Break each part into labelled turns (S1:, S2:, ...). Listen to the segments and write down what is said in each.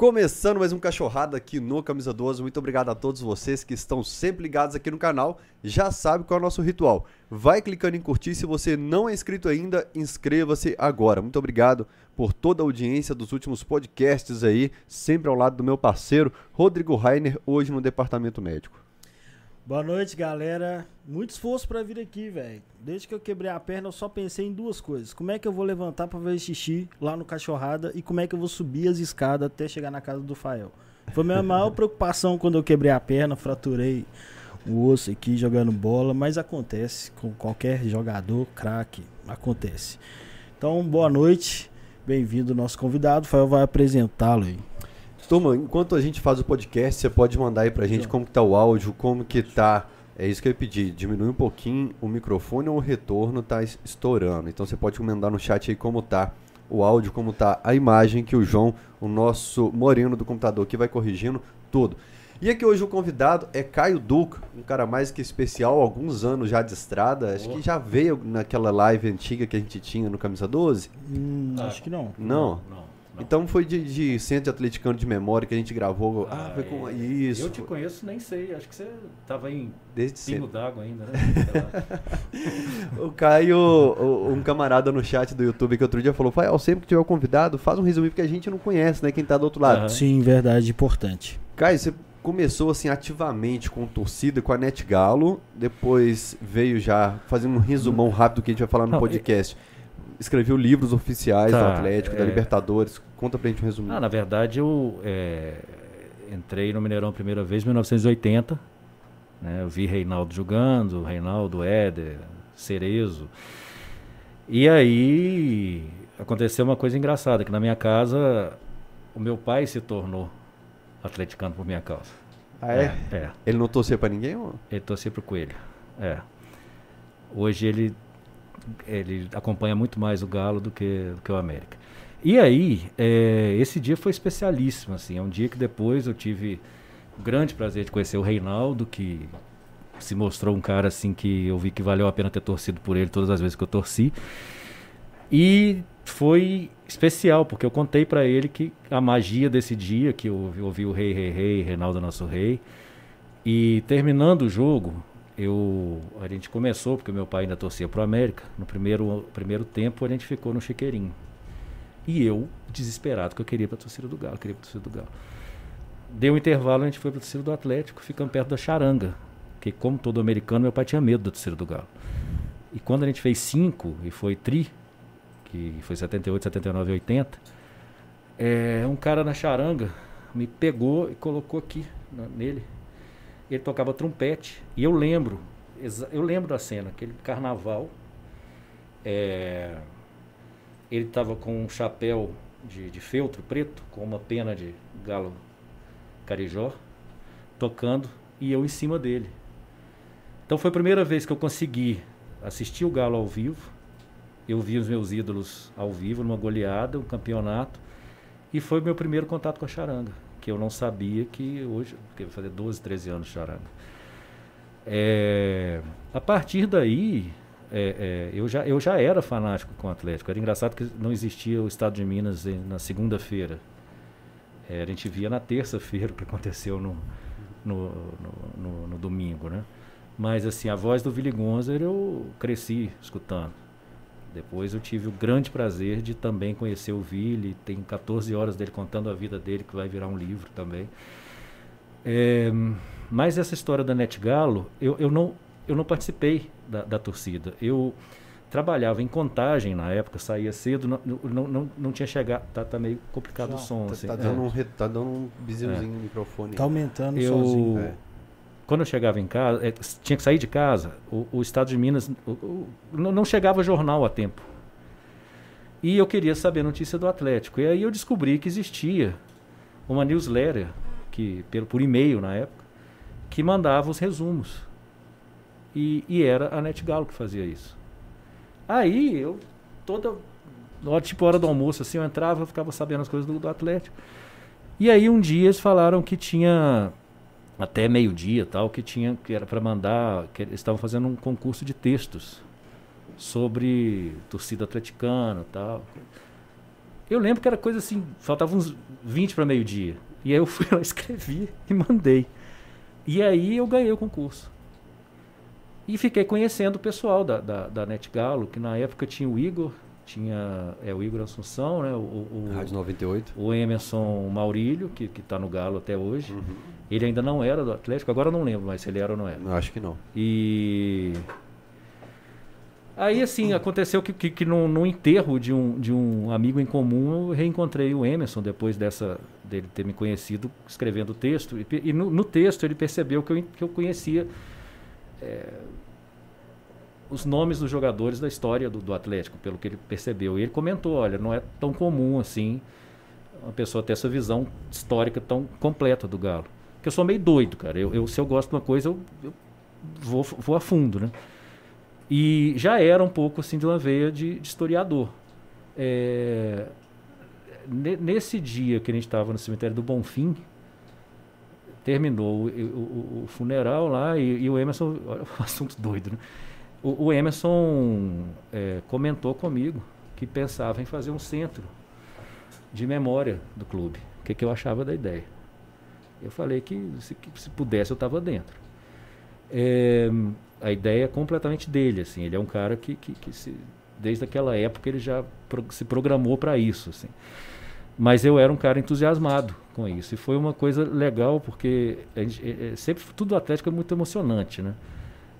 S1: Começando mais um Cachorrada aqui no Camisa 12. Muito obrigado a todos vocês que estão sempre ligados aqui no canal. Já sabe qual é o nosso ritual. Vai clicando em curtir. Se você não é inscrito ainda, inscreva-se agora. Muito obrigado por toda a audiência dos últimos podcasts aí. Sempre ao lado do meu parceiro, Rodrigo Rainer, hoje no Departamento Médico.
S2: Boa noite, galera. Muito esforço para vir aqui, velho. Desde que eu quebrei a perna, eu só pensei em duas coisas. Como é que eu vou levantar para ver xixi lá no cachorrada e como é que eu vou subir as escadas até chegar na casa do Fael. Foi a minha maior preocupação quando eu quebrei a perna, fraturei o osso aqui jogando bola, mas acontece com qualquer jogador, craque, acontece. Então, boa noite. Bem-vindo nosso convidado. O Fael vai apresentá-lo aí.
S1: Turma, enquanto a gente faz o podcast, você pode mandar aí pra gente como que tá o áudio, como que tá. É isso que eu ia pedir. Diminui um pouquinho o microfone ou o retorno tá estourando. Então você pode mandar no chat aí como tá o áudio, como tá a imagem que o João, o nosso moreno do computador aqui, vai corrigindo tudo. E aqui hoje o convidado é Caio Duca, um cara mais que especial, alguns anos já de estrada. Acho que já veio naquela live antiga que a gente tinha no Camisa 12.
S2: Hum, acho que não.
S1: Não?
S3: Não.
S1: Então foi de, de centro de atleticano de memória que a gente gravou. Ah,
S3: Ah,
S1: foi com
S3: é.
S1: isso.
S3: Eu te conheço, nem sei. Acho que você tava em
S1: Desde
S3: pingo d'água ainda, né?
S1: O Caio, o- um camarada no chat do YouTube que outro dia falou: Fael, sempre que tiver um convidado, faz um resumo porque a gente não conhece, né? Quem tá do outro lado.
S3: Aham.
S2: Sim, verdade, importante.
S1: Caio, você começou assim ativamente com torcida, com a Net Galo, depois veio já fazendo um resumão rápido que a gente vai falar no
S3: Não,
S1: podcast. Escreveu livros oficiais do
S3: Tá,
S1: Atlético, da
S3: é.
S1: Libertadores. Conta pra gente um resumo.
S3: Ah, na verdade, eu é, entrei no Mineirão a primeira vez em 1980. Né? Eu vi Reinaldo jogando, Reinaldo, Éder, Cerezo. E aí aconteceu uma coisa engraçada, que na minha casa o meu pai se tornou atleticano por minha causa.
S1: Ah, é?
S3: É.
S1: Ele não torcia pra ninguém? Ou?
S3: Ele torcia pro Coelho. É. Hoje ele, ele acompanha muito mais o Galo do que, do que o América. E aí, é, esse dia foi especialíssimo, assim. É um dia que depois eu tive o grande prazer de conhecer o Reinaldo, que se mostrou um cara assim que eu vi que valeu a pena ter torcido por ele todas as vezes que eu torci. E foi especial, porque eu contei pra ele que a magia desse dia, que eu ouvi, ouvi o Rei, Rei, Rei, Reinaldo Nosso Rei, e terminando o jogo, eu, a gente começou, porque meu pai ainda torcia pro América. No primeiro, primeiro tempo a gente ficou no chiqueirinho. E eu, desesperado, que eu queria ir pra torcida do Galo, queria pra torcida do Galo. Deu um intervalo, a gente foi pra torcida do Atlético, ficando perto da charanga. Porque como todo americano, meu pai tinha medo da torcida do Galo. E quando a gente fez cinco, e foi tri, que foi 78, 79 e 80, é, um cara na charanga me pegou e colocou aqui na- nele ele tocava trompete. E eu lembro, eu lembro da cena, aquele carnaval. é, ele estava com um chapéu de, de feltro preto, com uma pena de galo carijó, tocando, e eu em cima dele. Então foi a primeira vez que eu consegui assistir o Galo ao vivo. Eu vi os meus ídolos ao vivo, numa goleada, um campeonato. E foi o meu primeiro contato com a charanga, que eu não sabia que hoje, porque vai fazer 12, 13 anos de charanga. É, a partir daí, é, é, eu, já, eu já era fanático com o Atlético. Era engraçado que não existia o Estado de Minas em- na segunda-feira. É, a gente via na terça-feira o que aconteceu no, no, no, no- no domingo, né? Mas assim, a voz do Willy Gonzer eu cresci escutando. Depois eu tive o grande prazer de também conhecer o Vili, tem 14 horas dele contando a vida dele, que vai virar um livro também. É, mas essa história da Net Galo, eu, eu, não, eu não participei da, da torcida. Eu trabalhava em contagem na época, saía cedo, não, não, não, não tinha chegado. Tá, tá meio complicado o som.
S1: Tá,
S3: assim.
S1: tá
S3: É.
S1: dando um, re- tá dando um bizinhozinho no microfone.
S2: Tá aumentando
S3: Eu-
S2: sozinho.
S1: É.
S3: quando eu chegava em casa, s- tinha que sair de casa, o, o estado de Minas o- o- não, não chegava jornal a tempo. E eu queria saber a notícia do Atlético. E aí eu descobri que existia uma newsletter, que, pelo, por e-mail na época, que mandava os resumos. E, e era a Net Galo que fazia isso. Aí eu, toda hora, tipo hora do almoço, assim, eu entrava, eu ficava sabendo as coisas do, do Atlético. E aí um dia eles falaram que tinha até meio-dia tal, que tinha que era para mandar, que eles estavam fazendo um concurso de textos sobre torcida atleticana tal. Eu lembro que era coisa assim, faltava uns 20 para meio-dia. E aí eu fui lá, escrevi e mandei. E aí eu ganhei o concurso. E fiquei conhecendo o pessoal da, da, da NetGalo, que na época tinha o Igor, tinha é, o Igor Assunção, né? O, o,
S1: Rádio 98.
S3: O Emerson Maurílio, que está no Galo até hoje.
S1: Uhum.
S3: Ele ainda não era do Atlético, agora não lembro mais se ele era ou não era.
S1: Eu acho que não.
S3: E. Aí, assim, aconteceu que, que, que no, no, enterro de um, de um amigo em comum, eu reencontrei o Emerson depois dessa dele ter me conhecido escrevendo o texto. E, e no, no, texto ele percebeu que eu, que eu conhecia é, os nomes dos jogadores da história do, do, Atlético, pelo que ele percebeu. E ele comentou: olha, não é tão comum assim uma pessoa ter essa visão histórica tão completa do Galo. Porque eu sou meio doido, cara. Eu, eu se eu gosto de uma coisa, eu, eu vou, vou a fundo, né? E já era um pouco assim de uma veia de, de historiador. É, nesse dia que a gente estava no cemitério do Bonfim, terminou o, o, o funeral lá e, e, o Emerson, olha o assunto doido, né? O, o Emerson é, comentou comigo que pensava em fazer um centro de memória do clube. O que, que eu achava da ideia. Eu falei que se, que, se pudesse eu estava dentro. É, a ideia é completamente dele, assim. Ele é um cara que, que, que se, desde aquela época ele já pro, se programou para isso, assim. Mas eu era um cara entusiasmado com isso. E foi uma coisa legal, porque gente, é, é, sempre tudo Atlético é muito emocionante, né?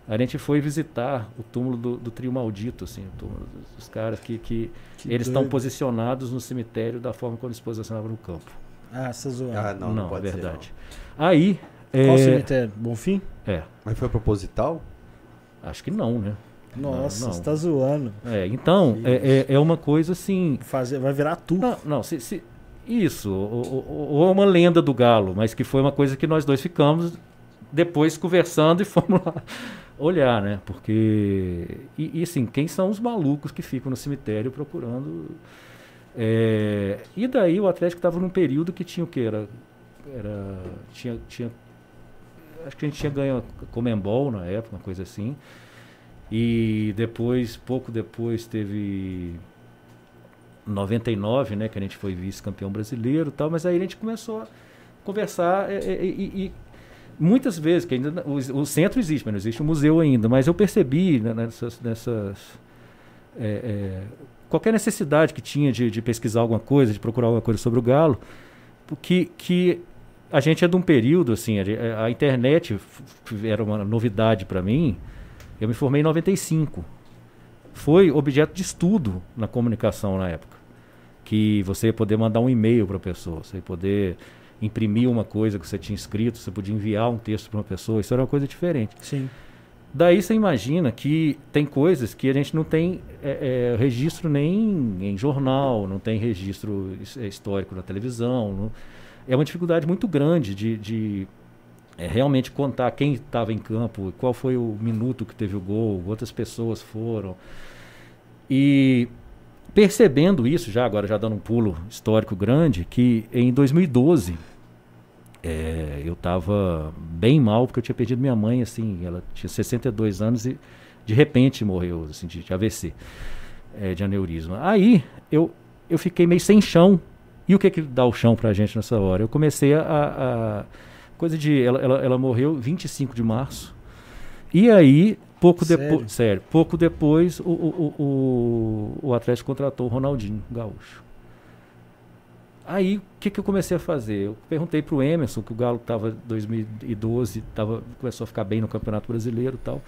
S3: A gente foi visitar o túmulo do, do trio maldito, assim, o túmulo dos, caras que, que, que eles estão posicionados no cemitério da forma como eles posicionavam no campo.
S2: Ah, você zoou.
S3: Ah, não, não, não é verdade. Ser, não. Aí.
S2: Qual é... cemitério? Bonfim?
S3: É.
S1: Mas foi proposital?
S3: Acho que não, né?
S2: Nossa, não, você tá zoando.
S3: É, então, é, é, é, uma coisa assim.
S2: Fazer, vai virar tudo.
S3: Não, não se, se, isso, ou, ou, ou, uma lenda do Galo, mas que foi uma coisa que nós dois ficamos depois conversando e fomos lá olhar, né? Porque. E, e assim, quem são os malucos que ficam no cemitério procurando. É, e daí o Atlético estava num período que tinha o que? Era, era, tinha, tinha acho que a gente tinha ganho Comembol na época, uma coisa assim. E depois, pouco depois, teve 99, né, que a gente foi vice-campeão brasileiro, tal. Mas aí a gente começou a conversar e, e, e muitas vezes que ainda o, o, centro existe, mas não existe o museu ainda. Mas eu percebi né, nessas, nessas é, é, qualquer necessidade que tinha de, de, pesquisar alguma coisa, de procurar alguma coisa sobre o galo, que, que a gente é de um período, assim, a, a internet era uma novidade para mim. Eu me formei em 95. Foi objeto de estudo na comunicação na época. Que você ia poder mandar um e-mail para a pessoa, você ia poder imprimir uma coisa que você tinha escrito, você podia enviar um texto para uma pessoa, isso era uma coisa diferente.
S2: Sim.
S3: Daí você imagina que tem coisas que a gente não tem é, é, registro nem em jornal, não tem registro histórico na televisão. Não, é uma dificuldade muito grande de, de é, realmente contar quem estava em campo, qual foi o minuto que teve o gol, quantas pessoas foram. E percebendo isso, já agora já dando um pulo histórico grande, que em 2012 é, eu estava bem mal porque eu tinha perdido minha mãe, assim, ela tinha 62 anos e de repente morreu assim, de, de AVC, é, de aneurisma. Aí eu, eu fiquei meio sem chão e o que que dá o chão pra gente nessa hora? Eu comecei a. a coisa de. Ela, ela, ela morreu 25 de março. E aí, pouco depois. Sério, pouco depois, o, o, o, o Atlético contratou o Ronaldinho Gaúcho. Aí, o que, que eu comecei a fazer? Eu perguntei para o Emerson, que o Galo estava em 2012, tava, começou a ficar bem no Campeonato Brasileiro e tal.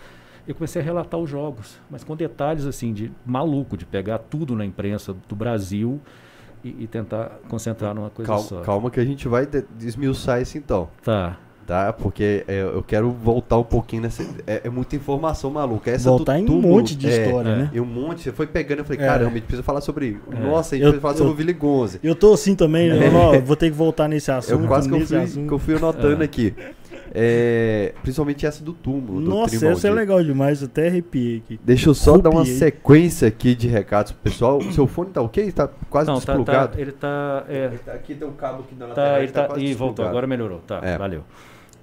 S3: Eu comecei a relatar os jogos, mas com detalhes assim de maluco, de pegar tudo na imprensa do Brasil e, e, tentar concentrar numa coisa
S1: calma,
S3: só.
S1: Calma que a gente vai desmiuçar isso então.
S3: Tá.
S1: Tá, porque é, eu quero voltar um pouquinho nessa. É, é muita informação maluca. Essa
S2: voltar em um monte de é, história, né?
S1: E um monte. Você foi pegando, eu falei, é. caramba, a gente precisa falar sobre. É. Nossa, a gente eu, precisa falar sobre o Vili Gonze.
S2: Eu tô assim também, é. vou ter que voltar nesse assunto.
S1: Eu quase que eu fui, que eu fui anotando aqui. É, principalmente essa do túmulo.
S2: Nossa, do essa é legal demais, até arrepiei aqui.
S1: Deixa eu só dar uma sequência aqui de recados pro pessoal. O seu fone tá ok? Tá quase Não, desplugado?
S3: Tá, tá, ele tá. É... Ele
S1: tá aqui tem um cabo aqui na
S3: tá, lateral. Ele tá, tá e voltou, agora melhorou. Tá, é. valeu.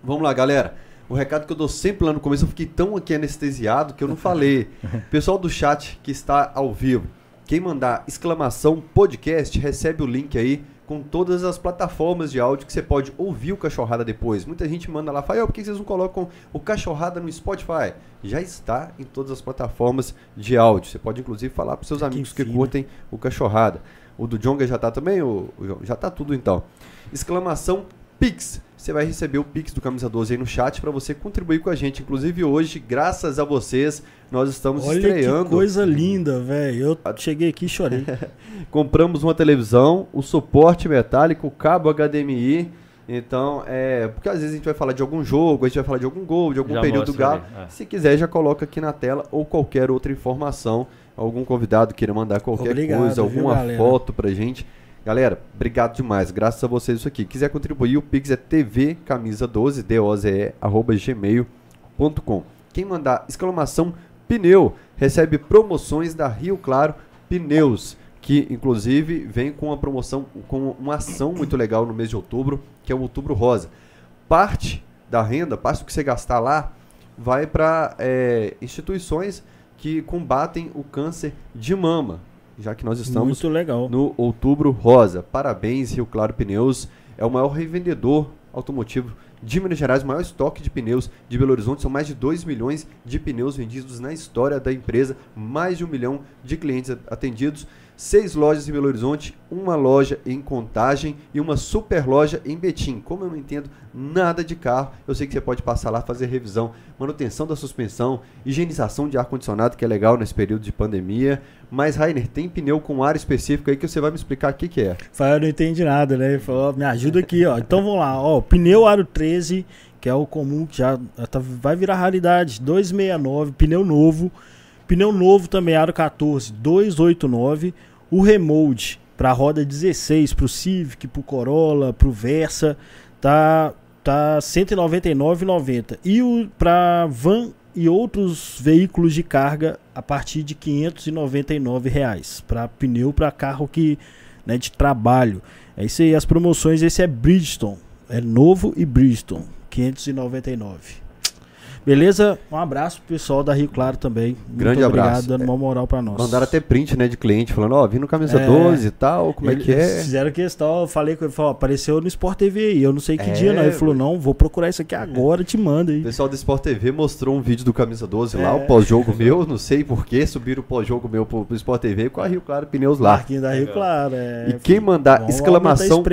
S1: Vamos lá, galera. O recado que eu dou sempre lá no começo, eu fiquei tão aqui anestesiado que eu não falei. Pessoal do chat que está ao vivo, Quem mandar exclamação podcast recebe o link aí com todas as plataformas de áudio que você pode ouvir o Cachorrada depois. Muita gente manda lá, fala, por que vocês não colocam o Cachorrada no Spotify? Já está em todas as plataformas de áudio. Você pode inclusive falar para seus amigos que curtem o Cachorrada. O do Jonga já está também? O, já está tudo então. Exclamação Pix. Você vai receber o Pix do Camisa 12 aí no chat para você contribuir com a gente. Inclusive hoje, graças a vocês, nós estamos
S2: Olha
S1: estreando.
S2: Que coisa linda, velho. Eu cheguei aqui e chorei.
S1: Compramos uma televisão, o suporte metálico, o cabo HDMI. Então, é. Porque às vezes a gente vai falar de algum jogo, a gente vai falar de algum gol, de algum já período do Galo. É. Se quiser, já coloca aqui na tela ou qualquer outra informação. Algum convidado queira mandar qualquer Obrigado, coisa, alguma viu, foto pra gente. Galera, obrigado demais. Graças a vocês isso aqui. Quiser contribuir, o Pix é tvcamisa12, D-O-Z-E, arroba gmail.com. Quem mandar exclamação pneu recebe promoções da Rio Claro Pneus, que inclusive vem com uma promoção, com uma ação muito legal no mês de outubro, que é o Outubro Rosa. Parte da renda, parte do que você gastar lá, vai para é, instituições que combatem o câncer de mama já que nós estamos no Outubro Rosa. Parabéns, Rio Claro Pneus. É o maior revendedor automotivo de Minas Gerais, o maior estoque de pneus de Belo Horizonte. São mais de 2 milhões de pneus vendidos na história da empresa, mais de um milhão de clientes atendidos seis lojas em Belo Horizonte, uma loja em Contagem e uma super loja em Betim. Como eu não entendo nada de carro, eu sei que você pode passar lá fazer revisão, manutenção da suspensão, higienização de ar-condicionado, que é legal nesse período de pandemia. Mas, Rainer, tem pneu com ar específico aí que você vai me explicar o que, que é.
S2: Fala, eu não entendi nada, né? Falou, me ajuda aqui, ó. Então vamos lá, ó. Pneu aro 13, que é o comum, que já tá, vai virar raridade. 269, pneu novo. Pneu novo também, aro 14, 289 o remold para roda 16, para o Civic, para o Corolla, para o Versa, tá tá 199,90 e o para van e outros veículos de carga a partir de 599 reais para pneu para carro que né, de trabalho. É isso aí, as promoções. Esse é Bridgestone, é novo e Bridgestone, 599. Beleza? Um abraço pro pessoal da Rio Claro também.
S1: Grande Muito obrigado,
S2: dando uma moral pra nós.
S1: Mandaram até print, né, de cliente, falando, ó, oh, vim no camisa é, 12 e tal, como é que é?
S2: Fizeram questão, eu falei com ele, falou, apareceu no Sport TV aí, eu não sei que é, dia, não. Ele falou, não, vou procurar isso aqui agora, te manda aí.
S1: O pessoal do Sport TV mostrou um vídeo do camisa 12 é. lá, o pós-jogo meu, não sei porquê, subiram o pós-jogo meu pro, pro Sport TV com a Rio Claro Pneus lá.
S2: Marquinho da Rio Claro, é.
S1: E quem mandar exclamação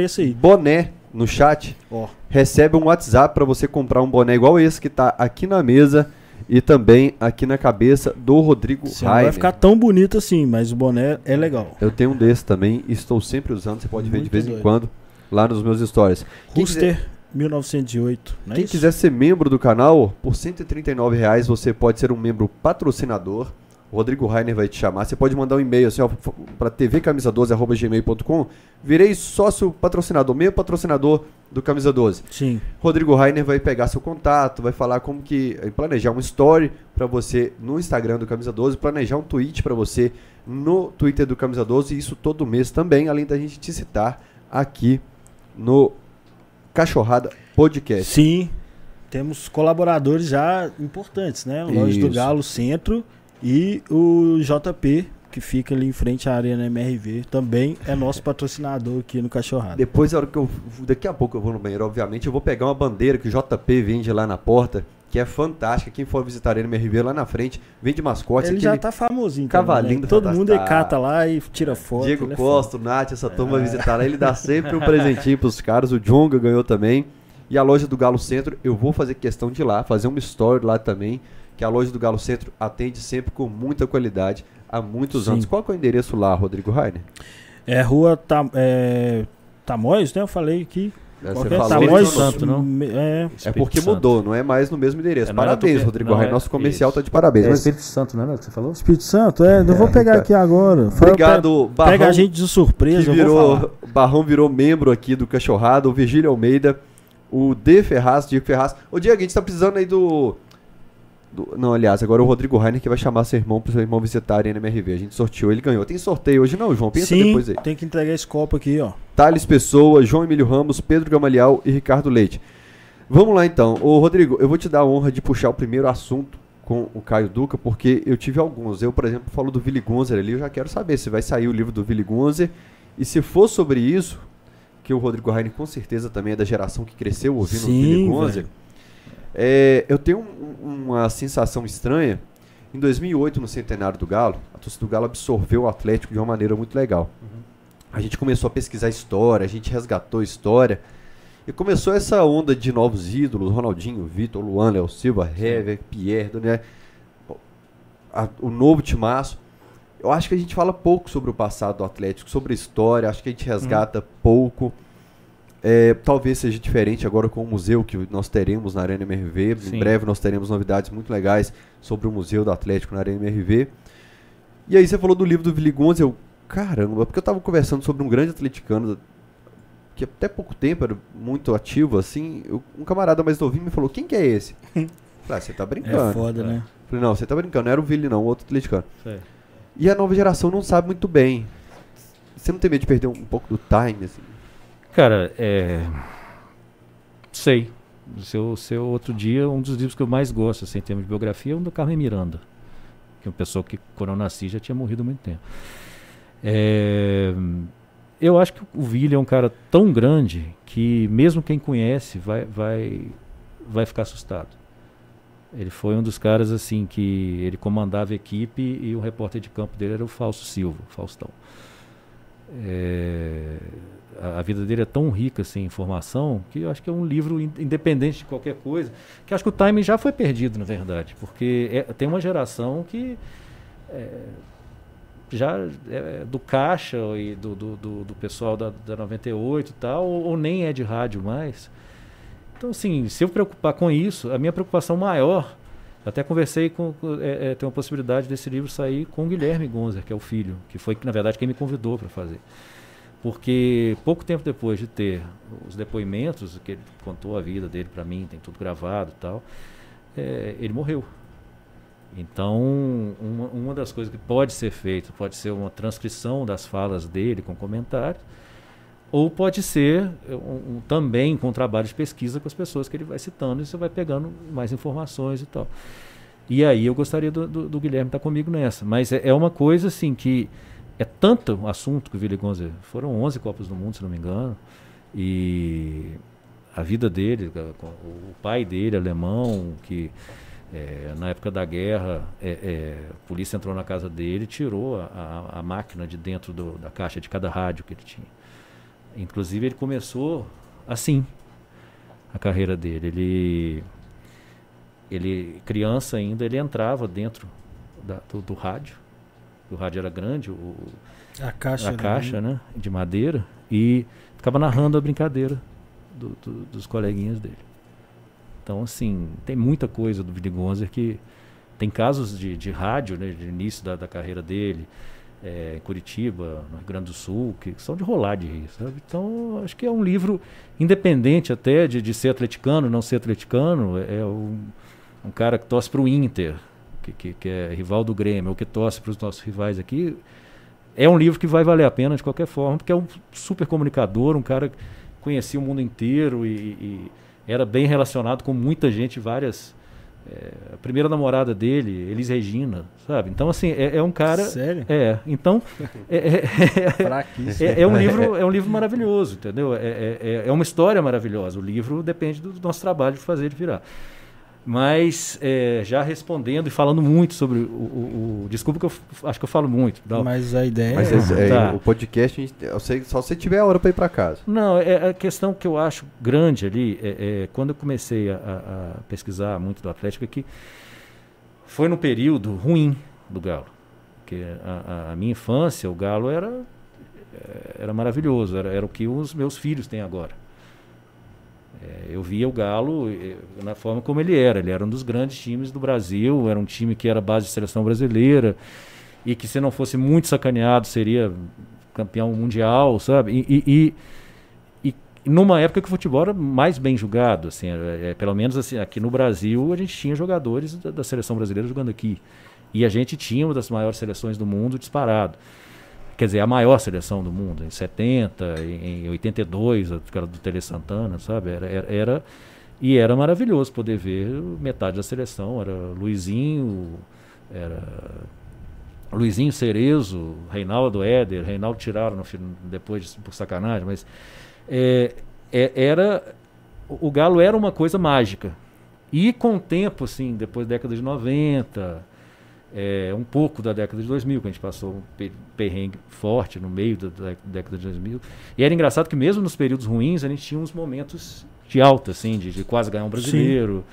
S1: boné no chat, oh. recebe um WhatsApp para você comprar um boné igual esse que tá aqui na mesa e também aqui na cabeça do Rodrigo Sim, Não
S2: vai ficar tão bonito assim, mas o boné é legal.
S1: Eu tenho um desse também e estou sempre usando, você pode Muito ver de vez doido. em quando lá nos meus stories.
S2: Ruster 1908.
S1: Quem é quiser ser membro do canal, por 139 reais você pode ser um membro patrocinador. O Rodrigo Rainer vai te chamar. Você pode mandar um e-mail assim, para tvcamisa12.gmail.com. Virei sócio patrocinador, meio patrocinador do Camisa 12.
S2: Sim.
S1: Rodrigo Rainer vai pegar seu contato, vai falar como que. Eh, planejar um story para você no Instagram do Camisa 12, planejar um tweet para você no Twitter do Camisa 12, isso todo mês também, além da gente te citar aqui no Cachorrada Podcast.
S2: Sim. Temos colaboradores já importantes, né? Loja do Galo Centro e o JP, que fica ali em frente à Arena MRV, também é nosso patrocinador aqui no Cachorrado.
S1: Depois, a hora que eu. Daqui a pouco eu vou no banheiro, obviamente, eu vou pegar uma bandeira que o JP vende lá na porta, que é fantástica. Quem for visitar a Arena MRV lá na frente, vende mascote.
S2: Ele já tá famosinho.
S1: Cavalinho
S2: né? Todo mundo cata lá e tira foto.
S1: Diego é Costa, o Nath, essa turma é. visitar lá, ele dá sempre um presentinho pros caras. O Jonga ganhou também. E a loja do Galo Centro, eu vou fazer questão de ir lá, fazer uma story lá também que a loja do Galo Centro atende sempre com muita qualidade há muitos Sim. anos. Qual é o endereço lá, Rodrigo Rainer?
S2: É rua Tam, é, Tamóis, né? Eu falei aqui.
S1: É, você falou Tamóis, Santo, não? É, é porque Santo. mudou, não é mais no mesmo endereço. É, parabéns, Rodrigo Rainer. É Nosso comercial está de parabéns. É
S2: mas... Espírito Santo, não é que você falou? Espírito Santo, é. Não vou pegar aqui agora.
S1: Obrigado,
S2: Barrão. Pega a gente de surpresa.
S1: Virou, Barrão virou membro aqui do Cachorrado. O Virgílio Almeida. O D Ferraz, Diego Ferraz. Ô, Diego, a gente está precisando aí do do, não, aliás, agora o Rodrigo Rainer que vai chamar seu irmão para seu irmão visitar a NMRV. A gente sorteou, ele ganhou. Tem sorteio hoje não, João? Pensa
S2: Sim,
S1: depois aí.
S2: tem que entregar esse copo aqui, ó.
S1: Thales Pessoa, João Emílio Ramos, Pedro Gamaliel e Ricardo Leite. Vamos lá então. Ô Rodrigo, eu vou te dar a honra de puxar o primeiro assunto com o Caio Duca, porque eu tive alguns. Eu, por exemplo, falo do Willy Gunzer ali, eu já quero saber se vai sair o livro do Willy Gunzer. E se for sobre isso, que o Rodrigo Raine com certeza também é da geração que cresceu ouvindo
S2: Sim,
S1: o Willy Gunzer. É, eu tenho um, uma sensação estranha. Em 2008, no centenário do Galo, a torcida do Galo absorveu o Atlético de uma maneira muito legal. Uhum. A gente começou a pesquisar história, a gente resgatou história. E começou essa onda de novos ídolos, Ronaldinho, Vitor, Luan, Léo Silva, Hever, Pierre, né? o novo Timaço. Eu acho que a gente fala pouco sobre o passado do Atlético, sobre a história, acho que a gente resgata hum. pouco. É, talvez seja diferente agora com o museu que nós teremos na Arena MRV. Sim. Em breve nós teremos novidades muito legais sobre o Museu do Atlético na Arena MRV. E aí você falou do livro do Vili Gonz, eu, caramba, porque eu estava conversando sobre um grande atleticano que até pouco tempo era muito ativo, assim, eu, um camarada mais novinho me falou, quem que é esse? Falei, ah, você tá brincando.
S2: É foda, né?
S1: Falei, não, você tá brincando, não era o Vili não, o outro atleticano. Sei. E a nova geração não sabe muito bem. Você não tem medo de perder um, um pouco do time, assim?
S3: Cara, é... Sei. Seu, seu outro dia, um dos livros que eu mais gosto, assim, em termos de biografia, é um do Carmen Miranda. Que é uma pessoa que, quando eu nasci, já tinha morrido há muito tempo. É eu acho que o Vili é um cara tão grande que mesmo quem conhece vai, vai, vai ficar assustado. Ele foi um dos caras assim que ele comandava a equipe e o repórter de campo dele era o Fausto Silva, Faustão. É, a, vida dele é tão rica assim, em informação que eu acho que é um livro in, independente de qualquer coisa. Que acho que o timing já foi perdido, na verdade, porque é, tem uma geração que é, já é, do Caixa e do, do, do, do pessoal da, da 98 e tal, ou, ou, nem é de rádio mais. Então, assim, se eu preocupar com isso, a minha preocupação maior, até conversei com. É, é, tem uma possibilidade desse livro sair com o Guilherme Gonzer, que é o filho, que foi, na verdade, quem me convidou para fazer. Porque pouco tempo depois de ter os depoimentos, que ele contou a vida dele para mim, tem tudo gravado e tal, é, ele morreu. Então, uma, uma das coisas que pode ser feita pode ser uma transcrição das falas dele com comentários, ou pode ser um, um, também com trabalho de pesquisa com as pessoas que ele vai citando e você vai pegando mais informações e tal. E aí eu gostaria do, do, do Guilherme estar comigo nessa. Mas é, é, uma coisa assim que é tanto o assunto que o Willi Gonze foram 11 Copas do Mundo, se não me engano, e a vida dele, o pai dele, alemão, que é, na época da guerra, é, é, a polícia entrou na casa dele e tirou a, a, a máquina de dentro do, da caixa de cada rádio que ele tinha. Inclusive, ele começou assim a carreira dele. Ele, ele criança ainda, ele entrava dentro da, do, do, rádio. O rádio era grande, o,
S2: a caixa,
S3: a caixa né, de madeira, e ficava narrando a brincadeira do, do, dos coleguinhas dele. Então, assim, tem muita coisa do Billy Gonzer que tem casos de, de rádio, né, de início da, da carreira dele, é, Curitiba, no Rio Grande do Sul, que são de rolar de rir, sabe? Então, acho que é um livro independente até de, de ser atleticano, não ser atleticano, é, é um, um cara que torce para o Inter, que, que, que, é rival do Grêmio, ou que torce para os nossos rivais aqui. É um livro que vai valer a pena de qualquer forma, porque é um super comunicador, um cara que conhecia o mundo inteiro e, e era bem relacionado com muita gente, várias. É, a primeira namorada dele, Elis Regina, sabe? Então, assim, é, é um cara.
S2: Sério?
S3: É. Então. É, é, é, é um livro, é um livro maravilhoso, entendeu? É, é, é uma história maravilhosa. O livro depende do nosso trabalho de fazer ele virar. Mas é, já respondendo e falando muito sobre o, o, o, Desculpa que eu acho que eu falo muito.
S2: Mas a ideia
S1: Mas é, é tá. o podcast, gente, eu sei, só se tiver a hora para ir para casa.
S3: Não, é a questão que eu acho grande ali, é, é quando eu comecei a, a, pesquisar muito do Atlético, é que foi no período ruim do Galo. Porque a, a minha infância, o Galo era, era maravilhoso, era, era o que os meus filhos têm agora. É, eu via o Galo na forma como ele era. Ele era um dos grandes times do Brasil, era um time que era base de seleção brasileira e que se não fosse muito sacaneado seria campeão mundial, sabe? E, e, e, e numa época que o futebol era mais bem jogado, assim, é, é, pelo menos assim, aqui no Brasil a gente tinha jogadores da, da seleção brasileira jogando aqui. E a gente tinha uma das maiores seleções do mundo disparado quer dizer, a maior seleção do mundo, em 70, em 82, aquela do Tele Santana, sabe? Era, era, era, E era maravilhoso poder ver metade da seleção. Era Luizinho, era Luizinho Cerezo, Reinaldo Éder, Reinaldo tiraram no, depois por sacanagem, mas é, é, era o Galo era uma coisa mágica. E com o tempo, assim, depois da década de 90, é, um pouco da década de 2000, que a gente passou um perrengue forte no meio da, da, década de 2000. E era engraçado que mesmo nos períodos ruins, a gente tinha uns momentos de alta, assim, de, de quase ganhar um brasileiro,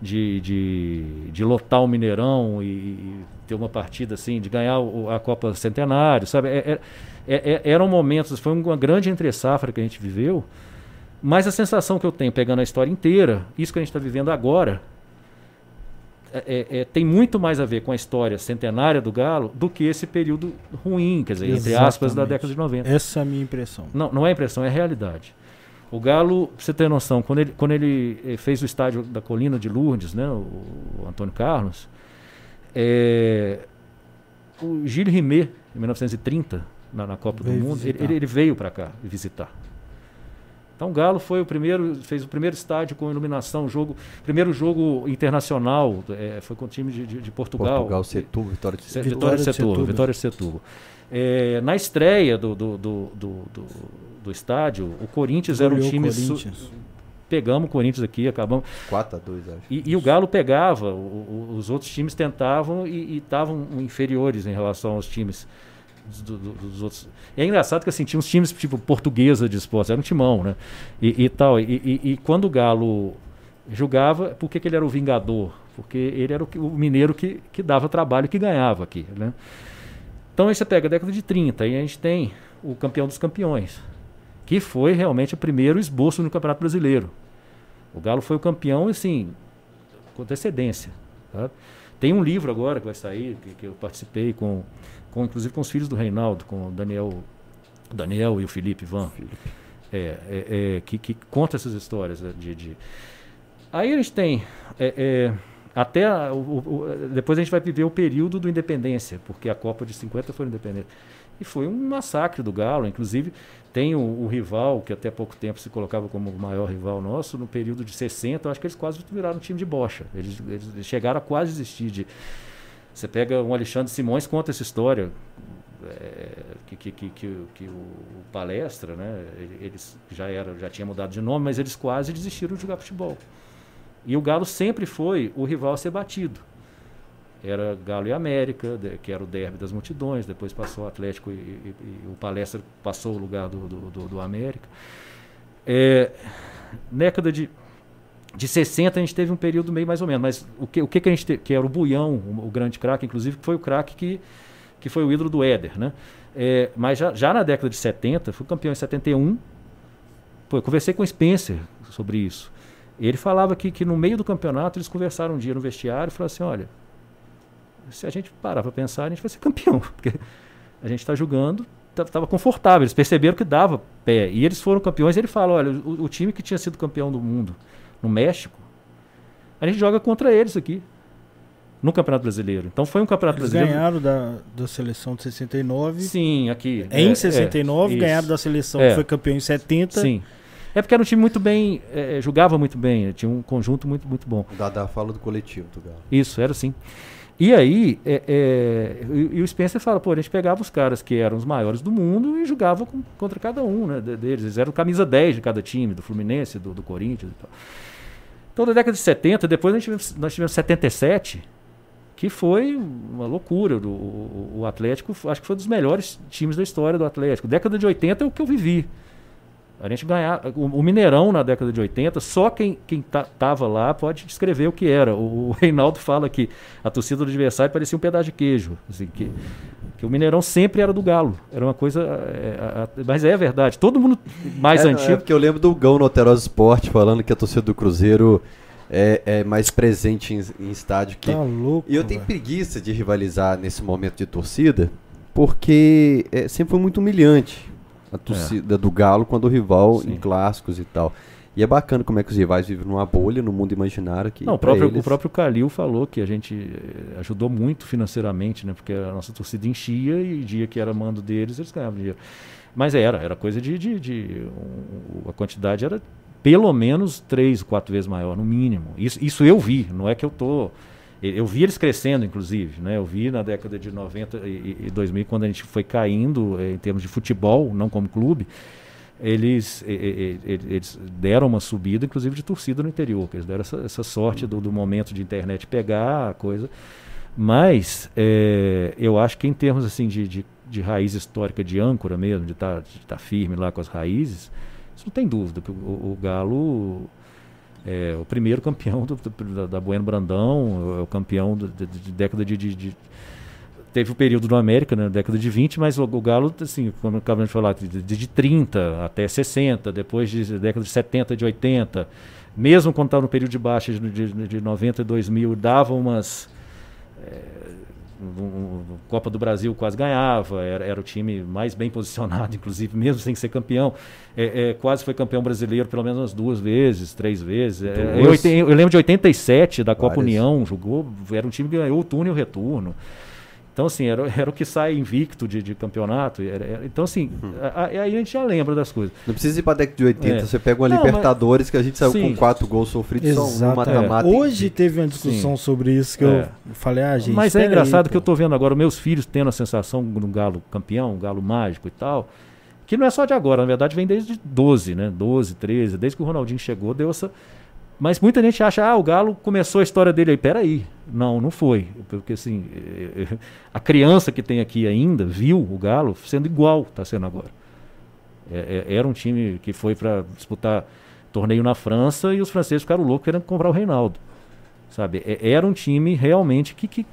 S3: de, de, de, lotar o Mineirão e, e, ter uma partida, assim, de ganhar o, a Copa Centenário, sabe? É, é, é, eram momentos, foi uma grande entre-safra que a gente viveu, mas a sensação que eu tenho, pegando a história inteira, isso que a gente está vivendo agora, é, é, é, tem muito mais a ver com a história centenária do Galo do que esse período ruim, quer dizer, Exatamente. entre aspas, da década de 90.
S2: Essa é a minha impressão.
S3: Não, não é impressão, é realidade. O Galo, pra você ter noção, quando ele, quando ele eh, fez o estádio da Colina de Lourdes, né, o, o Antônio Carlos, é, o Gilles Rimet, em 1930, na, na Copa veio do Mundo, ele, ele, veio para cá visitar. Então o Galo foi o primeiro, fez o primeiro estádio com iluminação, jogo, primeiro jogo internacional, é, foi com o time de, de, de Portugal.
S1: Portugal, Setúbal, Vitória de
S3: Setúbal. Vitória de Setúbal, Vitória de Setúbal. É, na estreia do, do, do, do, do estádio, o Corinthians era um time... Corinthians. Pegamos o Corinthians aqui, acabamos...
S1: 4 a 2 acho.
S3: E, e o Galo pegava, o, o, os outros times tentavam e estavam inferiores em relação aos times do, do, dos outros. E é engraçado que assim, tinha uns times tipo portuguesa de esportes, era um timão, né? E, e tal. E, e, e, quando o Galo jogava, por que, que ele era o vingador? Porque ele era o, o, mineiro que, que dava trabalho que ganhava aqui, né? Então aí você pega a década de 30 e a gente tem o campeão dos campeões, que foi realmente o primeiro esboço no Campeonato Brasileiro. O Galo foi o campeão, assim, com antecedência. Tá? Tem um livro agora que vai sair, que, que eu participei com com, inclusive com os filhos do Reinaldo, com o Daniel, Daniel e o Felipe Van, Felipe. É, é, é, que, que conta essas histórias né, de, de... Aí a gente tem é, é, até a, o, o, depois a gente vai viver o período do independência, porque a Copa de 50 foi independente. E foi um massacre do Galo, inclusive tem o, o, rival, que até pouco tempo se colocava como o maior rival nosso, no período de 60, eu acho que eles quase viraram um time de bocha. Eles, eles chegaram a quase desistir de, você pega um Alexandre Simões conta essa história é, que, que, que, que, que o, palestra, né? Eles já era, já tinha mudado de nome, mas eles quase desistiram de jogar futebol. E o Galo sempre foi o rival a ser batido. Era Galo e América, que era o derby das multidões, depois passou o Atlético e, e, e o Palestra passou o lugar do, do, do, do América. É, década de de 60 a gente teve um período meio mais ou menos, mas o que, o que, que a gente teve, que era o Buião, o, o grande craque, inclusive, que foi o craque que, que foi o ídolo do Éder, né? É, mas já, já na década de 70, fui campeão em 71, pô, eu conversei com o Spencer sobre isso. Ele falava que, que no meio do campeonato eles conversaram um dia no vestiário e falaram assim, olha, se a gente parar para pensar, a gente vai ser campeão, porque a gente está jogando, estava confortável, eles perceberam que dava pé, e eles foram campeões, ele fala, olha, o, o time que tinha sido campeão do mundo no México, a gente joga contra eles aqui. No Campeonato Brasileiro. Então foi um Campeonato
S2: eles
S3: Brasileiro.
S2: ganharam da, da seleção de 69.
S3: Sim, aqui.
S2: Em é, 69, é, ganharam da seleção é. que foi campeão em 70.
S3: Sim. É porque era um time muito bem, é, jogava muito bem, tinha um conjunto muito, muito bom.
S1: O Dada fala do coletivo, do Galo.
S3: Isso, era assim. E aí, é, é, e, e, o Spencer fala, pô, a gente pegava os caras que eram os maiores do mundo e jogava com, contra cada um né, deles. Eles eram camisa 10 de cada time, do Fluminense, do, do Corinthians e tal. Então, na década de 70, depois nós tivemos, nós tivemos 77, que foi uma loucura. O, o, o, Atlético, acho que foi um dos melhores times da história do Atlético. Década de 80 é o que eu vivi. A gente ganhar. O, o Mineirão na década de 80, só quem, quem tava lá pode descrever o que era. O, o Reinaldo fala que a torcida do adversário parecia um pedaço de queijo. Assim, que, que o Mineirão sempre era do Galo. Era uma coisa. É, é, mas é verdade. Todo mundo mais
S1: é,
S3: antigo. É
S1: porque eu lembro do Gão no Alterosa Esporte falando que a torcida do Cruzeiro é, é mais presente em, em, estádio que.
S2: Tá louco,
S1: e eu tenho preguiça de rivalizar nesse momento de torcida, porque é, sempre foi muito humilhante a torcida do Galo quando o rival Sim. em clássicos e tal. E é bacana como é que os rivais vivem numa bolha, no mundo imaginário. Que
S3: Não, o próprio, eles... o próprio Calil falou que a gente eh, ajudou muito financeiramente, né? Porque a nossa torcida enchia e o dia que era mando deles, eles ganhavam dinheiro. Mas era, era coisa de. de, de um, a quantidade era pelo menos três, quatro vezes maior, no mínimo. Isso, isso eu vi, não é que eu tô. Eu vi eles crescendo, inclusive. Né? Eu vi na década de 90 e, e 2000, quando a gente foi caindo eh, em termos de futebol, não como clube, eles, eles deram uma subida, inclusive de torcida no interior, que eles deram essa, essa sorte do, do, momento de internet pegar a coisa. Mas é, eu acho que em termos assim de, de, de raiz histórica, de âncora mesmo, de estar tá, tá firme lá com as raízes, isso não tem dúvida que o, o Galo é o primeiro campeão do, do, da, da Bueno Brandão, é o campeão de, de, de década de, de, Teve o período do América, né, década de 20, mas o, o Galo, assim, como acabamos de falar, de, de 30 até 60, depois de década de 70, de 80, mesmo quando estava no período de baixa de, de, de 90 e 2000, dava umas. É, um, Copa do Brasil quase ganhava, era, era, o time mais bem posicionado, inclusive, mesmo sem ser campeão. É, é, quase foi campeão brasileiro pelo menos umas duas vezes, três vezes. É, eu, eu, lembro de 87, da Copa Várias. União, jogou, era um time que ganhou o túnel e o retorno. Então, assim, era, era o que sai invicto de, de campeonato. Era, era, então, assim, uhum. aí a, gente já lembra das coisas.
S1: Não precisa ir para a década de 80, é. você pega uma Não, Libertadores mas, que a gente saiu sim. com quatro gols sofridos só um mata-mata.
S2: É. Hoje teve uma discussão sim. sobre isso que é. eu falei, ah, gente.
S3: Mas é engraçado aí, que eu estou vendo agora meus filhos tendo a sensação de um galo campeão, um galo mágico e tal. Que não é só de agora, na verdade vem desde 12, né? 12, 13, desde que o Ronaldinho chegou, deu essa mas muita gente acha, ah, o Galo começou a história dele aí. Peraí, não, não foi. Porque assim, a criança que tem aqui ainda viu o Galo sendo igual está sendo agora. É, é, era um time que foi para disputar torneio na França e os franceses ficaram loucos querendo comprar o Reinaldo. Sabe? É, era um time realmente que, que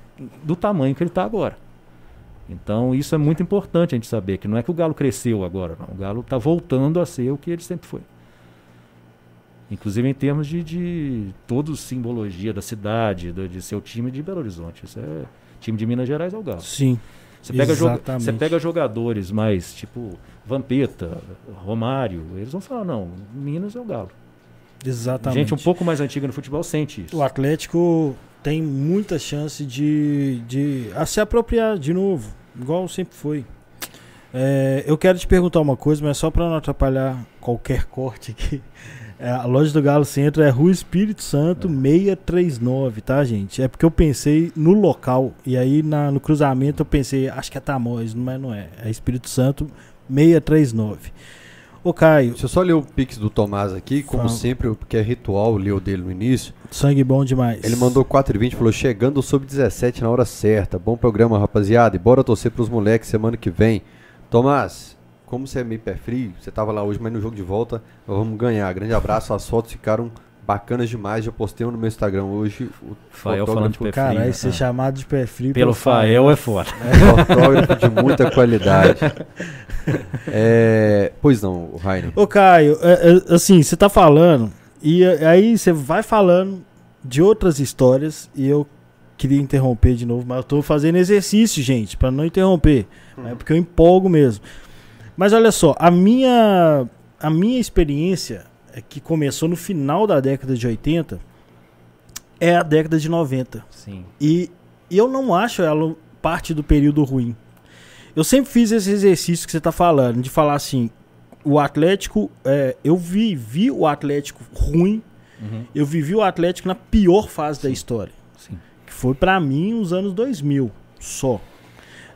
S3: do tamanho que ele está agora. Então isso é muito importante a gente saber, que não é que o Galo cresceu agora, não. O Galo está voltando a ser o que ele sempre foi. Inclusive em termos de, de toda simbologia da cidade, do, de seu time de Belo Horizonte. Isso é time de Minas Gerais é o Galo.
S2: Sim.
S3: Você pega, você pega jogadores mais tipo Vampeta, Romário, eles vão falar, não, Minas é o Galo.
S2: Exatamente.
S3: Gente um pouco mais antiga no futebol sente isso.
S2: O Atlético tem muita chance de, de a se apropriar de novo, igual sempre foi. É, eu quero te perguntar uma coisa, mas só para não atrapalhar qualquer corte aqui. É, a loja do Galo Centro é Rua Espírito Santo é. 639, tá, gente? É porque eu pensei no local. E aí na, no cruzamento eu pensei, acho que é Tamoios, mas não é. É Espírito Santo 639. Ô Caio.
S1: Deixa eu só ler o pix do Tomás aqui, como fala. sempre, porque é ritual, leu dele no início.
S2: Sangue bom demais.
S1: Ele mandou 4,20 falou: chegando sob 17 na hora certa. Bom programa, rapaziada. E bora torcer pros moleques semana que vem. Tomás, como você é meio pé frio, você tava lá hoje, mas no jogo de volta nós vamos ganhar. Grande abraço, as fotos ficaram bacanas demais. Já postei um no meu Instagram hoje. O
S3: Fael falando de pé frio.
S2: Caralho, ser ah. chamado de pé frio
S3: pelo, pelo Fael é foda.
S1: É fotógrafo de muita qualidade. é, pois não, Rainer.
S2: Ô, Caio, é, é, assim, você tá falando, e aí você vai falando de outras histórias, e eu queria interromper de novo, mas eu tô fazendo exercício, gente, para não interromper. Hum. Né, porque eu empolgo mesmo. Mas olha só, a minha, a minha experiência, é que começou no final da década de 80, é a década de 90.
S3: Sim.
S2: E, e eu não acho ela parte do período ruim. Eu sempre fiz esse exercício que você está falando, de falar assim, o Atlético, é, eu vivi o Atlético ruim, uhum. eu vivi o Atlético na pior fase Sim. da história.
S3: Sim.
S2: Que foi para mim os anos 2000, só.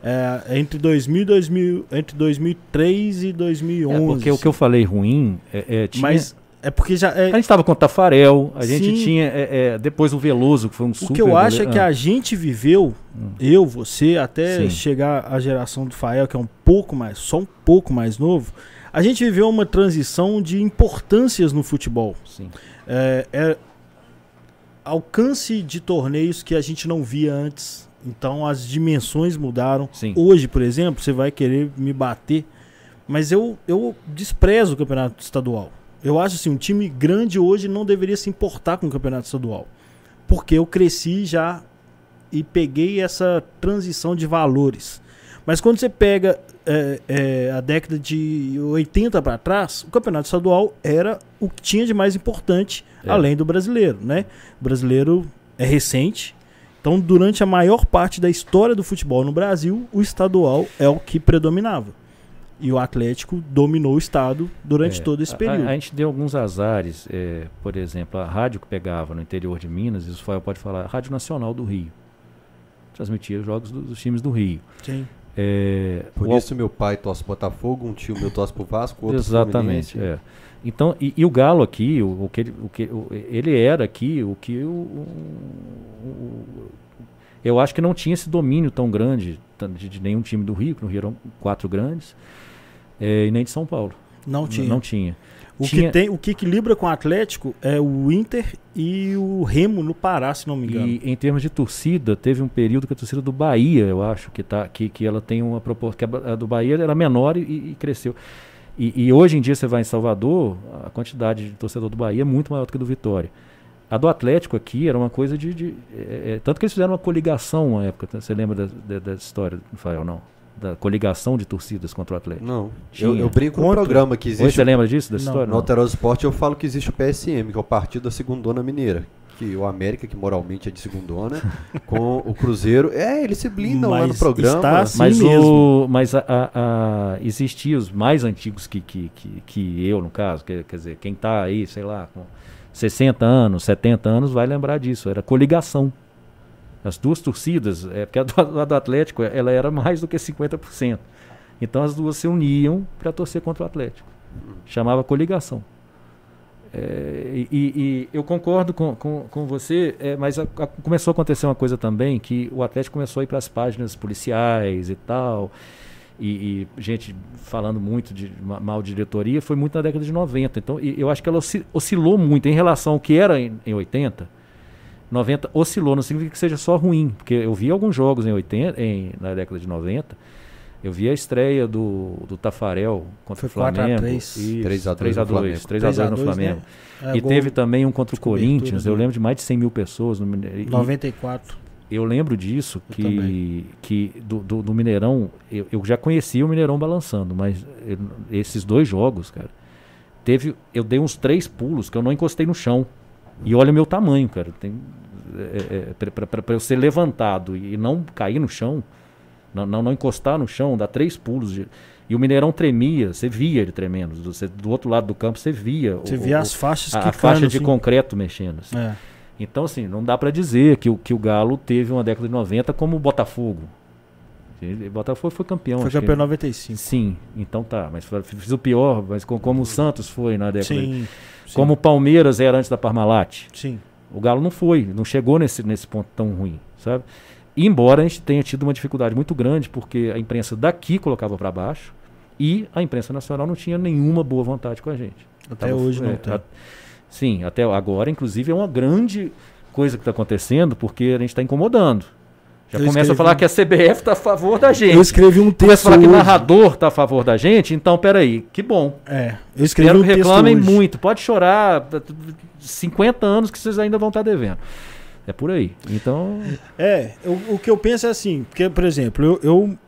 S2: É, entre 2000 2000, entre 2003 e 2011. É
S3: porque o que eu falei ruim é, é tinha...
S2: Mas é porque já. É...
S3: A gente estava com o Tafarel, a Sim. gente tinha é, é, depois o Veloso, que foi um super.
S2: O que eu acho é que a gente viveu, hum. eu, você, até Sim. chegar à geração do Fael, que é um pouco mais, só um pouco mais novo, a gente viveu uma transição de importâncias no futebol.
S3: Sim.
S2: É, é, alcance de torneios que a gente não via antes então as dimensões mudaram.
S3: Sim.
S2: Hoje, por exemplo, você vai querer me bater, mas eu, eu desprezo o campeonato estadual. Eu acho assim, um time grande hoje não deveria se importar com o campeonato estadual. Porque eu cresci já e peguei essa transição de valores. Mas quando você pega é, é, a década de 80 para trás, o campeonato estadual era o que tinha de mais importante, é. além do brasileiro. Né? O brasileiro é recente, então, durante a maior parte da história do futebol no Brasil, o estadual é o que predominava. E o Atlético dominou o estado durante
S3: É,
S2: todo esse período.
S3: A, a gente deu alguns azares, é, por exemplo, a rádio que pegava no interior de Minas, isso o Fael pode falar, a Rádio Nacional do Rio. Transmitia os jogos do- dos times do Rio.
S2: Sim.
S3: É,
S1: Por
S3: o-
S1: isso meu pai torce pro Botafogo, um tio meu torce pro Vasco, outro
S3: Exatamente, é. Então, e, e o Galo aqui, o, o que ele, o que o- ele era aqui, o que o, eu acho que não tinha esse domínio tão grande de, de nenhum time do Rio, que no Rio eram quatro grandes, é, e nem de São Paulo.
S2: Não tinha.
S3: Não tinha.
S2: o,
S3: tinha-
S2: que tem, o que equilibra com o Atlético é o Inter e o Remo no Pará, se não me engano.
S3: E em termos de torcida, teve um período que a torcida do Bahia, eu acho, que, tá, que, que ela tem uma proporção. que a a do Bahia era menor e, e cresceu. E, e hoje em dia você vai em Salvador, a quantidade de torcedor do Bahia é muito maior do que a do Vitória. A do Atlético aqui era uma coisa de. de- é, é, tanto que eles fizeram uma coligação uma época. Você lembra dessa história, Rafael? Não. Da coligação de torcidas contra o Atlético.
S1: Não,
S3: Tinha.
S1: eu, eu brinco no
S2: Contra.
S1: programa que
S3: Hoje
S1: existe
S3: você lembra disso, dessa
S2: Não.
S3: história?
S1: No Alterosa Esporte eu falo que existe o PSM, que é o Partido da Segundona Mineira. Que o América, que moralmente é de segundona, com o Cruzeiro. É, eles se blindam lá no
S2: Mas
S1: programa.
S2: está assim
S3: mas
S2: mesmo.
S3: o, mas a, a, a- existia os mais antigos que, que, que, que eu, no caso, que, quer dizer, quem tá aí, sei lá, com 60 anos, 70 anos, vai lembrar disso. Era coligação. As duas torcidas, é, porque a do, a do Atlético ela era mais do que 50%. Então as duas se uniam para torcer contra o Atlético. Chamava coligação. É, e, e- eu concordo com, com, com você, é, mas a- a- começou a acontecer uma coisa também, que o Atlético começou a ir para as páginas policiais e tal, e, e gente falando muito de ma- mal de diretoria, foi muito na década de 90. Então, eu acho que ela osci- oscilou muito em relação ao que era em, em 80. 90 oscilou, não significa que seja só ruim, porque eu vi alguns jogos em 80, em, na década de 90. Eu vi a estreia do, do Tafarel contra
S2: Foi
S3: o Flamengo.
S2: 4x3.
S3: Isso,
S1: 3 a 2
S3: 3 a
S1: no
S3: 2
S1: Flamengo.
S3: 3 a 2 no
S2: 3 a 2,
S3: Flamengo.
S2: É,
S3: e teve também um contra o Corinthians. Eu
S2: do-
S3: lembro de mais de 100 mil pessoas no Mineirão. E
S2: 94.
S3: Eu lembro disso,
S2: Eu
S3: que,
S2: também.
S3: que do, do, do Mineirão, eu, eu já conhecia o Mineirão balançando, mas eu- esses dois jogos, cara, teve. Eu dei uns três pulos que eu não encostei no chão. E olha o meu tamanho, cara. Tem, é, é, para eu ser levantado e não cair no chão, não, não, não encostar no chão, dar três pulos. de- e o Mineirão tremia, você via ele tremendo. Do, você- do outro lado do campo você via.
S2: Você
S3: o-
S2: via
S3: o-
S2: as faixas
S3: a, a faixa de
S2: assim.
S3: concreto mexendo. assim.
S2: É.
S3: Então, assim, não dá pra dizer que o, que o Galo teve uma década de 90 como o Botafogo. Ele- Botafogo foi campeão.
S2: Foi campeão em
S3: que-
S2: 95.
S3: Sim, então tá. Mas fiz o pior, mas co- como o Santos foi na década. de-
S2: Sim. sim,
S3: Como o Palmeiras era antes da Parmalat.
S2: Sim.
S3: O Galo não foi, não chegou nesse, nesse ponto tão ruim, sabe? Embora a gente tenha tido uma dificuldade muito grande, porque a imprensa daqui colocava pra baixo e a imprensa nacional não tinha nenhuma boa vontade com a gente.
S2: Até
S3: Tava-
S2: hoje não
S3: é,
S2: tem.
S3: a- sim, até agora, inclusive, é uma grande coisa que está acontecendo, porque a gente está incomodando. Já
S2: Eu
S3: começa a falar que a CBF está a favor da gente.
S2: Eu escrevi um
S3: Começa a
S2: texto
S3: falar que o
S2: hoje.
S3: narrador está a favor da gente, então peraí, que bom.
S2: É, eu escrevi
S3: Quero
S2: um
S3: que
S2: texto
S3: reclamem
S2: hoje.
S3: muito, pode chorar, t- t- 50 anos que vocês ainda vão estar devendo. É por aí. Então,
S2: É, eu- o que eu penso é assim, porque, por exemplo, eu, eu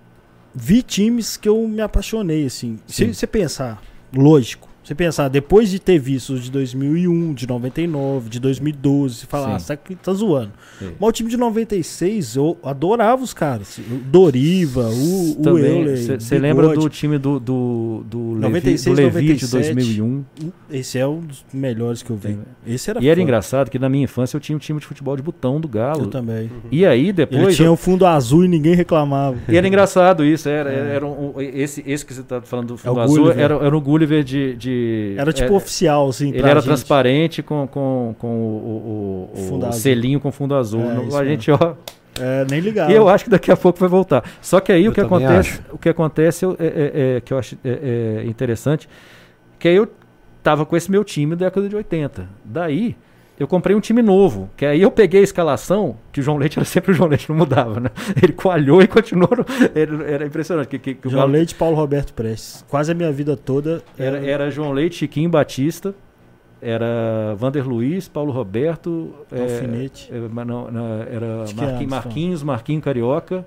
S2: vi times que eu me apaixonei, assim. Se
S3: Sim.
S2: você pensar, lógico, você pensar, depois de ter visto os de 2001, de 99, de 2012, você fala,
S3: Sim.
S2: ah, você tá, tá zoando.
S3: Sim.
S2: Mas o time de 96, eu adorava os caras. O Doriva, o, o Euler,
S3: você lembra do time do, do, do, Levi,
S2: 96,
S3: do Levi de
S2: 97.
S3: 2001?
S2: Esse é um dos melhores que eu vi. Esse era
S3: E era
S2: foda.
S3: engraçado que na minha infância eu tinha um time de futebol de botão do Galo.
S2: Eu também.
S3: E aí
S2: Ele
S3: depois.
S2: tinha o fundo azul e ninguém reclamava.
S3: E era engraçado isso, era,
S2: É.
S3: era um- um- esse, esse que você está falando do
S2: É
S3: fundo
S2: o
S3: azul
S2: Gulliver.
S3: era, era o Gulliver de. de-
S2: Era tipo
S3: é,
S2: oficial, assim.
S3: Ele era
S2: gente.
S3: transparente com, com, com o, o- o-
S2: Fundo
S3: o selinho com fundo azul.
S2: É,
S3: No- a gente, ó.
S2: É, nem ligava.
S3: E eu acho que daqui a pouco vai voltar. Só que aí
S1: Eu
S3: o que acontece,
S1: acho.
S3: o que acontece eu- é, é- é, que eu acho é, é interessante, que aí eu tava com esse meu time da década de 80. Daí eu comprei um time novo, que aí eu peguei a escalação, que o João Leite era sempre o João Leite, não mudava, né? Ele coalhou e continuou. no- Era, era impressionante. Que, que, que
S2: João
S3: Galo-
S2: Leite e Paulo Roberto Prestes. Quase a minha vida toda.
S3: era, era João Leite, Chiquinho Batista, era Vander Luiz, Paulo Roberto, é,
S2: Alfinete.
S3: é, mas não, não, era Marquinhos,
S2: é.
S3: Marquinhos, Marquinhos Carioca,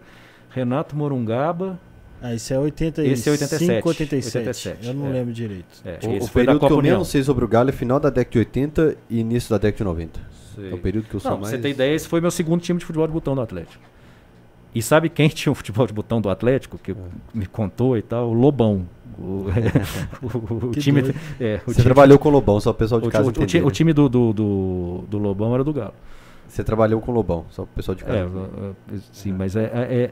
S3: Renato Morungaba.
S2: Ah, esse é 85,
S3: Esse é 87,
S2: 87.
S3: 87,
S2: Eu não
S3: é.
S2: lembro direito.
S3: É,
S1: O, o período que eu
S3: União.
S1: menos sei sobre o Galo é final da década de 80 e início da década de 90.
S3: Sei.
S1: É o período que eu sou
S3: Não, pra
S1: mais...
S3: você ter ideia, esse foi meu segundo time de futebol de botão do Atlético. E sabe quem tinha o futebol de botão do Atlético, que me contou e tal? O Lobão. O, o- o time, é, o
S1: Você
S3: time-
S1: trabalhou com o Lobão, só o pessoal de casa
S3: o ti-
S1: entender,
S3: o
S1: né?
S3: time do, do, do, do Lobão era do Galo.
S1: Você trabalhou com o Lobão, só o pessoal de casa.
S3: É, é, é, sim, mas é, é- é-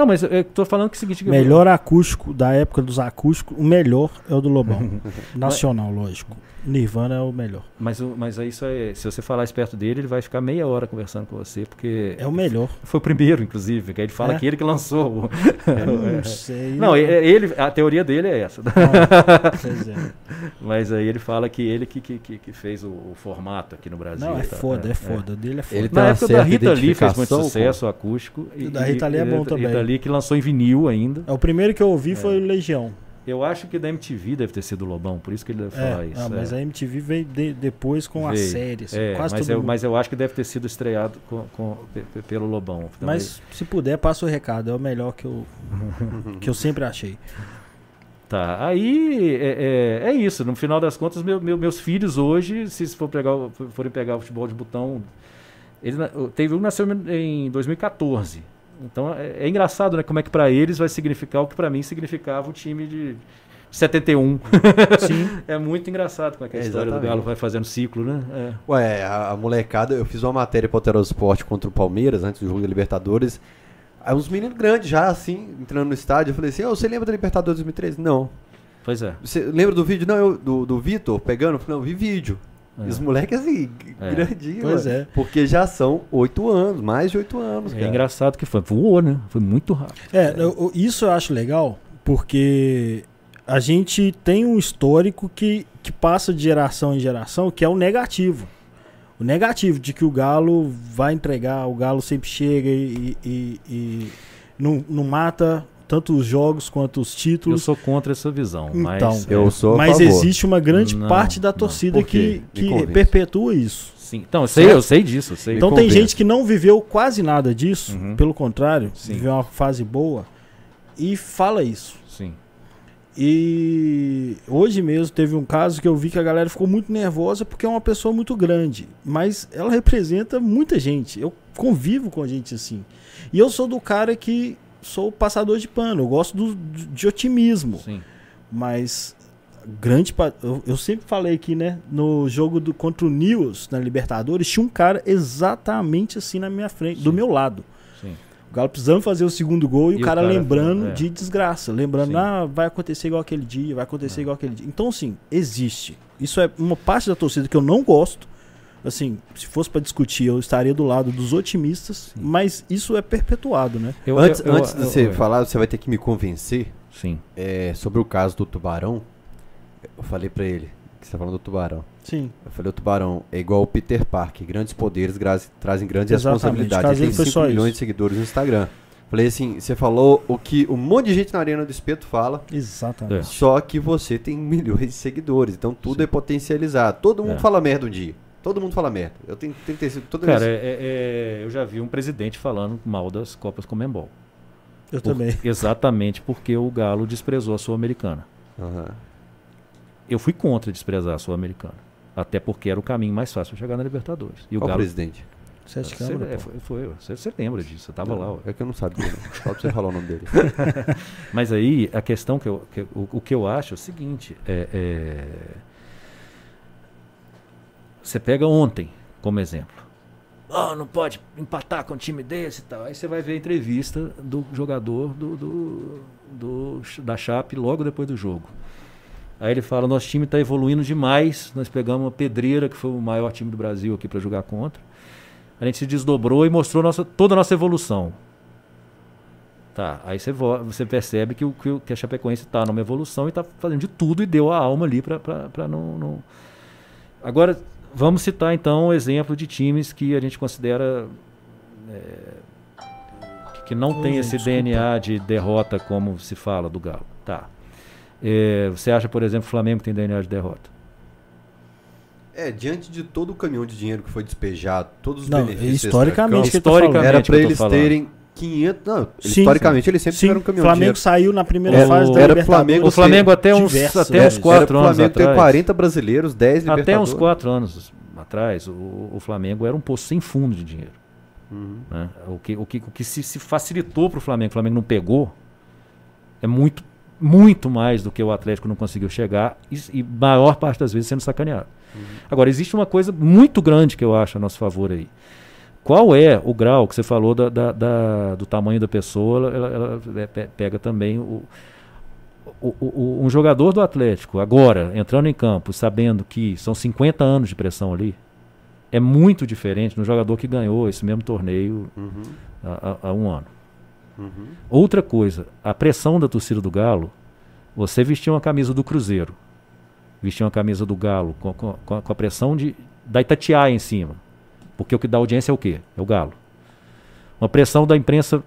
S3: Não, mas eu tô falando que é o seguinte. que eu-
S2: Melhor acústico da época dos acústicos, o melhor é o do Lobão. Nacional, lógico. Nirvana é o melhor.
S3: Mas, mas aí isso é. Se você falar perto dele, ele vai ficar meia hora conversando com você, porque.
S2: É o melhor.
S3: Foi o primeiro, inclusive, que aí ele fala
S2: É?
S3: que ele que lançou. o-
S2: Eu
S3: É.
S2: não sei.
S3: Não, e- ele, a teoria dele é essa.
S2: Ah, é.
S3: Mas aí ele fala que ele que, que, que, que fez o, o formato aqui no Brasil.
S2: Não, é
S3: tá?
S2: foda, é foda. O dele é foda.
S1: Ele
S3: Na época da Rita Lee fez muito sucesso, o acústico.
S2: E o da Rita Lee é bom também.
S3: Lee que lançou em vinil ainda.
S2: É, O primeiro que eu ouvi
S3: É.
S2: foi o Legião.
S3: Eu acho que da MTV deve ter sido o Lobão, por isso que ele deve
S2: É,
S3: falar isso.
S2: ah, mas
S3: é.
S2: a MTV veio de- depois com as
S3: Veio.
S2: séries.
S3: É,
S2: quase
S3: mas,
S2: todo
S3: eu,
S2: mundo.
S3: mas eu acho que deve ter sido estreado com, com- pe- pe- pelo Lobão.
S2: Mas se puder, passa o recado. É o melhor que eu, que eu sempre achei.
S3: Tá, aí é, é, é isso. No final das contas, meu- meu- meus filhos hoje, se for pegar, forem pegar o futebol de botão, ele, teve um que nasceu em 2014. Então é, é engraçado, né? Como é que pra eles vai significar o que pra mim significava o time de 71.
S2: Sim.
S3: é muito engraçado como é que a
S1: É,
S3: história do
S1: exatamente.
S3: Galo vai fazendo ciclo, né? É.
S1: Ué, a, a molecada, eu fiz uma matéria pro Esporte contra o Palmeiras, antes do jogo da Libertadores. Aí uns meninos grandes já, assim, entrando no estádio, eu falei assim, ô, você lembra da Libertadores 2013? Não.
S3: Pois é.
S1: Você lembra do vídeo? Não, eu, do, do Vitor pegando? Eu falei, não, eu vi vídeo.
S3: É.
S1: E os moleques, assim,
S3: É.
S1: grandinhos.
S2: Pois
S1: mano.
S2: é.
S1: Porque já são oito anos, mais de oito anos,
S3: É
S1: cara.
S3: engraçado que foi. Voou, né? Foi muito rápido.
S2: É, eu- eu- isso eu acho legal, porque a gente tem um histórico que, que passa de geração em geração, que é o negativo. O negativo de que o Galo vai entregar, o Galo sempre chega e, e- e não, não mata tanto os jogos quanto os
S3: Eu
S2: títulos.
S3: sou contra essa visão,
S2: Então,
S3: mas.
S1: Eu
S3: é,
S1: sou a
S2: Mas
S1: favor.
S2: existe uma grande
S3: Não,
S2: parte da torcida que, que perpetua isso.
S3: Sim. Então, eu sei, eu sei disso. Eu sei.
S2: Então tem gente que não viveu quase nada disso,
S3: Uhum.
S2: pelo contrário,
S3: Sim.
S2: viveu uma fase boa e fala isso.
S3: Sim.
S2: E hoje mesmo teve um caso que eu vi que a galera ficou muito nervosa porque é uma pessoa muito grande, mas ela representa muita gente. Eu convivo com gente assim. E eu sou do cara que sou passador de pano, eu gosto do- de otimismo,
S3: Sim.
S2: mas grande eu, eu sempre falei aqui, né, no jogo do contra o News na Libertadores, tinha um cara exatamente assim na minha frente, do
S3: Sim.
S2: meu lado.
S3: Sim.
S2: O Galo precisando fazer o segundo gol e,
S3: E
S2: o
S3: o
S2: cara
S3: cara-
S2: lembrando
S3: é.
S2: de desgraça. Lembrando,
S3: Sim.
S2: ah, vai acontecer igual aquele dia, vai acontecer
S3: É.
S2: igual aquele dia. Então, assim, existe. Isso é uma parte da torcida que eu não gosto. Assim, se fosse pra discutir, eu estaria do lado dos otimistas,
S3: Sim.
S2: mas isso é perpetuado, né?
S3: Eu-
S1: antes
S3: eu-
S1: antes de
S3: eu-
S1: você
S3: eu-
S1: falar, você vai ter que me convencer
S3: Sim.
S1: é, sobre o caso do tubarão. Eu falei pra ele que você tá falando do tubarão.
S2: Sim.
S1: Eu falei, o tubarão é igual o Peter Parker, grandes poderes gra- trazem grandes
S2: Exatamente,
S1: responsabilidades. Ele tem
S2: dele foi
S1: 5
S2: só
S1: milhões
S2: isso.
S1: de seguidores no Instagram. Falei assim, você falou o que um monte de gente na arena do espeto fala,
S2: Exatamente.
S3: É.
S1: só que você tem milhões de seguidores, então tudo
S3: Sim.
S1: é potencializado. Todo mundo
S3: É.
S1: fala merda um dia. Todo mundo fala merda. Eu tenho 35, toda
S3: Cara,
S1: vez.
S3: é- é- é, eu já vi um presidente falando mal das Copas Comembol.
S2: Eu
S3: Por-
S2: também.
S3: Exatamente porque o Galo desprezou a Sul-Americana.
S1: Aham.
S3: Eu fui contra desprezar a Sul-Americana. Até porque era o caminho mais fácil para chegar na Libertadores. E o
S1: Qual
S3: Galo.
S1: presidente?
S2: Sete
S3: Você,
S2: câmeras,
S3: é,
S2: pô.
S3: foi, foi, você, você lembra disso, você tava lá. ó.
S1: É que eu não sabia. Não. Só pra você falar o nome dele.
S3: Mas aí a questão que eu, que- o, o que eu acho é o seguinte: é, é, você pega ontem como exemplo. Ah, não pode empatar com um time desse e tal. Aí você vai ver a entrevista do jogador do, do, do- da Chape logo depois do jogo. Aí ele fala: nosso time está evoluindo demais. Nós pegamos uma pedreira, que foi o maior time do Brasil aqui para jogar contra. A gente se desdobrou e mostrou nossa, toda a nossa evolução. Tá, aí você, vo- você percebe que, o- que a Chapecoense está numa evolução e está fazendo de tudo e deu a alma ali para não, não. Agora, vamos citar então o exemplo de times que a gente considera é, que- não tem
S2: gente,
S3: esse
S2: desculpa.
S3: DNA de derrota como se fala do Galo. Tá. É, você acha, por exemplo, que o Flamengo tem DNA de derrota?
S1: É, diante de todo o caminhão de dinheiro que foi despejado, todos os
S2: Não,
S1: benefícios
S2: historicamente que.
S3: Historicamente,
S1: era
S3: tô
S1: eles
S3: falando.
S1: terem 500, não,
S2: Sim,
S1: historicamente eles sempre
S2: Sim,
S1: tiveram um caminhão
S2: Flamengo
S1: de dinheiro.
S2: saiu na primeira
S3: Era-
S2: fase da
S1: era
S2: Libertadores.
S1: Flamengo
S3: O Flamengo até uns,
S2: diversas
S3: até uns
S2: vezes.
S1: Era
S3: quatro
S1: pro
S3: anos
S1: Flamengo
S3: atrás.
S1: 40 brasileiros, 10
S3: Até uns
S1: Libertadores.
S3: quatro anos atrás, o, o Flamengo era um poço sem fundo de dinheiro. Uhum. Né? O, que, o, que, o que se, se facilitou para o Flamengo, o Flamengo não pegou, é muito, muito mais do que o Atlético não conseguiu chegar e, e maior parte das vezes sendo sacaneado. Uhum. Agora, existe uma coisa muito grande que eu acho a nosso favor aí. Qual é o grau que você falou da, da, da do tamanho da pessoa? Ela, ela, ela pega também o, o, o, um jogador do Atlético, agora, entrando em campo, sabendo que são 50 anos de pressão ali, é muito diferente do jogador que ganhou esse mesmo torneio uhum. há, há, um ano. Uhum. Outra coisa, a pressão da torcida do Galo, você vestiu uma camisa do Cruzeiro, vestiu uma camisa do Galo com, com, com a pressão de, da Itatiaia em cima. Porque o que dá audiência é o quê? É o Galo. Uma pressão da imprensa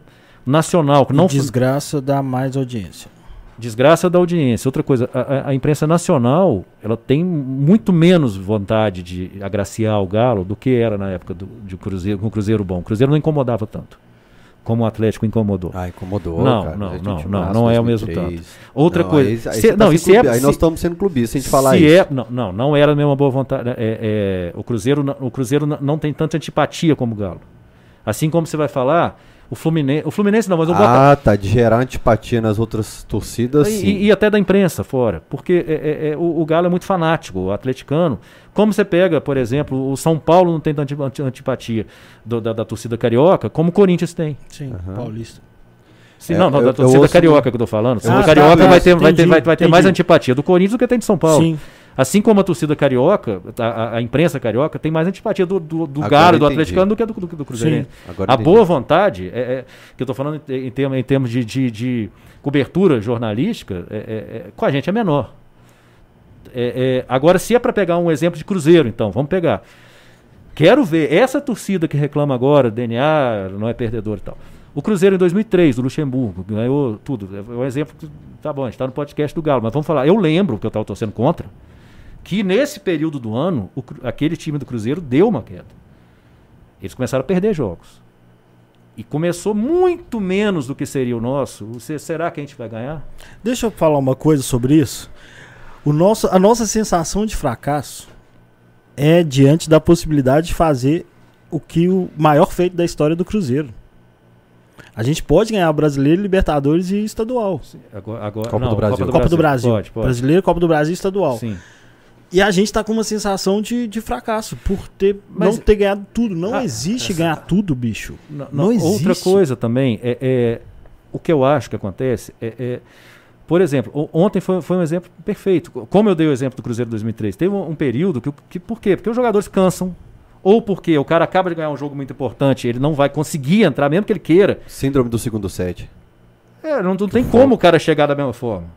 S3: nacional. Que não
S2: desgraça dá mais audiência.
S3: Desgraça da audiência. Outra coisa, a, a, imprensa nacional ela tem muito menos vontade de agraciar o Galo do que era na época do, de Cruzeiro, com o Cruzeiro bom. O Cruzeiro não incomodava tanto como o Atlético incomodou.
S1: Ah, incomodou.
S3: Não,
S1: cara.
S3: não, não, não, não é o mesmo tanto. Outra
S1: não,
S3: coisa.
S1: Aí, aí, se, não,
S3: se
S1: é, aí nós estamos sendo clubistas se a gente falar
S3: se
S1: isso.
S3: É, não, não, não era a mesma boa vontade. É, é, o Cruzeiro, o Cruzeiro não tem tanta antipatia como o Galo. Assim como você vai falar, o Fluminense, o Fluminense não, mas o
S1: Ah, tá, de gerar antipatia nas outras torcidas,
S3: e, e, e até da imprensa fora, porque é, é, é, o, o, Galo é muito fanático, o atleticano. Como você pega, por exemplo, o São Paulo não tem tanta antipatia do, da, da, torcida carioca, como o Corinthians tem.
S2: Sim, uhum. paulista.
S3: Sim, é, não, não, da torcida carioca que eu tô falando. A ah, carioca tá, vai, ter, vai, ter, vai, vai ter mais antipatia do Corinthians do que tem de São Paulo. Sim. Assim como a torcida carioca, a, a imprensa carioca, tem mais antipatia do, do, do Galo, do Atleticano do que do, do, do Cruzeiro. a boa vontade, é, é, que eu estou falando em, em, termos, em termos de, de, de cobertura jornalística, é, é, é com a gente é menor. É, agora, se é para pegar um exemplo de Cruzeiro, então, vamos pegar. Quero ver essa torcida que reclama agora, DNA, não é perdedor e tal. O Cruzeiro em 2003, do Luxemburgo, ganhou tudo. É um exemplo que, tá bom, a gente está no podcast do Galo, mas vamos falar. Eu lembro que eu estava torcendo contra que nesse período do ano, o, aquele time do Cruzeiro deu uma queda. Eles começaram a perder jogos. E começou muito menos do que seria o nosso. Você, será que a gente vai ganhar?
S2: Deixa eu falar uma coisa sobre isso. O nosso, a nossa sensação de fracasso é diante da possibilidade de fazer o que o maior feito da história do Cruzeiro. A gente pode ganhar Brasileiro, Libertadores e Estadual.
S3: Sim, agora, agora,
S2: Copa,
S3: não,
S2: do Brasil. Copa do Brasil. Copa do Brasil.
S3: Pode, pode.
S2: Brasileiro, Copa do Brasil e Estadual.
S3: Sim.
S2: E a gente tá com uma sensação de, de fracasso por ter, Mas, não ter ganhado tudo. Não ah, existe essa... ganhar tudo, bicho. Não, não, não existe.
S3: Outra coisa também, é, é, o que eu acho que acontece é, é por exemplo, ontem foi, foi, um exemplo perfeito. Como eu dei o exemplo do Cruzeiro 2003, teve um, um período que, que. Por quê? Porque os jogadores cansam, ou porque o cara acaba de ganhar um jogo muito importante, ele não vai conseguir entrar, mesmo que ele queira.
S1: Síndrome do segundo set.
S3: É, não, não tem como o cara chegar da mesma forma.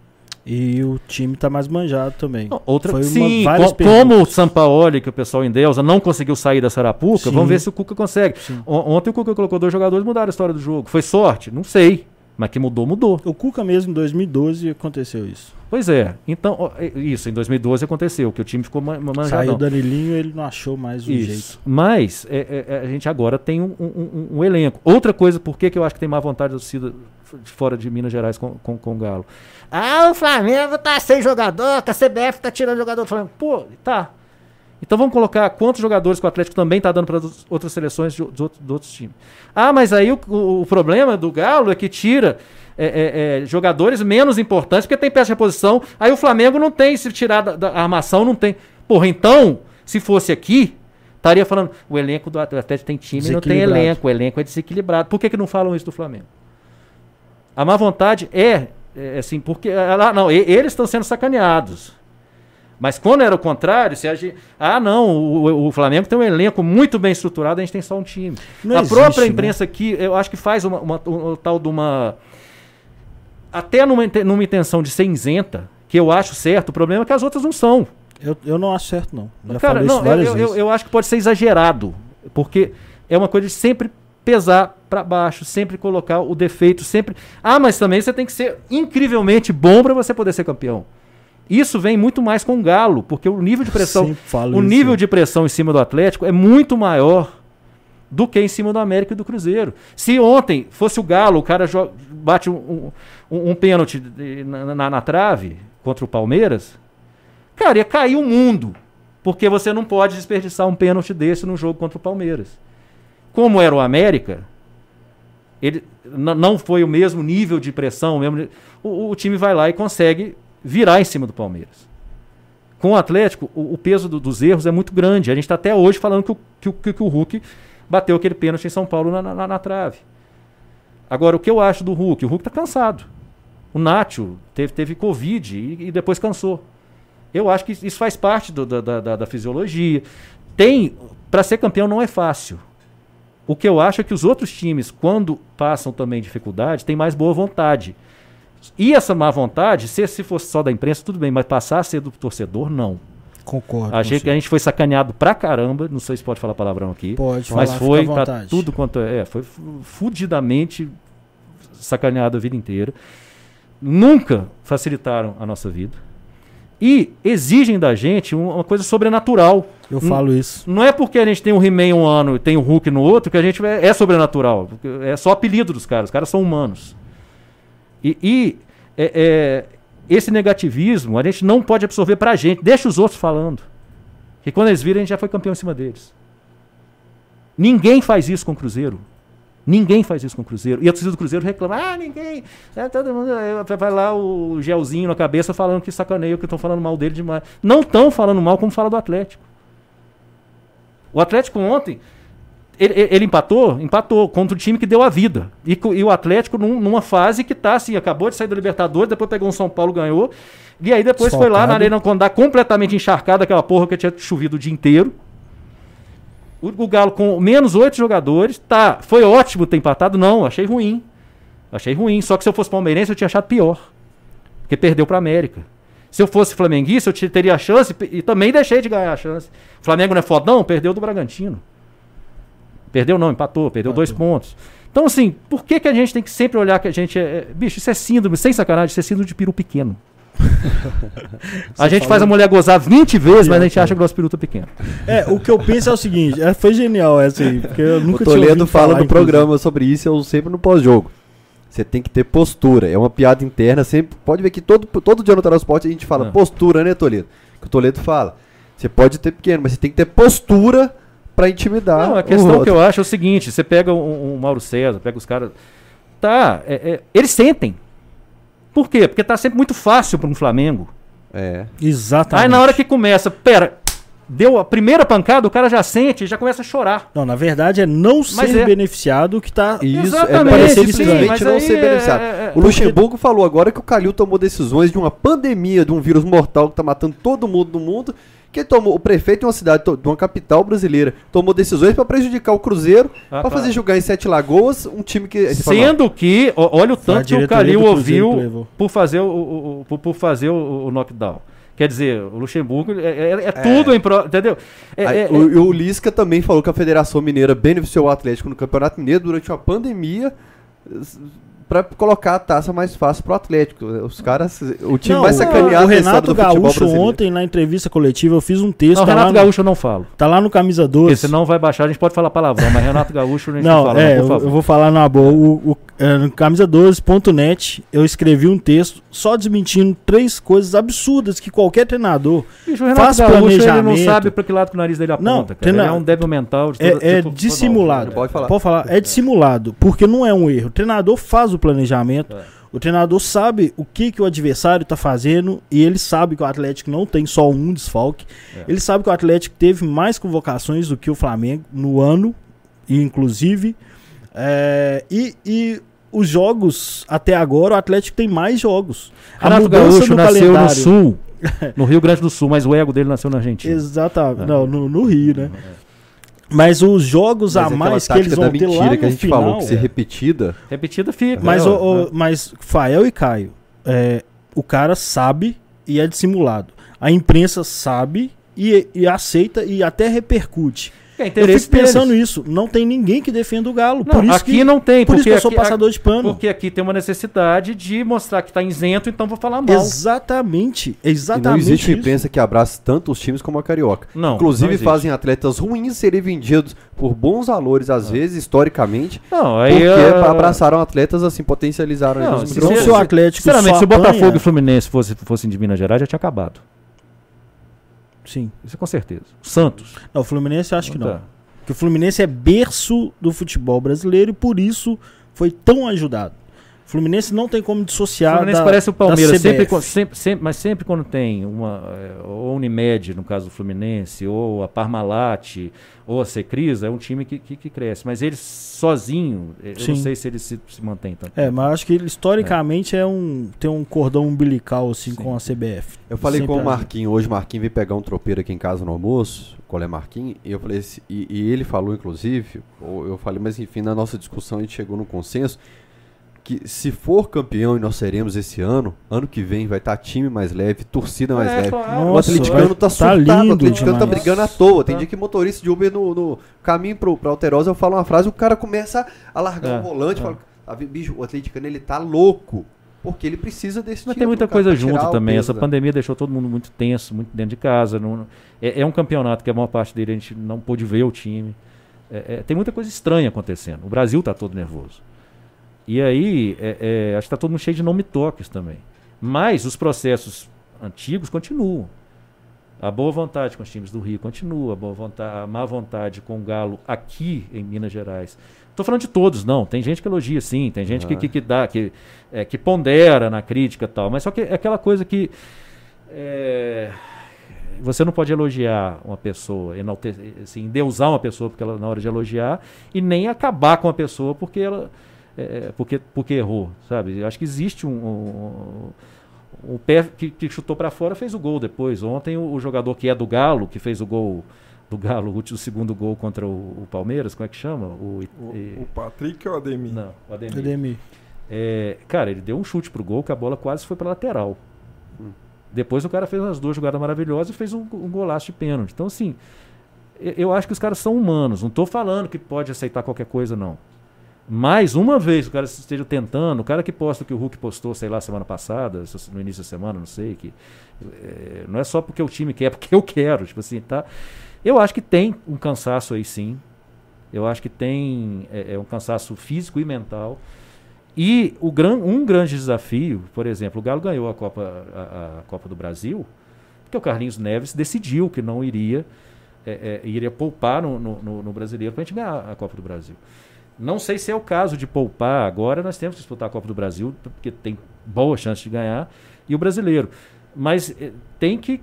S2: E o time tá mais manjado também.
S3: Não, outra, Foi sim, uma, com, como o Sampaoli, que o pessoal em Delza não conseguiu sair da Sarapuca, sim. vamos ver se o Cuca consegue. Ontem o Cuca colocou dois jogadores mudaram a história do jogo. Foi sorte? Não sei. Mas que mudou, mudou.
S2: O Cuca mesmo em 2012 aconteceu isso.
S3: Pois é. Então, isso, em 2012 aconteceu, que o time ficou manjado.
S2: Saiu o Danilinho ele não achou mais o isso. jeito.
S3: Mas é, é, é, a gente agora tem um, um, um, um, elenco. Outra coisa, por que, eu acho que tem má vontade da torcida de fora de Minas Gerais com, com, com o Galo? Ah, o Flamengo tá sem jogador, que a CBF tá tirando jogador do Flamengo. Pô, tá. Então vamos colocar quantos jogadores que o Atlético também está dando para outras seleções de, de, outros, de, outros, times. Ah, mas aí o, o, o, problema do Galo é que tira é, é, é, jogadores menos importantes porque tem peça de reposição. Aí o Flamengo não tem, se tirar da, da armação, não tem. Porra, então, se fosse aqui, estaria falando, o elenco do Atlético tem time, não tem elenco, o elenco é desequilibrado. Por que, que não falam isso do Flamengo? A má vontade é, é assim, porque. Ah, não, eles estão sendo sacaneados. Mas quando era o contrário, se a gente, ah, não, o, o, Flamengo tem um elenco muito bem estruturado, a gente tem só um time. Não a existe, própria né? imprensa né? aqui, eu acho que faz uma, uma, uma, tal de uma. Até numa, numa intenção de ser isenta, que eu acho certo, o problema é que as outras não são.
S2: Eu, eu não acho certo, não.
S3: Já Cara, não, eu, eu, eu, acho que pode ser exagerado, porque é uma coisa de sempre pesar para baixo, sempre colocar o defeito, sempre. Ah, mas também você tem que ser incrivelmente bom para você poder ser campeão. Isso vem muito mais com o Galo, porque o nível de pressão, o nível isso. de pressão em cima do Atlético é muito maior do que em cima do América e do Cruzeiro. Se ontem fosse o Galo, o cara bate um, um, um pênalti na, na, na, trave contra o Palmeiras, cara, ia cair o mundo. Porque você não pode desperdiçar um pênalti desse no jogo contra o Palmeiras. Como era o América, ele não foi o mesmo nível de pressão, mesmo, o, o, time vai lá e consegue virar em cima do Palmeiras. Com o Atlético, o, o peso do, dos erros é muito grande. A gente está até hoje falando que o, que, que, o Hulk bateu aquele pênalti em São Paulo na, na, na, trave. Agora, o que eu acho do Hulk? O Hulk está cansado. O Nacho teve, teve Covid e, e, depois cansou. Eu acho que isso faz parte do, da, da, da fisiologia. Tem. Para ser campeão não é fácil. O que eu acho é que os outros times, quando passam também dificuldade, têm mais boa vontade. E essa má vontade, se, se fosse só da imprensa, tudo bem, mas passar a ser do torcedor, não.
S2: Concordo.
S3: Achei que a gente foi sacaneado pra caramba. Não sei se pode falar palavrão aqui.
S2: Pode,
S3: mas falar, foi pra tudo quanto é. Foi fudidamente sacaneado a vida inteira. Nunca facilitaram a nossa vida. E exigem da gente uma coisa sobrenatural.
S2: Eu falo isso.
S3: Não é porque a gente tem um He-Man um ano e tem um Hulk no outro que a gente é, é sobrenatural. É só apelido dos caras. Os caras são humanos. E, e é, é, esse negativismo a gente não pode absorver pra gente. Deixa os outros falando. Que quando eles viram, a gente já foi campeão em cima deles. Ninguém faz isso com o Cruzeiro. Ninguém faz isso com o Cruzeiro. E a torcida do Cruzeiro reclama: ah, ninguém. É, todo mundo. É, vai lá o gelzinho na cabeça falando que sacaneio, que estão falando mal dele demais. Não estão falando mal como fala do Atlético. O Atlético ontem. Ele, ele, empatou, empatou contra o time que deu a vida. E, e o Atlético num, numa fase que tá assim, acabou de sair da Libertadores, depois pegou um São Paulo, ganhou. E aí depois foi lá na Arena Condá completamente encharcada, aquela porra que tinha chovido o dia inteiro. O, o Galo com menos oito jogadores, tá. Foi ótimo ter empatado? Não, achei ruim. Achei ruim. Só que se eu fosse palmeirense, eu tinha achado pior. Porque perdeu para América. Se eu fosse flamenguista, eu teria a chance e também deixei de ganhar a chance. O Flamengo não é fodão? Perdeu do Bragantino. Perdeu não, empatou, perdeu empatou. dois pontos. Então, assim, por que, que a gente tem que sempre olhar que a gente é. é bicho, isso é síndrome, sem sacanagem, isso é síndrome de peru pequeno. a gente faz a mulher gozar 20 vezes, mas a gente acha que o nosso peru tá pequeno.
S2: É, o que eu penso é o seguinte, é, foi genial essa aí, porque eu nunca
S1: o Toledo fala no programa sobre isso, eu sempre no pós-jogo. Você tem que ter postura, é uma piada interna, sempre, pode ver que todo, todo dia no transporte a gente fala ah. postura, né, Toledo? Que o Toledo fala. Você pode ter pequeno, mas você tem que ter postura para intimidar. Não,
S3: a questão que eu acho é o seguinte: você pega um, um Mauro César, pega os caras. Tá, é, é, eles sentem. Por quê? Porque tá sempre muito fácil para um Flamengo.
S2: É. Exatamente.
S3: Aí na hora que começa, pera, deu a primeira pancada, o cara já sente e já começa a chorar.
S2: Não, na verdade é não mas ser é... beneficiado que tá.
S1: Isso, é Exatamente, é simplesmente não ser beneficiado. É, é, o Luxemburgo porque... falou agora que o Calil tomou decisões de uma pandemia, de um vírus mortal que tá matando todo mundo no mundo que tomou, o prefeito de uma cidade, de uma capital brasileira, tomou decisões para prejudicar o Cruzeiro, ah, para fazer jogar em Sete Lagoas, um time que.
S3: Sendo que, olha o tanto que o Calil ouviu por fazer o, o, por fazer o, o knockdown. Quer dizer, o Luxemburgo é, é, é, é tudo em pro, entendeu?
S1: É, Aí, é, o, o Lisca também falou que a Federação Mineira beneficiou o Atlético no Campeonato Mineiro durante uma pandemia para colocar a taça mais fácil pro Atlético. Os caras, o time não, mais sacaneado
S2: O Renato Gaúcho ontem na entrevista coletiva eu fiz um texto. Não,
S3: tá Renato Gaúcho eu não falo.
S2: Tá lá no camisa 12. Porque
S3: senão vai baixar, a gente pode falar palavrão, mas Renato Gaúcho a gente
S2: não, não fala, é, não, eu, eu, vou falar na boa. O, o é, no camisa12.net eu escrevi um texto só desmentindo três coisas absurdas que qualquer treinador Bicho, o Renato faz Gaúcho, planejamento.
S3: Ele não sabe para que lado que o nariz dele aponta, não, cara. Treina... Ele é um débil mental.
S2: De é, é dissimulado. Pode falar. Pode falar. É dissimulado, porque não é um erro. O treinador faz o planejamento. É. O treinador sabe o que, que o adversário está fazendo e ele sabe que o Atlético não tem só um desfalque. É. Ele sabe que o Atlético teve mais convocações do que o Flamengo no ano, inclusive. É, e, e os jogos, até agora, o Atlético tem mais jogos.
S3: Renato Gaúcho no nasceu calendário. no Sul, no Rio Grande do Sul, mas o ego dele nasceu na Argentina.
S2: Exatamente. É. Não, no, no, Rio, né? É. Mas os jogos mas a mais que eles vão ter lá no
S1: que a gente
S2: final,
S1: falou, que ser repetida.
S3: Repetida fica.
S2: Mas, é, o, o, mas Fael e Caio, é, o cara sabe e é dissimulado. A imprensa sabe e, e aceita e até repercute. É eu fico pensando deles. isso. Não tem ninguém que defenda o Galo.
S3: Não, por isso aqui
S2: que,
S3: não tem.
S2: Por isso que eu sou passador de pano.
S3: Porque aqui tem uma necessidade de mostrar que está isento, então vou falar mal.
S2: Exatamente. Exatamente. E não
S1: existe uma imprensa que abraça tanto os times como a Carioca. Não, Inclusive não fazem atletas ruins serem vendidos por bons valores, às vezes, historicamente.
S3: Não, aí
S1: porque uh... abraçaram atletas assim, potencializaram
S3: não, eles. Então, se o Atlético. Sinceramente, se o Botafogo e Fluminense fosse, fossem de Minas Gerais, já tinha acabado.
S2: Sim.
S3: Isso é com certeza. Santos.
S2: Não, o Fluminense acho que não. Tá. Que o Fluminense é berço do futebol brasileiro e por isso foi tão ajudado. Fluminense não tem como
S3: O
S2: dissociar
S3: Fluminense
S2: da,
S3: parece o Palmeiras, sempre, sempre, sempre- mas sempre quando tem uma eh, ou Unimed, no caso do Fluminense, ou a Parmalat, ou a Secris, é um time que, que, que cresce. Mas ele sozinho, eh, eu
S2: Sim.
S3: não sei se ele se, se mantém tanto.
S2: É, mas acho que ele, historicamente é. um tem um cordão umbilical assim
S3: Sim.
S2: com a CBF.
S1: Eu falei
S2: Sempre
S1: com o. Marquinhos hoje, o Marquinhos veio pegar um tropeiro aqui em casa no almoço, qual é Marquinhos, e eu falei e, e ele falou inclusive, ou eu falei, mas enfim, na nossa discussão a gente chegou no consenso que se for campeão e nós seremos esse ano, ano que vem vai estar time mais leve, torcida mais
S3: É,
S1: leve.
S3: claro.
S1: o atleticano
S2: vai-
S1: tá
S2: tá
S1: surtado,
S2: lindo
S1: o atleticano tá
S2: demais.
S1: brigando à toa. Tem
S3: Tá.
S1: dia que motorista de Uber no, no caminho pro, pra Alterosa, eu falo uma frase, o cara começa a largar
S3: É,
S1: o volante,
S3: é.
S1: fala, tá bicho, o atleticano ele tá louco, porque ele precisa desse
S3: Mas
S1: time
S3: tem muita coisa junto também.
S1: peso,
S3: Essa pandemia deixou todo mundo muito tenso, muito dentro de casa. não- é, é um campeonato que a maior parte dele a gente não pôde ver o time. É, é, tem muita coisa estranha acontecendo. O Brasil está todo nervoso. E aí, é, é, acho que está todo mundo cheio de nome toques também. Mas os processos antigos continuam. A boa vontade com os times do Rio continua, a, boa vontade, a má vontade com o Galo aqui em Minas Gerais. Estou falando de todos, não. Tem gente que elogia, sim. Tem gente que,
S1: Ah.
S3: que, que dá, que, é, que pondera na crítica e tal. Mas só que é aquela coisa que é, você não pode elogiar uma pessoa, enalte, assim, endeusar uma pessoa porque ela, na hora de elogiar, e nem acabar com a pessoa porque ela é, porque, porque errou, sabe? Eu acho que existe um, um, o pé que, que chutou para fora fez o gol depois. Ontem o, o jogador que é do Galo, que fez o gol do Galo, o último- o segundo gol contra o, o Palmeiras, como é que chama? O,
S4: O,
S3: e-
S4: o Patrick ou o Ademir?
S3: não, o Ademir.
S2: Ademir.
S3: É, cara, ele deu um chute pro gol que a bola quase foi pra lateral. Depois o cara fez umas duas jogadas maravilhosas e fez um, um golaço de pênalti. Então, assim, eu, eu acho que os caras são humanos. Não tô falando que pode aceitar qualquer coisa, não. Mas uma vez o cara esteja tentando, o cara que posta o que o Hulk postou, sei lá, semana passada, no início da semana, não sei, que é, não é só porque o time quer, é porque eu quero, tipo assim, tá? Eu acho que tem um cansaço aí sim. Eu acho que tem é, é um cansaço físico e mental. E o gran, um grande desafio, por exemplo, o Galo ganhou a Copa, a, a Copa do Brasil, porque o Carlinhos Neves decidiu que não iria, é, é, iria poupar no, no- no brasileiro para a gente ganhar a Copa do Brasil. Não sei se é o caso de poupar agora, nós temos que disputar a Copa do Brasil, porque tem boa chance de ganhar, e o brasileiro. Mas eh, tem que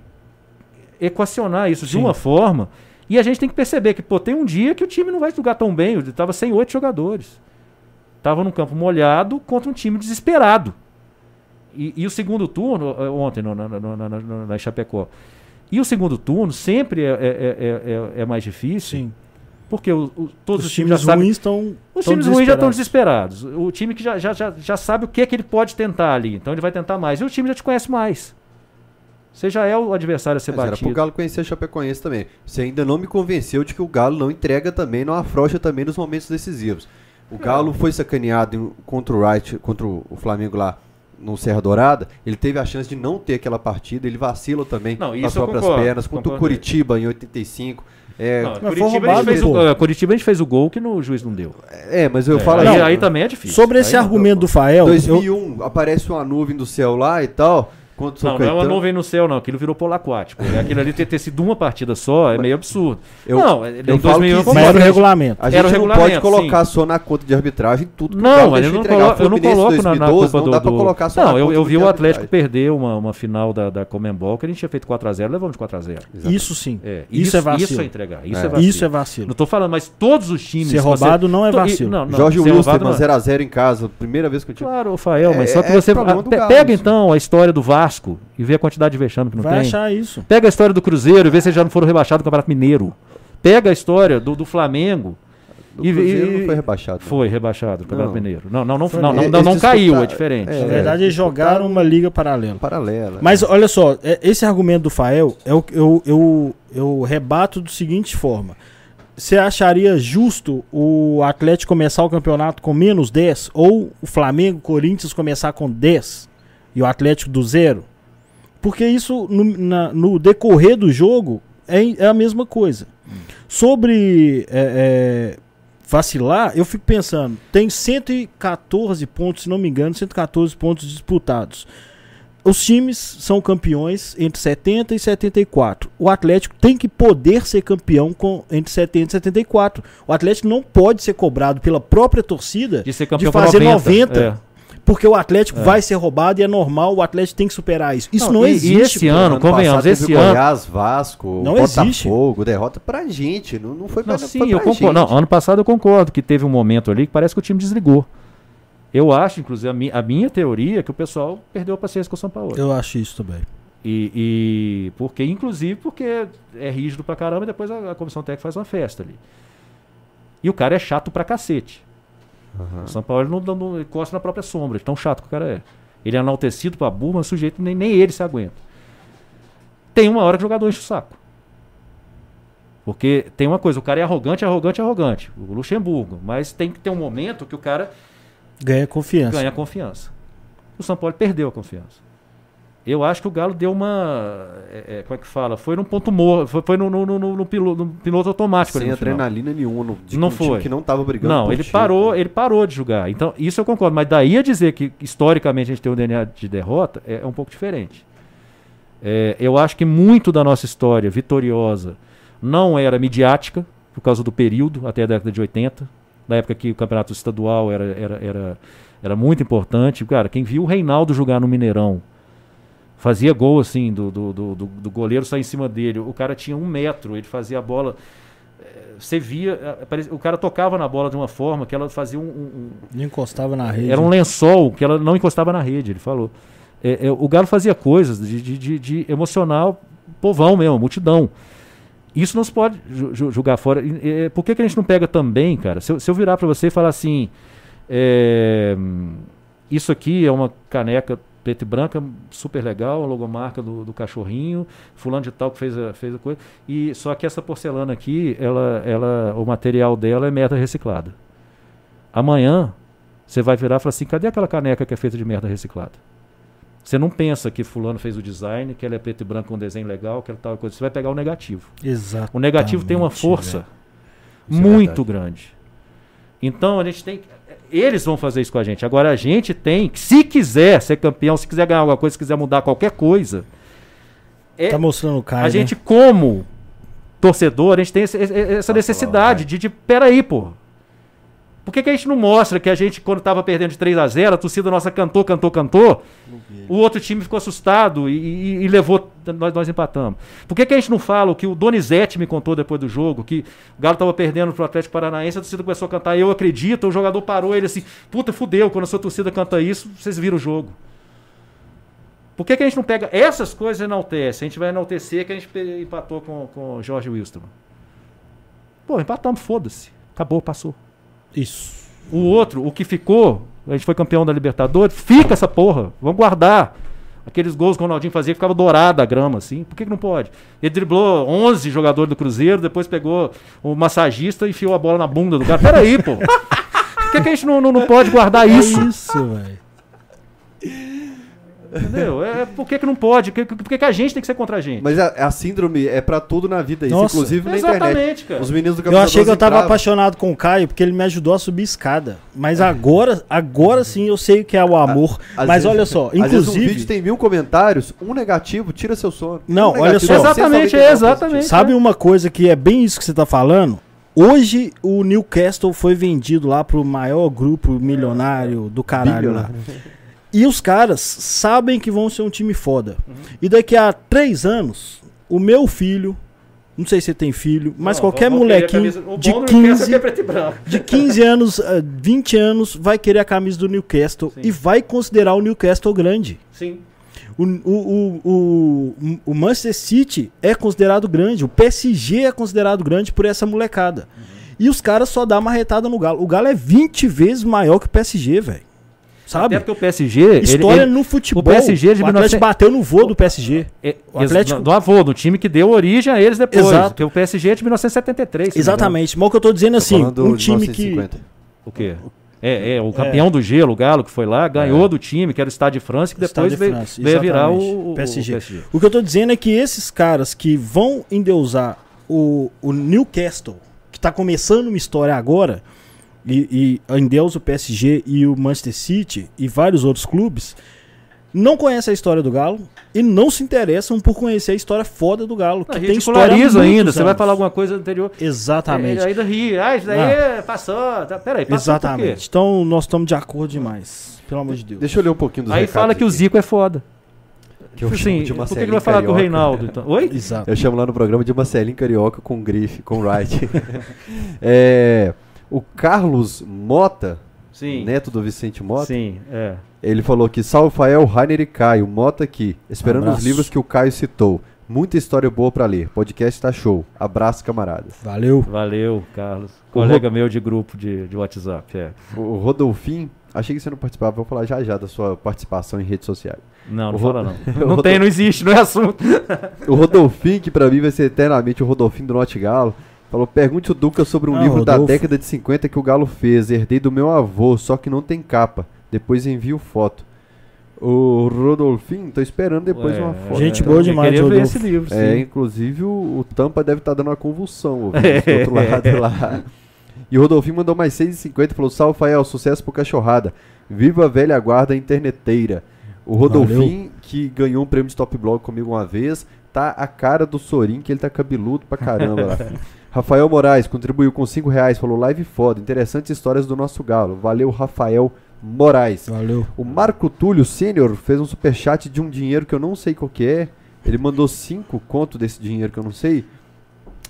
S3: equacionar isso de
S2: Sim.
S3: uma forma. E a gente tem que perceber que, pô, tem um dia que o time não vai jogar tão bem. Ele estava sem oito jogadores. Tava num campo molhado contra um time desesperado. E, e o segundo turno, eh, ontem no, na, na, na, Chapecó. E o segundo turno sempre é, é, é, é, é mais difícil,
S2: Sim.
S3: Porque o- o- todos
S2: Os
S3: os, times já
S2: times
S3: sabem.
S2: ruins estão.
S3: Os times ruins já estão desesperados. O time que já, já, já, já sabe o que, é que ele pode tentar ali. Então ele vai tentar mais. E o time já te conhece mais. Você já é o adversário a ser
S1: Mas era pro
S3: batido.
S1: Galo conhecer a Chapecoense também. Você ainda não me convenceu de que o Galo não entrega também, não afrouxa também nos momentos decisivos. O Galo foi sacaneado contra o Wright, contra o Flamengo lá no Serra Dourada. Ele teve a chance de não ter aquela partida. Ele vacila também
S3: Não,
S1: com
S3: isso
S1: as
S3: eu
S1: próprias
S3: concordo,
S1: pernas. Contra o. Curitiba em 85. É,
S3: Não, Curitiba, a gente
S2: roubado,
S3: fez
S2: pô.
S3: o, eh, Curitiba a gente fez o gol que no, o juiz não deu.
S1: é, mas eu
S3: É,
S1: falo
S3: aí,
S1: aí,
S3: aí também é difícil.
S2: Sobre esse argumento do Fael, eu,
S1: 2001, aparece uma nuvem do céu lá e tal. Contra o São
S3: Não, não é uma nuvem no céu, não. Aquilo virou polo aquático. Aquilo ali ter, ter sido uma partida só é meio absurdo.
S1: Eu-
S3: não,
S1: eu
S3: em
S1: falo
S3: 2001
S1: que
S3: eu
S2: mas era o regulamento.
S1: A gente
S3: Era o
S1: não pode
S3: regulamento,
S1: colocar só na conta de arbitragem tudo que
S3: Não, mas eu não, coloco, eu não coloco na, na
S1: 2012,
S3: culpa
S1: não
S3: do...
S1: dá pra colocar só
S3: Não,
S1: na
S3: eu, eu vi o Atlético perder uma, uma final da, da Comembol que a gente tinha feito 4x0 levamos de 4x0.
S2: Isso sim.
S3: É,
S2: Isso é vacilo.
S3: Isso é entregar. Isso
S1: É.
S3: é, vacilo.
S2: Isso é vacilo.
S3: Não tô falando, mas todos os times...
S2: Ser
S3: você-
S2: roubado não é vacilo.
S3: Não, não,
S1: Jorge Wilstermann,
S3: é.
S1: 0x0 em casa, primeira vez que eu tive.
S3: Claro, Rafael, mas
S1: É-
S3: só que
S1: é
S3: você... pega
S1: isso.
S3: então a história do Vasco e vê a quantidade de vexame que não
S2: Vai
S3: tem.
S2: achar isso.
S3: Pega a história do Cruzeiro e vê se eles já não foram rebaixados do Campeonato Mineiro. Pega a história do, do Flamengo.
S1: O
S3: e-
S1: Cruzeiro
S3: e-
S1: não foi rebaixado. não.
S3: Foi rebaixado do Campeonato
S1: Não.
S3: Mineiro. Não, não, não,
S2: Foi
S3: não,
S2: não.
S3: não, não, caiu, é diferente.
S1: é,
S2: Na verdade, eles jogaram uma liga paralela.
S1: Paralela.
S2: Mas olha só, é- esse argumento do Fael é o que eu, eu, eu rebato da seguinte forma. Você acharia justo o Atlético começar o campeonato com menos 10? Ou o Flamengo, Corinthians começar com 10? E o Atlético do zero? Porque isso, no, na- no decorrer do jogo, é, é a mesma coisa. Sobre é, é, vacilar, eu fico pensando, tem 114 pontos, se não me engano, 114 pontos disputados. os times são campeões entre 70 e 74. O Atlético tem que poder ser campeão com, entre 70 e 74. O Atlético não pode ser cobrado pela própria torcida
S3: De
S2: de fazer
S3: 90.
S2: 90,
S3: É.
S2: porque o Atlético
S3: É.
S2: vai ser roubado e é normal, o Atlético tem que superar isso. Isso
S3: Não,
S2: não,
S3: e- e
S2: existe.
S3: esse
S2: pô.
S3: ano, convenhamos, esse ano-
S1: Goiás, Vasco,
S2: Não
S1: Botafogo, derrota pra gente. Não, não foi pra,
S3: Não,
S1: foi
S3: sim,
S1: pra
S3: eu
S1: gente.
S3: concordo. Não, ano passado eu concordo que teve um momento ali que parece que o time desligou. Eu acho, inclusive, a, mi- a minha teoria é que o pessoal perdeu a paciência com o São Paulo.
S2: Eu acho isso também.
S3: E, e porque, inclusive, porque é rígido pra caramba e depois a, a comissão técnica faz uma festa ali. E o cara é chato pra cacete. O São Paulo não, não, não encosta na própria sombra, de tão chato que o cara é. Ele é enaltecido pra burro, mas o sujeito nem, nem ele se aguenta. Tem uma hora que o jogador enche o saco. Porque tem uma coisa, o cara é arrogante, arrogante, arrogante. O Luxemburgo. Mas tem que ter um momento que o cara
S2: Ganha confiança.
S3: ganha confiança. O São Paulo perdeu a confiança. Eu acho que o Galo deu uma. é, é, como é que fala? Foi num ponto morto. Foi, foi no, no, no, no, piloto, no piloto automático ali
S1: Sem adrenalina nenhuma. No, de
S3: Não
S1: um
S3: foi.
S1: que não tava brigando
S3: Não, ele
S1: título.
S3: parou, ele parou de jogar. Então, isso eu concordo. Mas daí a dizer que historicamente a gente tem um DNA de derrota é, é um pouco diferente. É, eu acho que muito da nossa história vitoriosa não era midiática, por causa do período, até a década de 80, na época que o campeonato estadual era, era, era, era muito importante. Cara, quem viu o Reinaldo jogar no Mineirão, fazia gol assim, do, do, do, do- goleiro sair em cima dele. O cara tinha um metro, ele fazia a bola. eh, Você via, eh, o cara tocava na bola de uma forma que ela fazia um- um-
S2: Não encostava na rede.
S3: era um lençol que ela não encostava na rede, ele falou. É, é, o Galo fazia coisas de, de- de- emocional, povão mesmo, multidão. Isso não se pode ju- ju- julgar fora. É, por que, que a gente não pega também, cara? Se eu, se eu virar para você e falar assim: hum, Isso aqui é uma caneca preta e branca, super legal, a logomarca do, do cachorrinho, fulano de tal que fez a, fez a coisa. E só que essa porcelana aqui, ela, ela, o material dela é merda reciclada. Amanhã você vai virar e falar assim: cadê aquela caneca que é feita de merda reciclada? Você não pensa que fulano fez o design, que ela é preto e branco com um desenho legal, que ela tal coisa. Você vai pegar o negativo.
S2: Exato.
S3: O negativo tem uma força
S1: é
S3: muito
S1: verdade.
S3: grande. Então a gente tem. Eles vão fazer isso com a gente. Agora a gente tem, que, se quiser ser campeão, se quiser ganhar alguma coisa, se quiser mudar qualquer coisa, é,
S2: Tá mostrando o cara.
S3: a gente, como torcedor, a gente tem esse- esse- essa
S1: Nossa,
S3: necessidade
S1: vai.
S3: de, de. Peraí, pô. Por que, que a gente não mostra que a gente, quando tava perdendo de 3 a 0 a torcida nossa cantou, cantou, cantou, o outro time ficou assustado e, e- e levou, nós, nós empatamos. Por que, que a gente não fala o que o Donizete me contou depois do jogo, que o Galo estava perdendo pro Atlético Paranaense, a torcida começou a cantar, eu acredito, o jogador parou, ele assim, puta, fudeu, quando a sua torcida canta isso, vocês viram o jogo. Por que, que a gente não pega essas coisas e enaltece? A gente vai enaltecer que a gente empatou com, com o Jorge Wilson. Pô, empatamos, foda-se. Acabou, passou.
S2: Isso.
S3: O outro, o que ficou, a gente foi campeão da Libertadores, fica essa porra. Vamos guardar. Aqueles gols que o Ronaldinho fazia, ficava dourada a grama, assim. Por que, que não pode? Ele driblou 11 jogadores do Cruzeiro, depois pegou o massagista e enfiou a bola na bunda do cara. Peraí, pô. Por que, que a gente não, não, não pode guardar isso?
S2: É isso, velho.
S3: Entendeu? É, por que, que não pode? Por que, por que, a gente tem que ser contra a gente?
S1: Mas a, a síndrome é pra tudo na vida, isso,
S2: Nossa.
S1: inclusive na internet.
S3: Exatamente, cara.
S1: Os meninos do
S2: Eu achei que
S1: 12
S2: eu tava
S1: entravam-
S2: apaixonado com o Caio porque ele me ajudou a subir escada. Mas agora, agora sim eu sei o que é o amor.
S1: Às
S2: Mas
S1: vezes-
S2: olha só,
S1: vezes um
S2: inclusive.
S1: vídeo tem mil comentários, um negativo tira seu sono.
S2: Não,
S1: um
S2: olha só.
S3: Exatamente,
S1: 199
S3: é, exatamente.
S2: Sabe uma coisa que é bem isso que você tá falando? Hoje o Newcastle foi vendido lá pro maior grupo milionário do caralho lá. E os caras sabem que vão ser um time foda.
S3: Uhum.
S2: E daqui a três anos, o meu filho, não sei se você tem filho, mas
S3: Não,
S2: qualquer molequinho de
S3: bom do Newcastle é
S2: 15,
S3: que é branco.
S2: de 15 anos, a 20 anos, vai querer a camisa do Newcastle
S3: Sim.
S2: e vai considerar o Newcastle grande.
S3: Sim.
S2: O, o, o, o, Manchester City é considerado grande, o PSG é considerado grande por essa molecada. E os caras só dão uma marretada no Galo. O Galo é 20 vezes maior que o PSG, velho. Sabe?
S3: Até porque o PSG. ele-
S2: História
S3: ele-
S2: no futebol.
S3: o PSG de
S2: o
S3: 1900
S2: Atlético bateu no voo do PSG.
S3: É,
S2: O Atlético-
S3: Do avô, do time que deu origem a eles depois.
S2: Exato.
S3: Porque o PSG é de 1973. se não me
S2: Exatamente. Mas o que eu tô dizendo
S1: Tô
S2: assim, um time que.
S1: 1950.
S3: engano. O quê? É, é, o campeão do gelo, o Galo, que foi lá, ganhou do time, que era o Stade de França, que depois
S2: de
S3: veio, veio virar o, o-
S2: PSG.
S3: o PSG.
S2: O que eu tô dizendo é que esses caras que vão endeusar o, o Newcastle, que tá começando uma história agora, e, e endeusa o PSG e o Manchester City e vários outros clubes, não conhecem a história do Galo e não se interessam por conhecer a história foda do Galo. Que
S3: A
S2: tem história
S3: ainda. Você vai
S2: anos.
S3: falar alguma coisa anterior.
S2: Exatamente.
S3: É, ainda ri. Ah, isso daí passou. Tá, peraí, passou?
S2: Exatamente. Então nós estamos de acordo demais. Pelo amor de Deus.
S1: Deixa eu ler um pouquinho dos
S3: Aí fala que o Zico é foda.
S1: que eu
S3: Tipo
S1: chamo
S3: assim,
S1: de
S3: por que ele vai falar com o
S1: Carioca.
S3: Reinaldo? Então? Oi?
S2: Exato.
S1: Eu chamo lá no programa de Marcelinho Carioca com grife, com Wright. É, o Carlos Mota,
S3: Sim.
S1: neto do Vicente Mota,
S3: Sim, é.
S1: ele falou que salve Fael, Rainer e Caio, Mota aqui, esperando
S2: Abraço.
S1: os livros que o Caio citou. Muita história boa pra ler. Podcast tá show. Abraço, camaradas.
S2: Valeu.
S3: Valeu, Carlos.
S1: O
S3: Colega meu de grupo de, de WhatsApp. É.
S1: O Rodolfim, achei que você não participava, vou falar já já da sua participação em redes sociais.
S3: Não, não
S1: O
S3: fala não. Não tem, não existe, não é assunto.
S1: O Rodolfim, que pra mim vai ser eternamente o Rodolfim do Norte Galo, falou: pergunte o Duca sobre um
S2: Ah,
S1: livro da
S2: Rodolfo.
S1: década de 50 que o Galo fez. Herdei do meu avô, só que não tem capa. Depois envio foto. O Rodolfim, tô esperando depois
S3: Ué,
S1: uma foto.
S2: Gente
S1: né?
S2: boa
S3: eu
S2: demais,
S3: queria ver esse livro, sim.
S1: É, inclusive o, o Tampa deve estar dando uma convulsão ouvindo do outro lado lá. E o Rodolfinho mandou mais 6,50 e falou: Salve, Fael, sucesso pro cachorrada. Viva a velha guarda interneteira. O Rodolfinho, que ganhou um prêmio de top blog comigo uma vez, tá a cara do Sorin, que ele tá cabeludo pra caramba lá. Rafael Moraes contribuiu com 5 reais, falou live foda, interessantes histórias do nosso galo. Valeu, Rafael Moraes.
S2: Valeu.
S1: O Marco Túlio Sênior fez um superchat de um dinheiro que eu não sei qual que é. Ele mandou 5 conto desse dinheiro que eu não sei.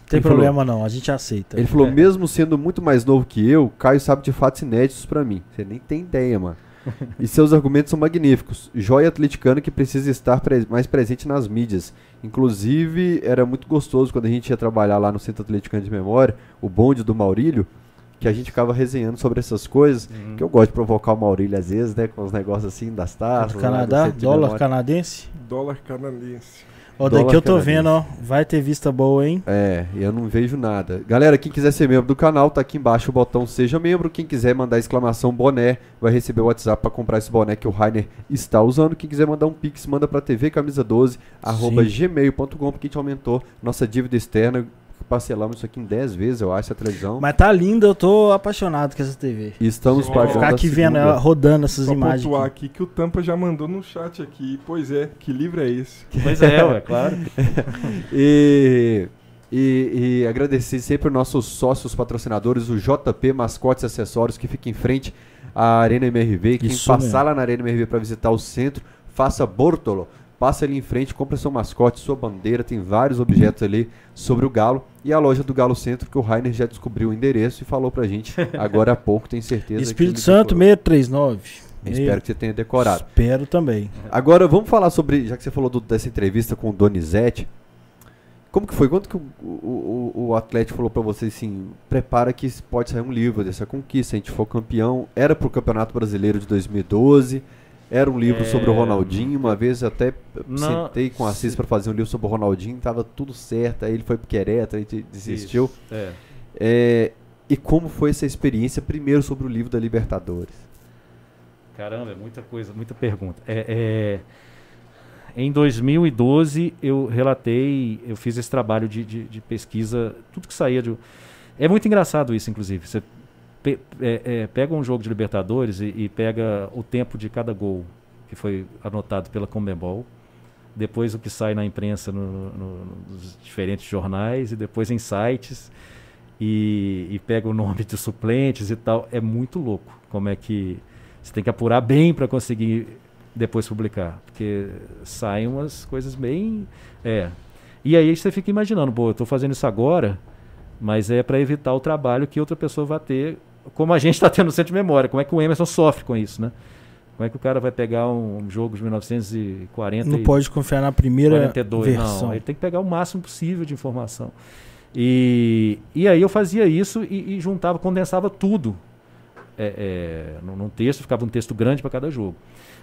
S2: Tem
S1: Ele falou-
S2: problema não, a gente aceita.
S1: Ele falou,
S3: É.
S1: mesmo sendo muito mais novo que eu, Caio sabe de fatos inéditos pra mim. Você nem tem ideia, mano. e seus argumentos são magníficos. Joia atleticano que precisa estar pre- mais presente nas mídias. Inclusive, era muito gostoso quando a gente ia trabalhar lá no Centro Atleticano de Memória, o bonde do Maurílio, que a gente ficava resenhando sobre essas coisas.
S3: Uhum.
S1: Que eu gosto de provocar o Maurílio às vezes, né? Com os negócios assim das taças.
S2: Canadá, dólar canadense.
S4: Dólar canadense.
S2: Ó, daqui eu tô
S1: canadense.
S2: vendo, ó. Vai ter vista boa, hein?
S1: É, eu não vejo nada. Galera, quem quiser ser membro do canal, tá aqui embaixo o botão Seja Membro. Quem quiser mandar exclamação boné, vai receber o WhatsApp pra comprar esse boné que o Rainer está usando. Quem quiser mandar um pix, manda pra TV Camisa 12, arroba gmail.com, porque a gente aumentou nossa dívida externa. Parcelamos isso aqui em 10 vezes, eu acho, a televisão.
S2: Mas tá linda, eu tô apaixonado com essa TV.
S1: E estamos
S4: Só
S1: pagando
S2: Vou ficar aqui vendo ela rodando essas
S4: Só
S2: imagens.
S4: pontuar
S2: aqui.
S4: aqui que o Tampa já mandou no chat aqui. Pois é, que livro é esse?
S3: Pois é, ué, claro.
S1: E, e, e agradecer sempre os nossos sócios patrocinadores, o JP Mascotes e Acessórios, que fica em frente à Arena MRV. Quem
S2: Isso
S1: passar
S2: mesmo.
S1: lá na Arena MRV para visitar o centro, faça Bortolo. Passa ali em frente, compra seu mascote, sua bandeira, tem vários objetos ali sobre o Galo. E a loja do Galo Centro, que o Rainer já descobriu o endereço e falou pra gente agora há pouco, tenho certeza.
S2: Espírito Santo
S1: decorou.
S2: 639.
S1: Espero que você tenha decorado.
S2: Espero também.
S1: Agora vamos falar sobre, já que você falou do- dessa entrevista com o Donizete, como que foi? Quando que o, o, o- Atlético falou pra você assim, prepara que pode sair um livro dessa conquista, se a gente for campeão, era pro Campeonato Brasileiro de 2012, era um livro
S3: É.
S1: sobre o Ronaldinho, uma vez até
S3: Não,
S1: sentei com o Assis pra fazer um livro sobre o Ronaldinho, tava tudo certo, aí ele foi pro Querétaro, a gente desistiu.
S3: Isso, É.
S1: É, e como foi essa experiência, primeiro sobre o livro da Libertadores?
S3: Caramba, é muita coisa, muita pergunta. É, é, em 2012, eu relatei, eu fiz esse trabalho de, de- de pesquisa, tudo que saía de. É muito engraçado isso, inclusive. Você pe- é, é, pega um jogo de Libertadores e, e pega o tempo de cada gol que foi anotado pela Comebol, depois o que sai na imprensa no- no- nos diferentes jornais e depois em sites e, e pega o nome dos suplentes e tal. É muito louco como é que você tem que apurar bem para conseguir depois publicar, porque saem umas coisas bem. É. E aí você fica imaginando, pô, eu estou fazendo isso agora, mas é para evitar o trabalho que outra pessoa vai ter, como a gente está tendo no centro de memória. Como é que o Emerson sofre com isso, né? Como é que o cara vai pegar um, jogo de 1940
S2: Não
S3: e
S2: pode confiar na primeira
S3: 42,
S2: versão.
S3: não. Ele tem que pegar o máximo possível de informação. E, e aí eu fazia isso e, e juntava, condensava tudo é, é, num, num texto, ficava um texto grande para cada jogo.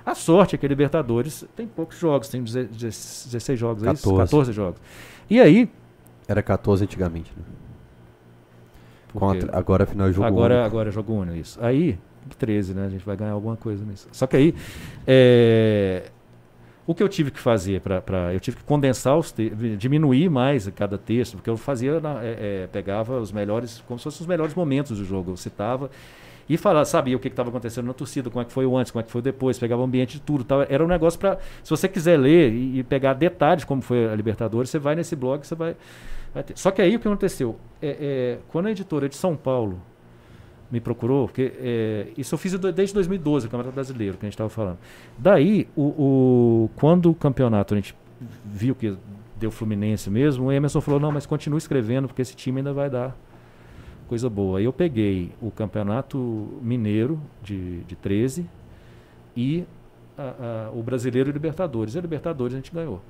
S3: A sorte é que a Libertadores tem poucos jogos, tem deze- 16 jogos, é isso?
S1: 14.
S3: 14 jogos. E aí,
S1: Era 14 antigamente, né? Com a
S3: porque
S1: tra- agora afinal é jogo
S3: agora,
S1: único.
S3: agora é jogo único, isso. Aí, 13, né? A gente vai ganhar alguma coisa nisso. Só que aí, é, O que eu tive que fazer para. Eu tive que condensar os diminuir mais cada texto, porque eu fazia, é, é, pegava os melhores, como se fossem os melhores momentos do jogo. Eu citava e falava, sabia o que estava acontecendo na torcida, como é que foi o antes, como é que foi o depois, pegava o ambiente de tudo. Tal. Era um negócio para. Se você quiser ler e, e, pegar detalhes como foi a Libertadores, você vai nesse blog, você vai, vai ter. Só que aí o que aconteceu? É, é, quando a editora de São Paulo me procurou, porque é, isso eu fiz desde 2012, o Campeonato Brasileiro, que a gente estava falando. Daí, o, o, quando o campeonato a gente viu que deu Fluminense mesmo, o Emerson falou, não, mas continue escrevendo, porque esse time ainda vai dar coisa boa. Aí eu peguei o Campeonato Mineiro de, de 13 e a, a, o Brasileiro e Libertadores. E a Libertadores a gente ganhou.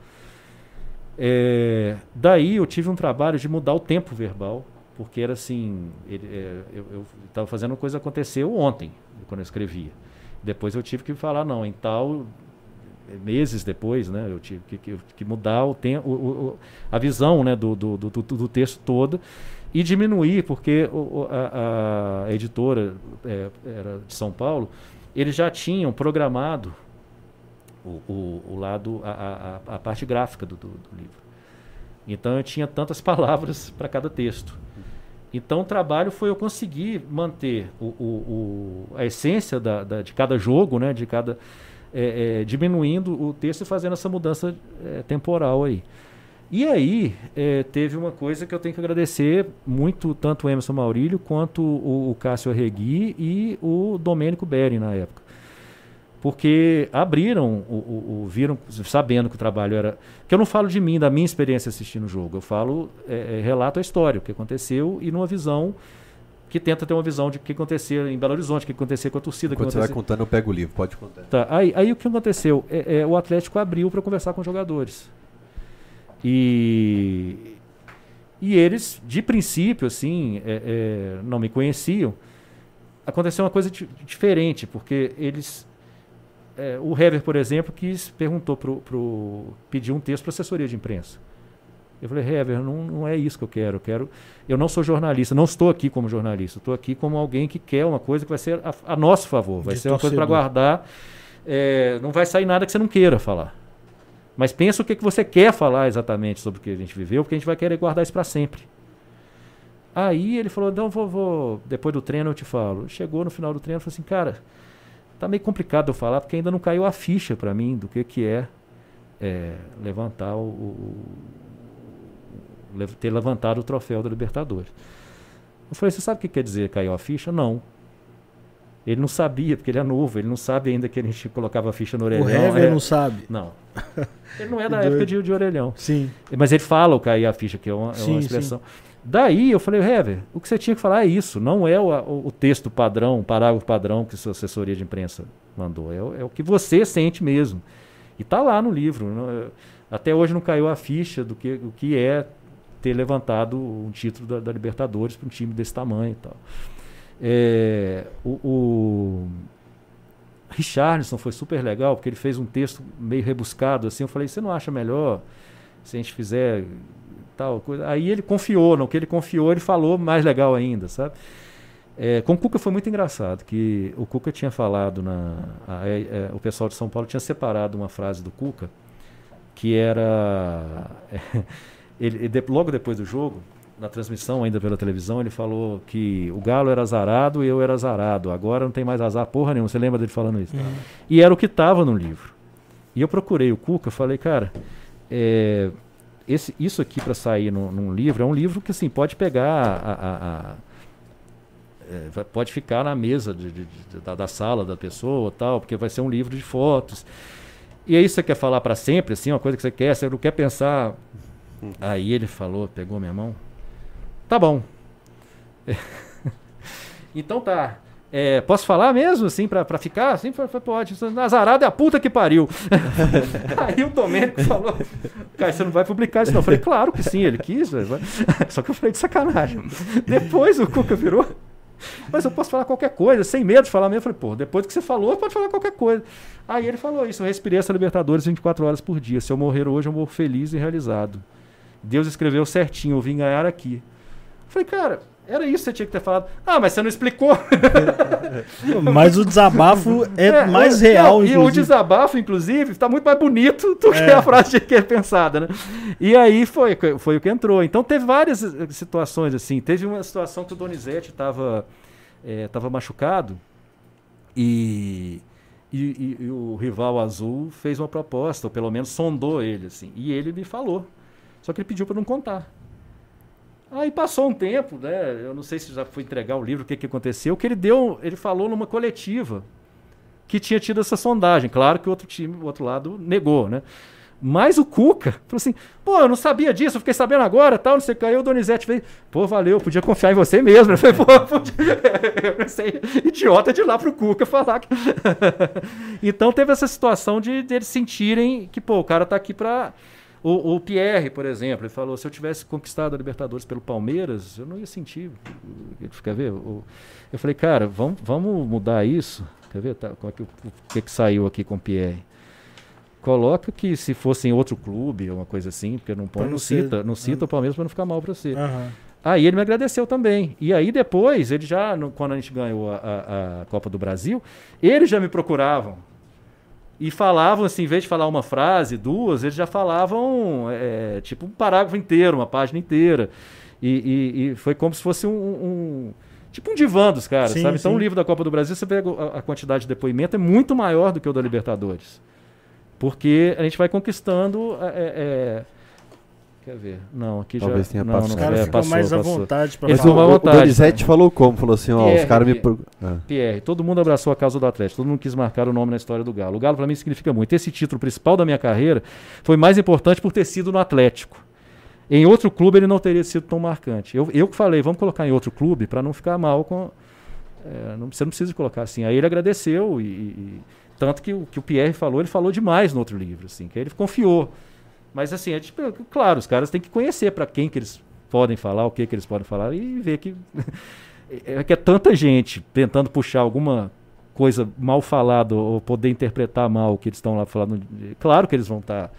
S3: É, daí eu tive um trabalho de mudar o tempo verbal porque era assim, ele, é, eu estava fazendo coisa aconteceu ontem, quando eu escrevia. Depois eu tive que falar, não, em tal, meses depois, né, eu tive que, que, que mudar o tempo, o, o, a visão né, do, do, do, do, texto todo e diminuir, porque o, a, a, editora é, era de São Paulo, eles já tinham programado o, o, lado, a, a, a, parte gráfica do, do, do livro. Então eu tinha tantas palavras para cada texto. Então o trabalho foi eu conseguir manter o, o, o a essência da, da, de cada jogo, né, de cada é, é, diminuindo o texto e fazendo essa mudança é, temporal aí. E aí é, teve uma coisa que eu tenho que agradecer muito tanto o Emerson Maurílio quanto o, o Cássio Arregui e o Domênico Beri na época porque abriram, o, o, o, viram, sabendo que o trabalho era. Que eu não falo de mim, da minha experiência assistindo o jogo, eu falo, é, é, relato a história, o que aconteceu e numa visão que tenta ter uma visão de o que aconteceu em Belo Horizonte, o que aconteceu com a torcida.
S1: Quando você vai contando, eu pego o livro, pode contar.
S3: Tá, aí, aí o que aconteceu? É, é o Atlético abriu para conversar com os jogadores. E, e eles, de princípio, assim, é, é, não me conheciam. Aconteceu uma coisa diferente, porque eles é, o Hever, por exemplo, quis, perguntou pro, pro pedir um texto para assessoria de imprensa. Eu falei, Hever, não, não é isso que eu quero. Eu quero. Eu não sou jornalista, não estou aqui como jornalista. Estou aqui como alguém que quer uma coisa que vai ser a, a nosso favor. Vai de ser uma coisa para guardar. É, não vai sair nada que você não queira falar. Mas pensa o que, que você quer falar exatamente sobre o que a gente viveu, porque a gente vai querer guardar isso para sempre. Aí ele falou, então vou, vou, depois do treino eu te falo. Chegou no final do treino e falou assim, cara, Tá meio complicado eu falar, porque ainda não caiu a ficha para mim do que, que é, é levantar o, o, ter levantado o troféu da Libertadores. Eu falei, você sabe o que quer dizer caiu a ficha? Não. Ele não sabia, porque ele é novo, ele não sabe ainda que a gente colocava a ficha no orelhão.
S2: O Hever é, não sabe.
S3: Não. Ele não é da época de, de orelhão.
S2: Sim.
S3: Mas ele fala o cair a ficha, que é uma, é uma expressão. Sim. Daí eu falei, Hever, o que você tinha que falar é isso, não é o, o, texto padrão, o parágrafo padrão que sua assessoria de imprensa mandou, é, é o que você sente mesmo. E está lá no livro. Não, até hoje não caiu a ficha do que, o que é ter levantado um título da, da Libertadores para um time desse tamanho e tal. É, o, o Richardson foi super legal, porque ele fez um texto meio rebuscado, assim, eu falei, você não acha melhor se a gente fizer tal coisa. Aí ele confiou, no que ele confiou, ele falou mais legal ainda, sabe? É, com o Cuca foi muito engraçado, que o Cuca tinha falado na. A, é, é, o pessoal de São Paulo tinha separado uma frase do Cuca, que era. ele, ele, logo depois do jogo, na transmissão ainda pela televisão, ele falou que o Galo era azarado e eu era azarado. Agora não tem mais azar porra nenhuma. Você lembra dele falando isso? Uhum. E era o que estava no livro. E eu procurei o Cuca, falei, cara, é, esse, isso aqui para sair no, num livro é um livro que assim pode pegar a, a, a é, pode ficar na mesa de, de, de, da, da, sala da pessoa tal porque vai ser um livro de fotos. E aí você quer falar para sempre assim uma coisa que você quer você não quer pensar? Hum. aí ele falou pegou minha mão. Tá bom. Então tá é, posso falar mesmo, assim, pra, pra ficar? Assim, pode. Azarado é a puta que pariu. Aí o Domênico falou: Cara, você não vai publicar isso, não. Eu falei: Claro que sim, ele quis. Só que eu falei de sacanagem. Depois o Cuca virou. Mas eu posso falar qualquer coisa, sem medo de falar mesmo. Eu falei: Pô, depois que você falou, pode falar qualquer coisa. Aí ele falou isso: Eu respirei essa Libertadores 24 horas por dia. Se eu morrer hoje, eu morro feliz e realizado. Deus escreveu certinho: Eu vim ganhar aqui. Eu falei: Cara era isso que você tinha que ter falado. Ah, mas você não explicou.
S2: Mas o desabafo é, mais
S3: é,
S2: real,
S3: não, E o desabafo, inclusive, está muito mais bonito do que
S2: É.
S3: a frase que é pensada, né? E aí foi, foi o que entrou. Então teve várias eh, situações assim. Teve uma situação que o Donizete estava tava machucado e, e, e- e o rival azul fez uma proposta, ou pelo menos sondou ele, assim. E ele me falou. Só que ele pediu para não contar. Aí passou um tempo, né? Eu não sei se já foi entregar o livro, o que, que aconteceu, que ele deu, ele falou numa coletiva que tinha tido essa sondagem. Claro que o outro time, o outro lado, negou, né? Mas o Cuca falou assim: pô, eu não sabia disso, eu fiquei sabendo agora, tal, não sei o que. Aí o Donizete veio, pô, valeu, eu podia confiar em você mesmo. Eu falei, pô, podia... eu pensei, idiota de ir lá pro Cuca falar. Que... então teve essa situação de, de eles sentirem que, pô, o cara tá aqui pra. O, o Pierre, por exemplo, ele falou: se eu tivesse conquistado a Libertadores pelo Palmeiras, eu não ia sentir. Quer ver? Eu falei, cara, vamos, vamos mudar isso. Quer ver? Tá, como é que, o que, que saiu aqui com o Pierre? Coloca que se fosse em outro clube, uma coisa assim, porque não põe,
S2: não
S3: não
S2: ser-
S3: cita, não cita o Palmeiras para não ficar mal para você.
S2: Aham.
S3: Aí ele me agradeceu também. E aí depois, ele já, no- quando a gente ganhou a, a- a Copa do Brasil, eles já me procuravam. E falavam assim, em vez de falar uma frase, duas, eles já falavam é, tipo um parágrafo inteiro, uma página inteira. E, e- e foi como se fosse um. um- tipo um divã dos caras,
S2: Sim,
S3: sabe? Então
S2: sim.
S3: o livro da Copa do Brasil, você vê a, a quantidade de depoimento, é muito maior do que o da Libertadores. Porque a gente vai conquistando. é, é, Quer ver? Não, aqui
S1: Talvez
S3: já.
S1: tenha
S3: não,
S1: passado.
S3: não
S2: Os caras
S3: é,
S2: ficam
S3: passou,
S2: mais à vontade
S3: ficam
S2: falar.
S1: o, Donizete falou como? Falou assim, ó, os
S3: Pierre,
S1: caras me...
S3: Pierre.
S1: pro- Ah.
S3: Pierre, todo mundo abraçou a causa do Atlético, todo mundo quis marcar o nome na história do Galo. O Galo para mim significa muito. Esse título principal da minha carreira foi mais importante por ter sido no Atlético. Em outro clube ele não teria sido tão marcante. Eu, eu que falei, vamos colocar em outro clube para não ficar mal com. é, não, você não precisa colocar assim. Aí ele agradeceu e, e- tanto que o que o Pierre falou, ele falou demais no outro livro, assim, que aí ele confiou. Mas assim, é tipo, claro, os caras têm que conhecer para quem que eles podem falar, o que que eles podem falar e ver que é que é tanta gente tentando puxar alguma coisa mal falada ou poder interpretar mal o que eles estão lá falando. Claro que eles vão estar.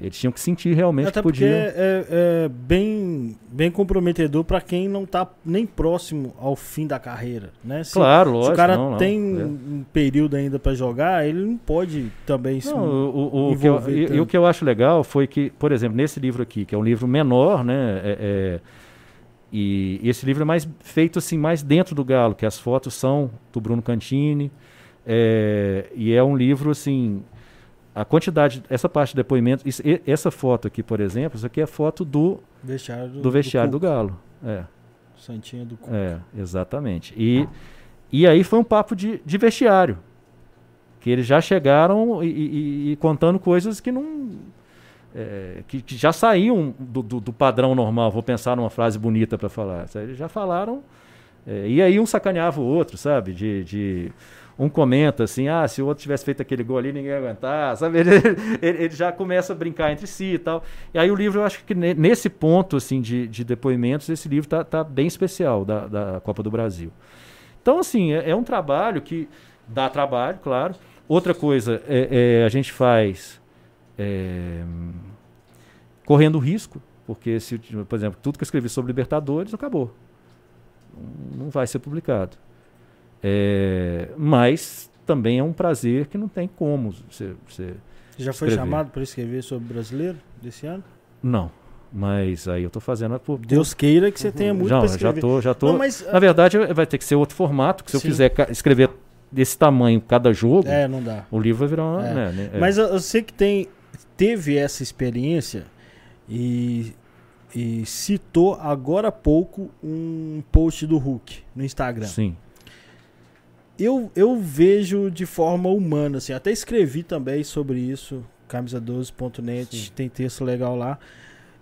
S3: Eles tinham que sentir realmente
S2: Até
S3: que podiam.
S2: é, é bem, bem comprometedor pra quem não tá nem próximo ao fim da carreira, né? Se,
S3: Claro,
S2: se
S3: lógico.
S2: o cara
S3: não, não,
S2: tem
S3: é.
S2: um período ainda pra jogar, ele não pode também se
S3: Não, o, que eu, e, e o que eu acho legal foi que, por exemplo, nesse livro aqui, que é um livro menor, né? é- é, e esse livro é mais feito assim, mais dentro do Galo, que as fotos são do Bruno Cantini. é, e é um livro assim. A quantidade, essa parte de depoimento, isso- e- essa foto aqui, por exemplo, isso aqui é foto do,
S2: vestiário do,
S3: do vestiário do,
S2: Cuca,
S3: Galo. É.
S2: Santinha do Cuca.
S3: É, exatamente. E, e aí foi um papo de, de vestiário. Que eles já chegaram e, e- e contando coisas que não. é, que, que já saíam do, do- do padrão normal. Vou pensar numa frase bonita para falar. Eles já falaram. é, e aí um sacaneava o outro, sabe? De. de- um comenta assim, ah, se o outro tivesse feito aquele gol ali, ninguém ia aguentar, sabe? Ele, ele- ele já começa a brincar entre si e tal. E aí o livro, eu acho que ne- nesse ponto, assim, de, de depoimentos, esse livro tá, tá bem especial da, da Copa do Brasil. Então, assim, é, é um trabalho que dá trabalho, claro. Outra coisa, é, é, a gente faz é, correndo risco, porque, se, por exemplo, tudo que eu escrevi sobre Libertadores acabou. Não vai ser publicado. É, mas também é um prazer que não tem como você. você-
S2: Já foi
S3: escrever.
S2: chamado para escrever sobre brasileiro desse ano?
S3: Não. Mas aí eu tô fazendo por. por-
S2: Deus queira que você tenha muito
S3: já
S2: escrever.
S3: tô, já tô.
S2: Não, mas,
S3: Na verdade, vai ter que ser outro formato, que se eu
S2: Sim.
S3: quiser ca- escrever desse tamanho cada jogo,
S2: é, não dá.
S3: o livro vai virar uma.
S2: É.
S3: né, né, é.
S2: Mas eu, eu sei que tem, teve essa experiência e, e citou agora há pouco um post do Hulk no Instagram.
S3: Sim.
S2: Eu, eu vejo de forma humana, assim, até escrevi também sobre isso, camisa12.net, tem texto legal lá.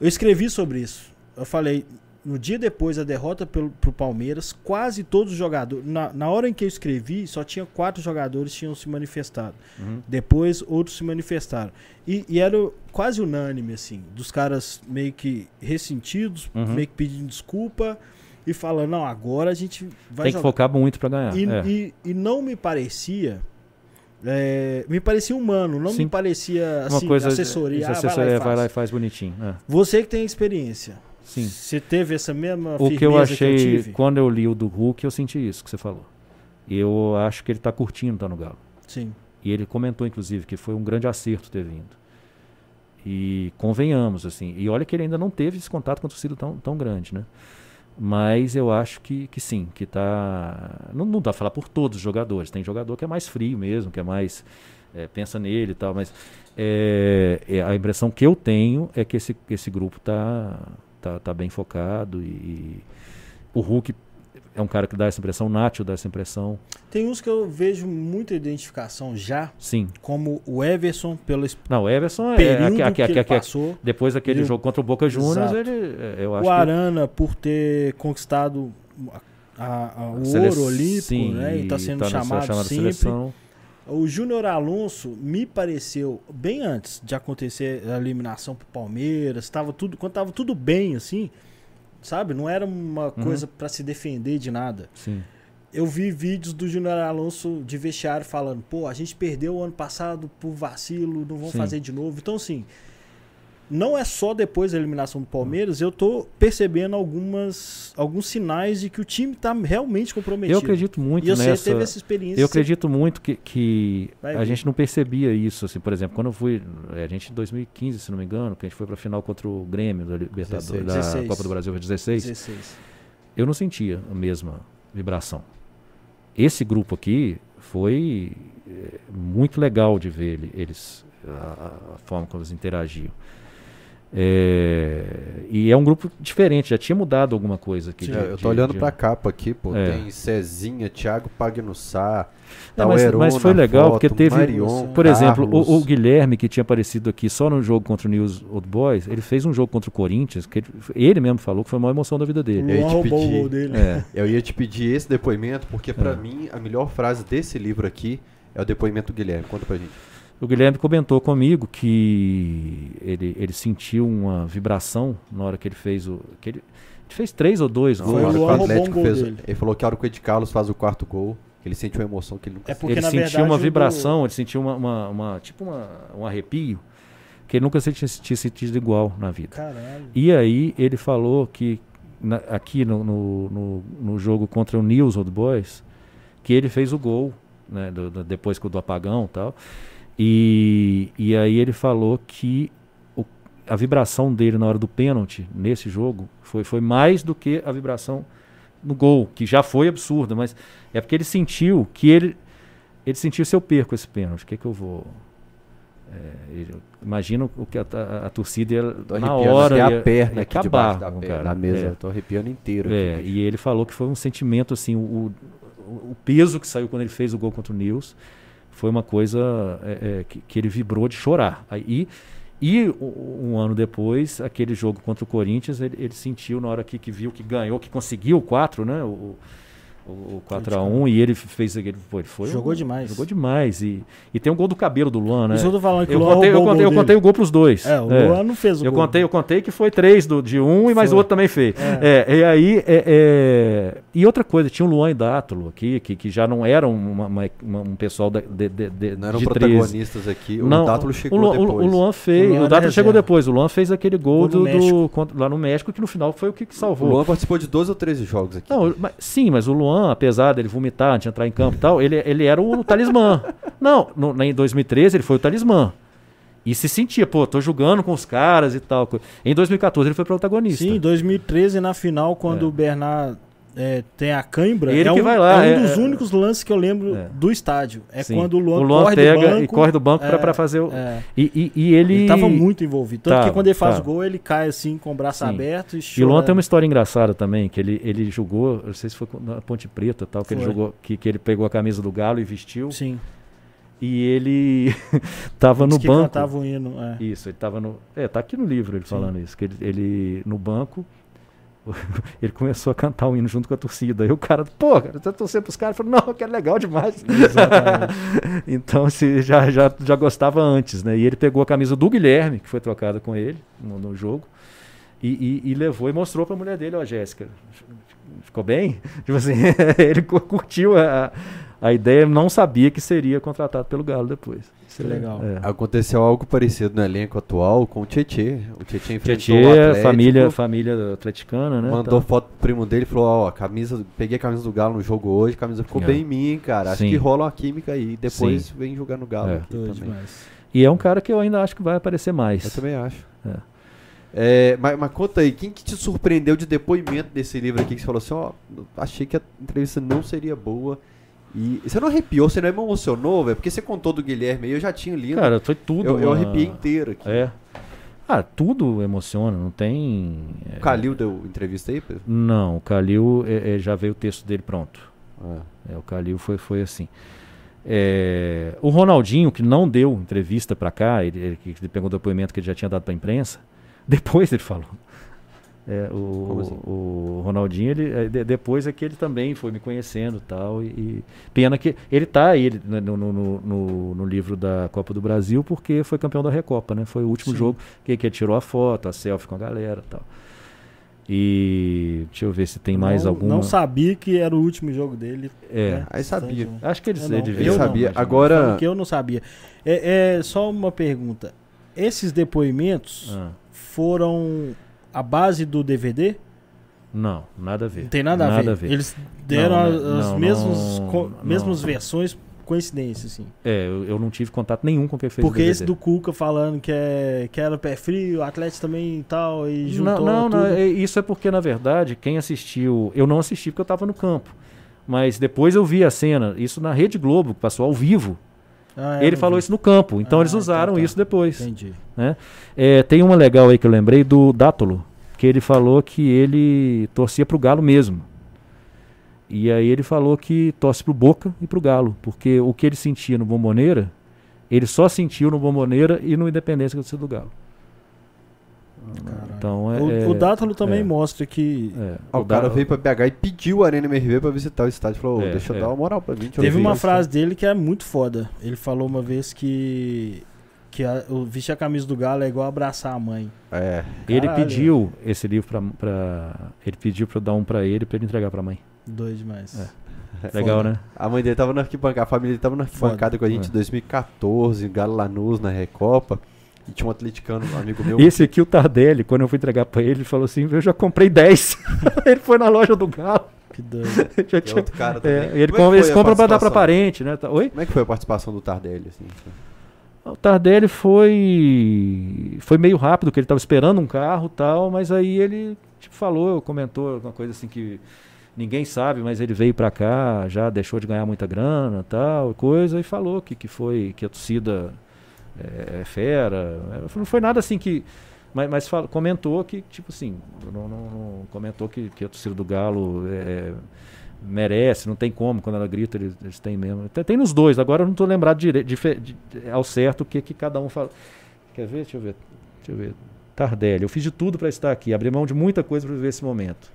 S2: Eu escrevi sobre isso. Eu falei, no dia depois da derrota pelo, pro Palmeiras, quase todos os jogadores. Na, na hora em que eu escrevi, só tinha quatro jogadores que tinham se manifestado.
S3: Uhum.
S2: Depois outros se manifestaram. E, e era quase unânime, assim, dos caras meio que ressentidos,
S3: Uhum.
S2: meio que pedindo desculpa e falando, não, agora a gente vai
S3: Tem que
S2: jogar.
S3: focar muito para ganhar.
S2: E,
S3: é.
S2: e- e não me parecia. é, me parecia humano, não
S3: Sim.
S2: me parecia
S3: Uma
S2: assim,
S3: coisa.
S2: assessoria. ah,
S3: assessoria
S2: vai lá e
S3: vai lá e
S2: faz.
S3: bonitinho. é.
S2: Você que tem experiência,
S3: sim.
S2: Você teve essa mesma
S3: O que eu achei,
S2: eu tive?
S3: quando eu li o do Hulk, eu senti isso que você falou. E eu acho que ele tá curtindo estar no Galo.
S2: Sim.
S3: E ele comentou, inclusive, que foi um grande acerto ter vindo. E convenhamos, assim. E olha que ele ainda não teve esse contato com a torcida tão, tão grande, né? Mas eu acho que, que sim, que tá. Não, não dá pra falar por todos os jogadores. Tem jogador que é mais frio mesmo, que é mais. é, pensa nele e tal, mas é, é, a impressão que eu tenho é que esse, esse grupo tá, tá, tá bem focado e, e o Hulk é um cara que dá essa impressão, o Nacho dá essa impressão.
S2: Tem uns que eu vejo muita identificação já,
S3: Sim.
S2: como o Everson, pelo
S3: Não, o Everson é,
S2: que ele
S3: é, é,
S2: passou.
S3: depois daquele jogo contra o Boca Juniors, ele, é, eu acho
S2: O Arana, por ter conquistado a- a- o
S3: que sele-
S2: ouro olímpico,
S3: sim,
S2: né? E tá sendo
S3: tá
S2: chamado sempre.
S3: seleção.
S2: O Júnior Alonso me pareceu bem antes de acontecer a eliminação pro Palmeiras, tava tudo, quando tava tudo bem assim, sabe? Não era uma
S3: Uhum.
S2: coisa pra se defender de nada.
S3: Sim.
S2: Eu vi vídeos do Júnior Alonso de vestiário falando, pô, a gente perdeu o ano passado por vacilo, não
S3: Sim.
S2: fazer de novo. Então, assim, não é só depois da eliminação do Palmeiras, eu tô percebendo algumas, alguns sinais de que o time tá realmente comprometido.
S3: Eu acredito muito
S2: E você
S3: nessa.
S2: teve essa experiência.
S3: Eu acredito muito que, que
S2: Vai
S3: a gente não percebia isso, assim, por exemplo, quando eu fui, eh, a gente em 2015, se não me engano, que a gente foi pra final contra o Grêmio da Libertadores,
S1: 16.
S3: da
S2: 16.
S3: Copa do Brasil, foi 16,
S2: 16.
S3: eu não sentia a mesma vibração. Esse grupo aqui foi eh, muito legal de ver ele- eles, a, a forma como eles interagiam. É, e é um grupo diferente, já tinha mudado alguma coisa aqui.
S2: Sim.
S3: de-
S1: eu
S3: de-
S1: tô olhando
S3: de-
S1: pra capa aqui, pô.
S3: É.
S1: Tem Cezinha, Thiago Pagnussá,
S3: É, mas-
S1: Heron
S3: mas foi legal,
S1: foto,
S3: porque teve-
S1: Marion,
S3: Por exemplo, o, o Guilherme, que tinha aparecido aqui só no jogo contra o News Old Boys, ele fez um jogo contra o Corinthians, que ele, ele mesmo falou que foi a maior emoção da vida dele.
S1: Eu ia te pedir.
S3: É,
S1: Eu ia te pedir esse depoimento, porque pra
S3: É.
S1: mim a melhor frase desse livro aqui é o depoimento do Guilherme. Conta pra gente.
S3: O Guilherme comentou comigo que ele, ele sentiu uma vibração na hora que ele fez o. Que ele, ele fez três ou dois
S1: Não,
S2: Foi
S1: na
S2: o um gol
S1: fez,
S2: dele.
S1: ele falou que a hora que o Ed Carlos faz o quarto gol, que ele sente uma emoção que ele nunca
S2: É porque,
S3: ele
S2: na
S3: sentiu
S2: verdade,
S3: uma
S2: o do-
S3: vibração, ele sentiu uma, uma, uma- tipo uma, um arrepio que ele nunca se tinha, tinha sentido igual na vida.
S2: Caralho.
S3: E aí ele falou que na- aqui no, no, no- no jogo contra o News Old Boys, que ele fez o gol, né, do- do- depois que o do apagão e tal. E, e aí ele falou que o- a vibração dele na hora do pênalti nesse jogo foi, foi mais do que a vibração no gol, que já foi absurda, mas é porque ele sentiu que ele ele sentiu se eu perco esse pênalti, o que que eu vou é, imagina o que a, a- a torcida ia,
S1: Tô
S3: na
S1: arrepiando
S3: hora ia-
S1: a perna
S3: ia
S1: aqui
S3: acabar
S1: da, perna,
S3: cara.
S1: da mesa.
S3: É.
S1: Tô arrepiando inteiro.
S3: É,
S1: aqui.
S3: e ele falou que foi um sentimento assim, o, o, o peso que saiu quando ele fez o gol contra o News foi uma coisa é, é, que, que ele vibrou de chorar. Aí, e um ano depois, aquele jogo contra o Corinthians, ele, ele sentiu na hora que, que viu que ganhou, que conseguiu o 4, né? O, o 4x1 e ele fez aquele. Foi, foi
S2: Jogou
S3: um-
S2: demais.
S3: Jogou demais. E, e tem um gol do cabelo do Luan, né?
S2: Isso eu tô falando que
S3: Eu
S2: o Luan
S3: contei, eu,
S2: o
S3: contei, eu
S2: gol
S3: contei o gol pros dois.
S2: É, o
S3: É.
S2: Luan não fez o
S3: Eu
S2: gol.
S3: contei, eu contei que foi três do, de um, mas
S2: Foi.
S3: o outro também fez.
S2: É.
S3: É, e aí, é, é, e outra coisa, tinha o Luan e Dátulo aqui, que, que já não eram uma- uma- uma- um pessoal da- de, de, de,
S1: Não eram
S3: de 13.
S1: protagonistas aqui. O
S3: Não,
S1: Dátulo chegou
S3: o, Luan- o-
S1: depois.
S3: O Luan fez,
S2: O Luan
S3: o,
S2: era
S3: Dátulo chegou depois. O Luan fez aquele gol do, do- lá no México, que no final foi o que, que
S1: O
S3: salvou.
S1: Luan participou de 12 ou 13 jogos aqui.
S3: Não, mas- sim, mas o Luan, apesar dele vomitar antes de entrar em campo e tal, ele, ele era o talismã. Não, no, em 2013 ele foi o talismã. E se sentia, pô, tô jogando com os caras e tal. Em 2014 ele foi protagonista.
S2: Sim, em 2013, na final, quando
S3: É.
S2: o Bernard é, tem a cãibra,
S3: Ele
S2: é
S3: que
S2: um,
S3: vai lá,
S2: é um
S3: é-
S2: dos únicos lances que eu lembro
S3: É.
S2: do estádio. É
S3: Sim.
S2: quando o Luan, corre
S3: pega
S2: do banco.
S3: e corre do banco pra,
S2: é,
S3: pra fazer o.
S2: é.
S3: E, e- e ele.
S2: Ele tava muito envolvido. Tanto que
S3: Tava,
S2: quando ele faz
S3: tava.
S2: o gol, ele cai assim com o braço
S3: Sim.
S2: aberto e
S3: E o
S2: chora.
S3: Luan tem uma história engraçada também, que ele, ele jogou, não sei se foi na Ponte Preta tal, que ele
S2: Foi.
S3: jogou, que, que ele pegou a camisa do Galo e vestiu.
S2: Sim.
S3: E ele tava no
S2: que
S3: banco.
S2: cantava o hino. É.
S3: Isso, ele tava no. É, tá aqui no livro ele
S2: Sim.
S3: falando isso. Que ele, ele no banco, ele começou a cantar o hino junto com a torcida. Aí o cara, pô, cara, tá torcendo pros caras, falou, não, que é legal demais. Então se já, já, já gostava antes, né? E ele pegou a camisa do Guilherme, que foi trocada com ele no, no jogo, e, e- e levou e mostrou pra mulher dele, ó, Jéssica. Ficou bem? Tipo assim, ele cu- curtiu a, a ideia, não sabia que seria contratado pelo Galo depois.
S2: Legal.
S3: É.
S1: Aconteceu algo parecido no elenco atual com o Tietê. O Tietê enfrentou
S3: Tietê,
S1: o Atlético,
S3: família, família atleticana, né?
S1: mandou
S3: Tá.
S1: foto pro primo dele e falou, ó, a camisa, peguei a camisa do Galo no jogo hoje, a camisa ficou
S3: É.
S1: bem em mim, cara. Acho
S3: Sim.
S1: que rola uma química aí. Depois
S3: Sim.
S1: vem jogar no Galo
S3: É.
S1: aqui
S2: Doido
S1: também.
S2: demais.
S3: E é um cara que eu ainda acho que vai aparecer mais.
S1: Eu também acho.
S3: É.
S1: É, mas, mas conta aí, quem que te surpreendeu de depoimento desse livro aqui que você falou assim, ó, achei que a entrevista não seria boa. E você não arrepiou, você não emocionou, velho? Porque você contou do Guilherme aí, eu já tinha lido.
S3: Cara, foi tudo.
S1: eu, eu arrepiei inteiro aqui.
S3: É. Ah, tudo emociona, não tem. é,
S1: O Calil deu entrevista aí, Pedro?
S3: Não, o Calil é, é, já veio o texto dele pronto.
S1: Ah.
S3: É, o Calil foi, foi assim. É, o Ronaldinho, que não deu entrevista pra cá, ele, ele, ele pegou o depoimento que ele já tinha dado pra imprensa, depois ele falou. É, o,
S1: assim?
S3: o Ronaldinho, ele, é, de- depois é que ele também foi me conhecendo e tal. E, e pena que ele tá aí ele, no, no, no, no- no livro da Copa do Brasil porque foi campeão da Recopa, né? Foi o último
S2: Sim.
S3: jogo que, que ele tirou a foto, a selfie com a galera e tal. E deixa eu ver se tem mais
S2: não,
S3: alguma.
S2: Não sabia que era o último jogo dele.
S3: É.
S2: né?
S1: Aí sabia.
S3: Acho que ele,
S2: Eu não.
S3: ele
S2: não,
S1: sabia.
S3: mas-
S1: Agora,
S2: que eu não sabia. É, é só uma pergunta. Esses depoimentos
S3: Ah,
S2: foram a base do DVD?
S3: não, nada a ver.
S2: Não tem nada, a, ver. Eles deram
S3: Não,
S2: as,
S3: né?
S2: as
S3: Não,
S2: mesmos,
S3: não, não.
S2: mesmas versões, coincidência, assim.
S3: É, eu, eu não tive contato nenhum com quem fez
S2: Porque
S3: o
S2: esse do Cuca falando que, é, que era pé frio, o Atlético também e tal, e
S3: Não,
S2: juntou
S3: não, não,
S2: tudo.
S3: é- isso é porque, na verdade, quem assistiu. Eu não assisti porque eu estava no campo. Mas depois eu vi a cena, isso na Rede Globo, que passou ao vivo.
S2: Ah, é,
S3: ele falou
S2: vi.
S3: isso no campo. Então
S2: Ah,
S3: eles usaram
S2: então tá.
S3: isso depois.
S2: Entendi.
S3: É, tem uma legal aí que eu lembrei do Dátolo, que ele falou que ele torcia pro Galo mesmo. E aí ele falou que torce pro Boca e pro Galo, porque o que ele sentia no Bomboneira, ele só sentiu no Bomboneira e no Independência que do Galo. Então é.
S2: o,
S3: é,
S2: o Dátalo também
S3: é.
S2: mostra que
S3: é,
S1: Ah, o
S3: o
S1: cara
S3: Dá-
S1: veio pra BH e pediu a Arena MRV pra visitar o estádio. Falou, "Ô,
S3: É,
S1: deixa eu
S3: é.
S1: dar uma moral pra mim.
S2: Teve uma
S1: isso."
S2: frase dele que é muito foda. Ele falou uma vez que que a, o vestir a camisa do Galo é igual abraçar a mãe.
S1: É.
S3: Ele
S2: Caralho.
S3: pediu esse livro pra, pra. Ele pediu pra eu dar um pra ele pra ele entregar pra mãe.
S2: Doido demais.
S3: É. Legal,
S2: Foda.
S3: né?
S1: A mãe dele tava na arquibancada, a família dele tava na
S2: Foda.
S1: arquibancada com a gente
S3: É.
S1: em 2014, Galo Lanús, na Recopa. E tinha um atleticano, um amigo meu.
S3: Esse aqui, o Tardelli, quando eu fui entregar pra ele, ele falou assim: Eu já comprei 10. ele foi na loja do Galo.
S2: Que.
S3: Já
S1: que é
S3: tinha-
S1: outro cara também.
S3: É, ele
S1: Como é
S3: com-
S1: que
S3: eles compram pra dar pra
S1: participação?
S3: parente, né? Tá- Oi?
S1: Como é que foi a participação do Tardelli? Assim?
S3: O Tardelli foi foi meio rápido, que ele tava esperando um carro e tal, mas aí ele tipo, falou, comentou uma coisa assim que ninguém sabe, mas ele veio pra cá, já deixou de ganhar muita grana tal, coisa, e falou que, que foi, que a torcida é, é fera. É, Não foi nada assim que. Mas, mas fala- comentou que, tipo assim, não, não- não- comentou que, que a torcida do Galo é, merece, não tem como, quando ela grita, eles, eles têm mesmo. Tem, tem nos dois, agora eu não estou lembrado dire, dife- de- ao certo o que, que cada um fala. Quer ver? Deixa eu ver. Deixa eu ver. Tardelli, eu fiz de tudo para estar aqui, abri mão de muita coisa para viver esse momento.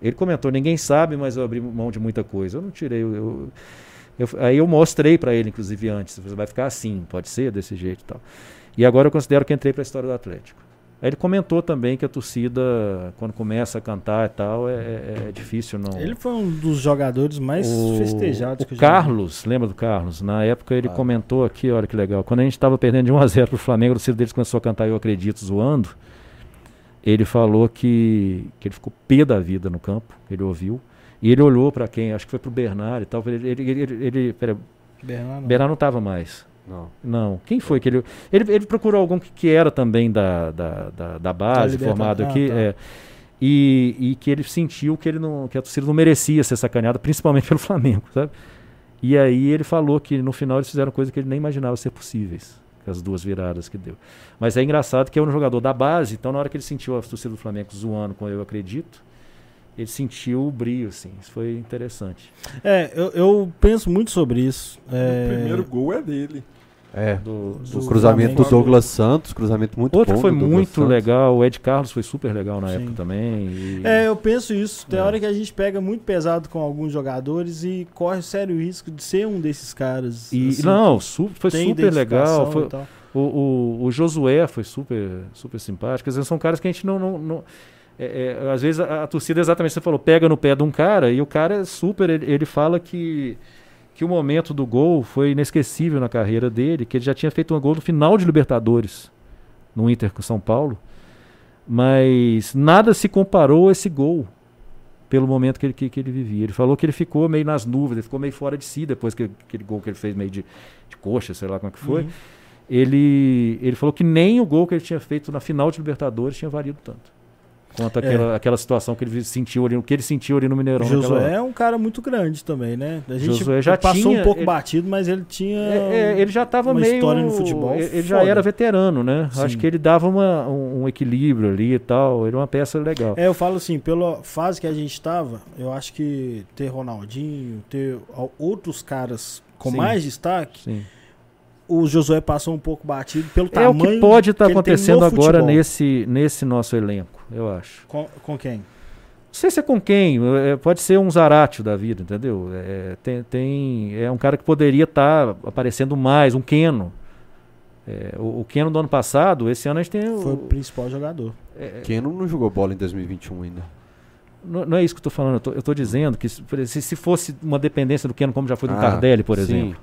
S3: Ele comentou, ninguém sabe, mas eu abri mão de muita coisa. Eu não tirei, eu, eu- eu- aí eu mostrei para ele, inclusive, antes, você vai ficar assim, pode ser desse jeito e tal. E agora eu considero que entrei para a história do Atlético. Aí ele comentou também que a torcida, quando começa a cantar e tal, é, é- é difícil não.
S2: Ele foi um dos jogadores mais
S3: O-
S2: festejados
S3: o
S2: que eu.
S3: Carlos, lembra do Carlos? Na época ele
S1: Claro.
S3: comentou aqui, olha que legal. Quando a gente estava perdendo de 1 a 0 pro Flamengo, o torcedor deles começou a cantar Eu Acredito zoando. Ele falou que, que ele ficou pé da vida no campo, ele ouviu. E ele olhou para quem? Acho que foi pro Bernard e tal. Ele, ele, ele, ele, ele pera,
S2: Bernardo.
S3: Bernard não estava mais.
S1: Não.
S3: Não. Quem foi que ele. Ele, ele procurou algum que, que era também da, da, da, da base,
S2: Liberta-
S3: formado
S2: Ah,
S3: aqui.
S2: tá.
S3: é, e, e que ele sentiu que, ele não, que a torcida não merecia ser sacaneada, principalmente pelo Flamengo, sabe? E aí ele falou que no final eles fizeram coisa que ele nem imaginava ser possíveis. Com as duas viradas que deu. Mas é engraçado que é um jogador da base, então na hora que ele sentiu a torcida do Flamengo zoando com eu acredito, ele sentiu o brilho, assim. Isso foi interessante.
S2: É, eu, eu penso muito sobre isso. É,
S4: O primeiro gol é dele.
S1: É.
S3: Do,
S1: O
S2: Do
S1: cruzamento do. Douglas Santos, cruzamento muito
S3: Outro
S1: bom.
S3: que foi
S1: do
S3: muito
S1: Santos.
S3: legal, o Ed Carlos foi super legal na
S2: Sim.
S3: época também. e-
S2: É, eu penso isso. Tem
S3: É.
S2: hora que a gente pega muito pesado com alguns jogadores e corre sério risco de ser um desses caras.
S3: E,
S2: assim,
S3: não, su- foi super legal. foi- o, o, o Josué foi super, super simpático. Quer dizer, são caras que a gente não. não, não- é, é, às vezes a, a torcida, exatamente você falou, pega no pé de um cara e o cara é super. Ele, ele fala que, que o momento do gol foi inesquecível na carreira dele, que ele já tinha feito um gol no final de Libertadores, no Inter com São Paulo, mas nada se comparou a esse gol pelo momento que ele, que, que ele vivia. Ele falou que ele ficou meio nas nuvens, ele ficou meio fora de si depois que aquele gol que ele fez meio de, de coxa, sei lá como é que foi.
S2: Uhum.
S3: Ele, ele falou que nem o gol que ele tinha feito na final de Libertadores tinha valido tanto. Quanto aquela, aquela situação que ele sentiu ali, o que ele sentiu ali no Mineirão.
S2: Josué é um cara muito grande também, né? A gente
S3: Josué já
S2: passou
S3: tinha-
S2: um pouco
S3: ele-
S2: batido, mas ele tinha.
S3: É, é, ele já estava
S2: uma
S3: meio.
S2: história no futebol
S3: Ele, ele já
S2: foda.
S3: era veterano, né?
S2: Sim.
S3: Acho que ele dava uma- um, um equilíbrio ali e tal. Ele é uma peça legal.
S2: É, eu falo assim, pela fase que a gente estava, eu acho que ter Ronaldinho, ter outros caras com
S3: Sim.
S2: mais destaque,
S3: Sim.
S2: O Josué passou um pouco batido pelo
S3: É o
S2: tamanho
S3: que pode estar
S2: tem
S3: acontecendo
S2: no
S3: agora
S2: futebol.
S3: nesse, nesse nosso elenco, eu acho.
S2: Com, com quem?
S3: Não sei se é com quem, é, pode ser um Zaratio da vida, entendeu? É, tem, tem- é um cara que poderia estar aparecendo mais, um Keno. É, o, o Keno do ano passado, esse ano a gente tem. o-
S2: Foi o principal jogador.
S3: é,
S1: Quem não, não jogou bola em 2021 ainda?
S3: não, não é isso que eu estou falando, eu tô- eu estou dizendo que se, se, se fosse uma dependência do Keno, como já foi do
S1: Ah,
S3: Tardelli, por
S1: sim,
S3: exemplo,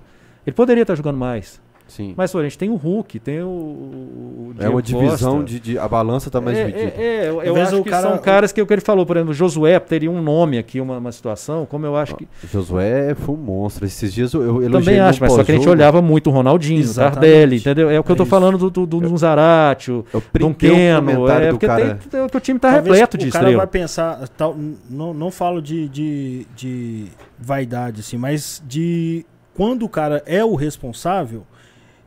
S3: ele poderia estar jogando mais.
S1: Sim.
S3: Mas pô, a gente tem o Hulk, tem o. o
S1: é uma divisão de, de- A balança tá mais
S3: é,
S1: dividida.
S3: É, é, eu, eu acho
S2: o
S3: que
S2: cara-
S3: são caras que o que ele falou, por exemplo, Josué teria um nome aqui, uma, uma situação, como eu acho que.
S1: Josué foi um monstro. Esses dias eu, eu elogiei
S3: Também acho, mas só que a gente olhava muito o Ronaldinho, o. Tardelli, entendeu? É o que
S2: É
S3: eu tô
S2: isso.
S3: falando do, do, do, do Zaratio,
S1: Eu
S3: do Keno, é
S1: do
S3: porque
S1: cara.
S3: tem, tem- que o time tá
S2: Talvez
S3: repleto de
S2: o cara
S3: estrela.
S2: vai pensar, tal, não, não falo de, de, de vaidade, assim, mas de quando o cara é o responsável,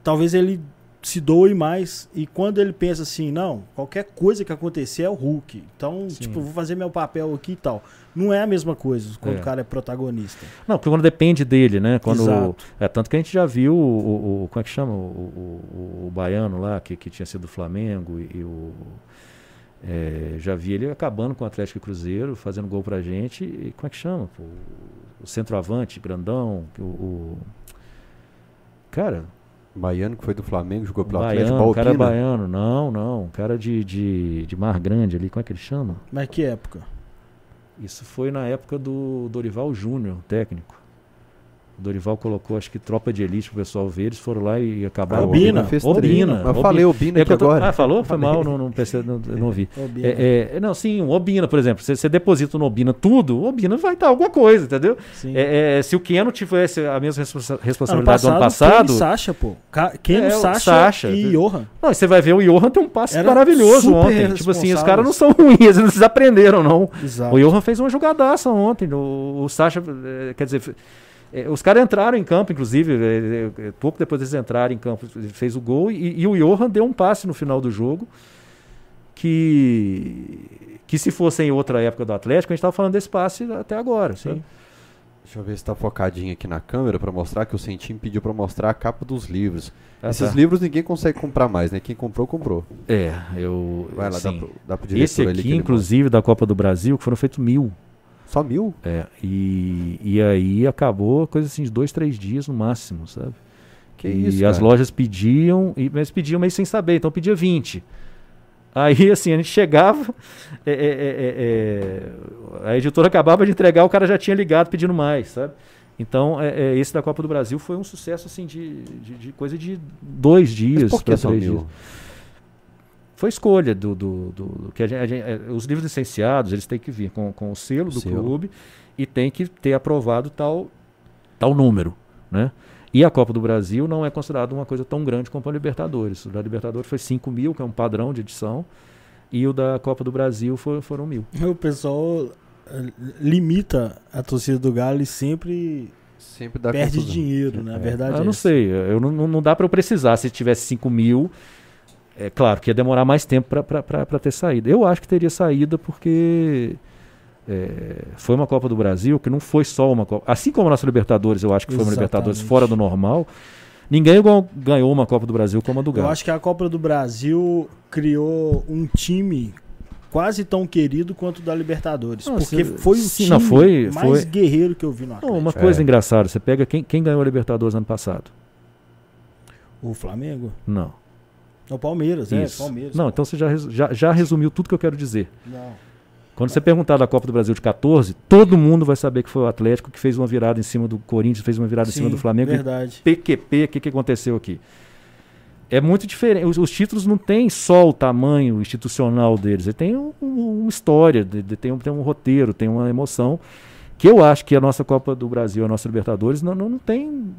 S2: talvez ele se doe mais e quando ele pensa assim, não, qualquer coisa que acontecer é o Hulk. Então,
S3: Sim.
S2: tipo, vou fazer meu papel aqui e tal. Não é a mesma coisa quando
S3: É.
S2: o cara é protagonista.
S3: Não, porque quando depende dele, né? Quando,
S2: Exato.
S3: é tanto que a gente já viu o, o- o- como é que chama? O, o- o- o baiano lá, que, que tinha sido do Flamengo, e, e o. é, já vi ele acabando com o Atlético e Cruzeiro, fazendo gol pra gente. E como é que chama? pô? o centroavante, grandão, o. o- cara,
S1: Baiano que foi do Flamengo, jogou pelo Atlético
S3: baiano, o cara é
S1: Balquina.
S3: baiano, não, não, um cara de, de, de Mar Grande ali, como é que ele chama?
S2: Mas que época?
S3: Isso foi na época do Dorival Júnior, técnico. Dorival colocou, acho que tropa de elite pro pessoal ver, eles foram lá e acabaram.
S1: O
S2: Obina.
S1: fez
S3: Obina.
S1: Mas eu
S3: Obina.
S1: falei Obina
S3: É
S1: aqui
S3: tô-
S1: agora.
S3: Ah, falou? Foi mal, não, não, pensei, não, não ouvi. É, é, não, sim, o Obina, por exemplo. Você, você deposita no Obina tudo, o Obina vai dar alguma coisa, entendeu?
S2: Sim.
S3: É, é, se o Keno tivesse a mesma responsa-
S2: Ano
S3: responsabilidade
S2: passado,
S3: do ano passado.
S2: Kane e Sacha, pô. Keno,
S3: É, o
S2: Sacha,
S3: Sacha.
S2: e Johan.
S3: Não, você vai ver o Johan tem um passe
S2: Era
S3: maravilhoso ontem. Tipo assim, os caras não são ruins, eles não desaprenderam, não.
S2: Exato.
S3: O Johan fez uma jogadaça ontem. O, o Sacha, eh, quer dizer, os caras entraram em campo, inclusive, eh, eh, pouco depois deles entrarem em campo, fez o gol e, e o Johan deu um passe no final do jogo que, que se fosse em outra época do Atlético, a gente estava falando desse passe até agora. sabe?
S1: Deixa eu ver se tá focadinho aqui na câmera pra mostrar que o Centim pediu pra mostrar a capa dos livros.
S3: Ah,
S1: Esses
S3: tá.
S1: livros ninguém consegue comprar mais, né? Quem comprou, comprou.
S3: É, eu.
S1: Vai lá, dá
S3: sim.
S1: pro, dá pro diretor
S3: Esse
S1: ali
S3: aqui, inclusive, da Copa do Brasil, que foram feitos mil.
S1: Só mil?
S3: É, e, e aí acabou coisa assim de dois, três dias no máximo, sabe?
S1: Que
S3: e
S1: isso,
S3: as lojas pediam, e, mas pediam meio sem saber, então pedia 20. Aí assim, a gente chegava, é, é, é, é, a editora acabava de entregar, o cara já tinha ligado pedindo mais, sabe? Então, é, é, esse da Copa do Brasil foi um sucesso assim de, de, de coisa de dois
S1: Mas
S3: dias
S1: por que só mil?
S3: dias. Foi escolha do, do, do- do que a gente, a gente- é, os livros licenciados eles têm que vir com, com o selo do
S1: Selo.
S3: clube e tem que ter aprovado tal tal número, né? E a Copa do Brasil não é considerada uma coisa tão grande como a Libertadores. O da Libertadores foi 5 mil, que é um padrão de edição, e o da Copa do Brasil foi- foram mil.
S2: O pessoal eh, limita a torcida do Galo e sempre
S1: Sempre dá
S2: perde
S1: confusão.
S2: dinheiro, né? A verdade
S3: eu
S2: é
S3: não
S2: essa.
S3: sei, eu não, não- não dá para eu precisar. Se tivesse 5 mil, é claro que ia demorar mais tempo para ter saída. Eu acho que teria saída porque é, foi uma Copa do Brasil que não foi só uma Copa. Assim como a nossa Libertadores, eu acho que foi uma Libertadores
S2: Exatamente.
S3: fora do normal. Ninguém ganhou uma Copa do Brasil como a do
S2: Eu
S3: Galo.
S2: acho que a Copa do Brasil criou um time quase tão querido quanto o da Libertadores.
S3: Não,
S2: porque
S3: se-
S2: foi o
S3: sim,
S2: time
S3: não, foi-
S2: mais
S3: foi-
S2: guerreiro que eu vi no
S3: Não,
S2: Atlético.
S3: uma coisa
S1: É.
S3: engraçada, você pega quem, quem ganhou a Libertadores ano passado?
S2: O Flamengo?
S3: Não.
S2: O Palmeiras, é,
S3: Isso.
S2: Palmeiras.
S3: Não, então você já, já, já resumiu tudo que eu quero dizer.
S2: Não.
S3: Quando você perguntar da Copa do Brasil de 14, todo mundo vai saber que foi o Atlético que fez uma virada em cima do Corinthians, fez uma virada em cima
S2: Sim,
S3: do Flamengo.
S2: Verdade.
S3: PQP, o que, que aconteceu aqui? É muito diferente. Os, os títulos não têm só o tamanho institucional deles, ele tem um- um- uma história, de- de- tem, um, tem um roteiro, tem uma emoção. Que eu acho que a nossa Copa do Brasil, a nossa Libertadores, não, não, não tem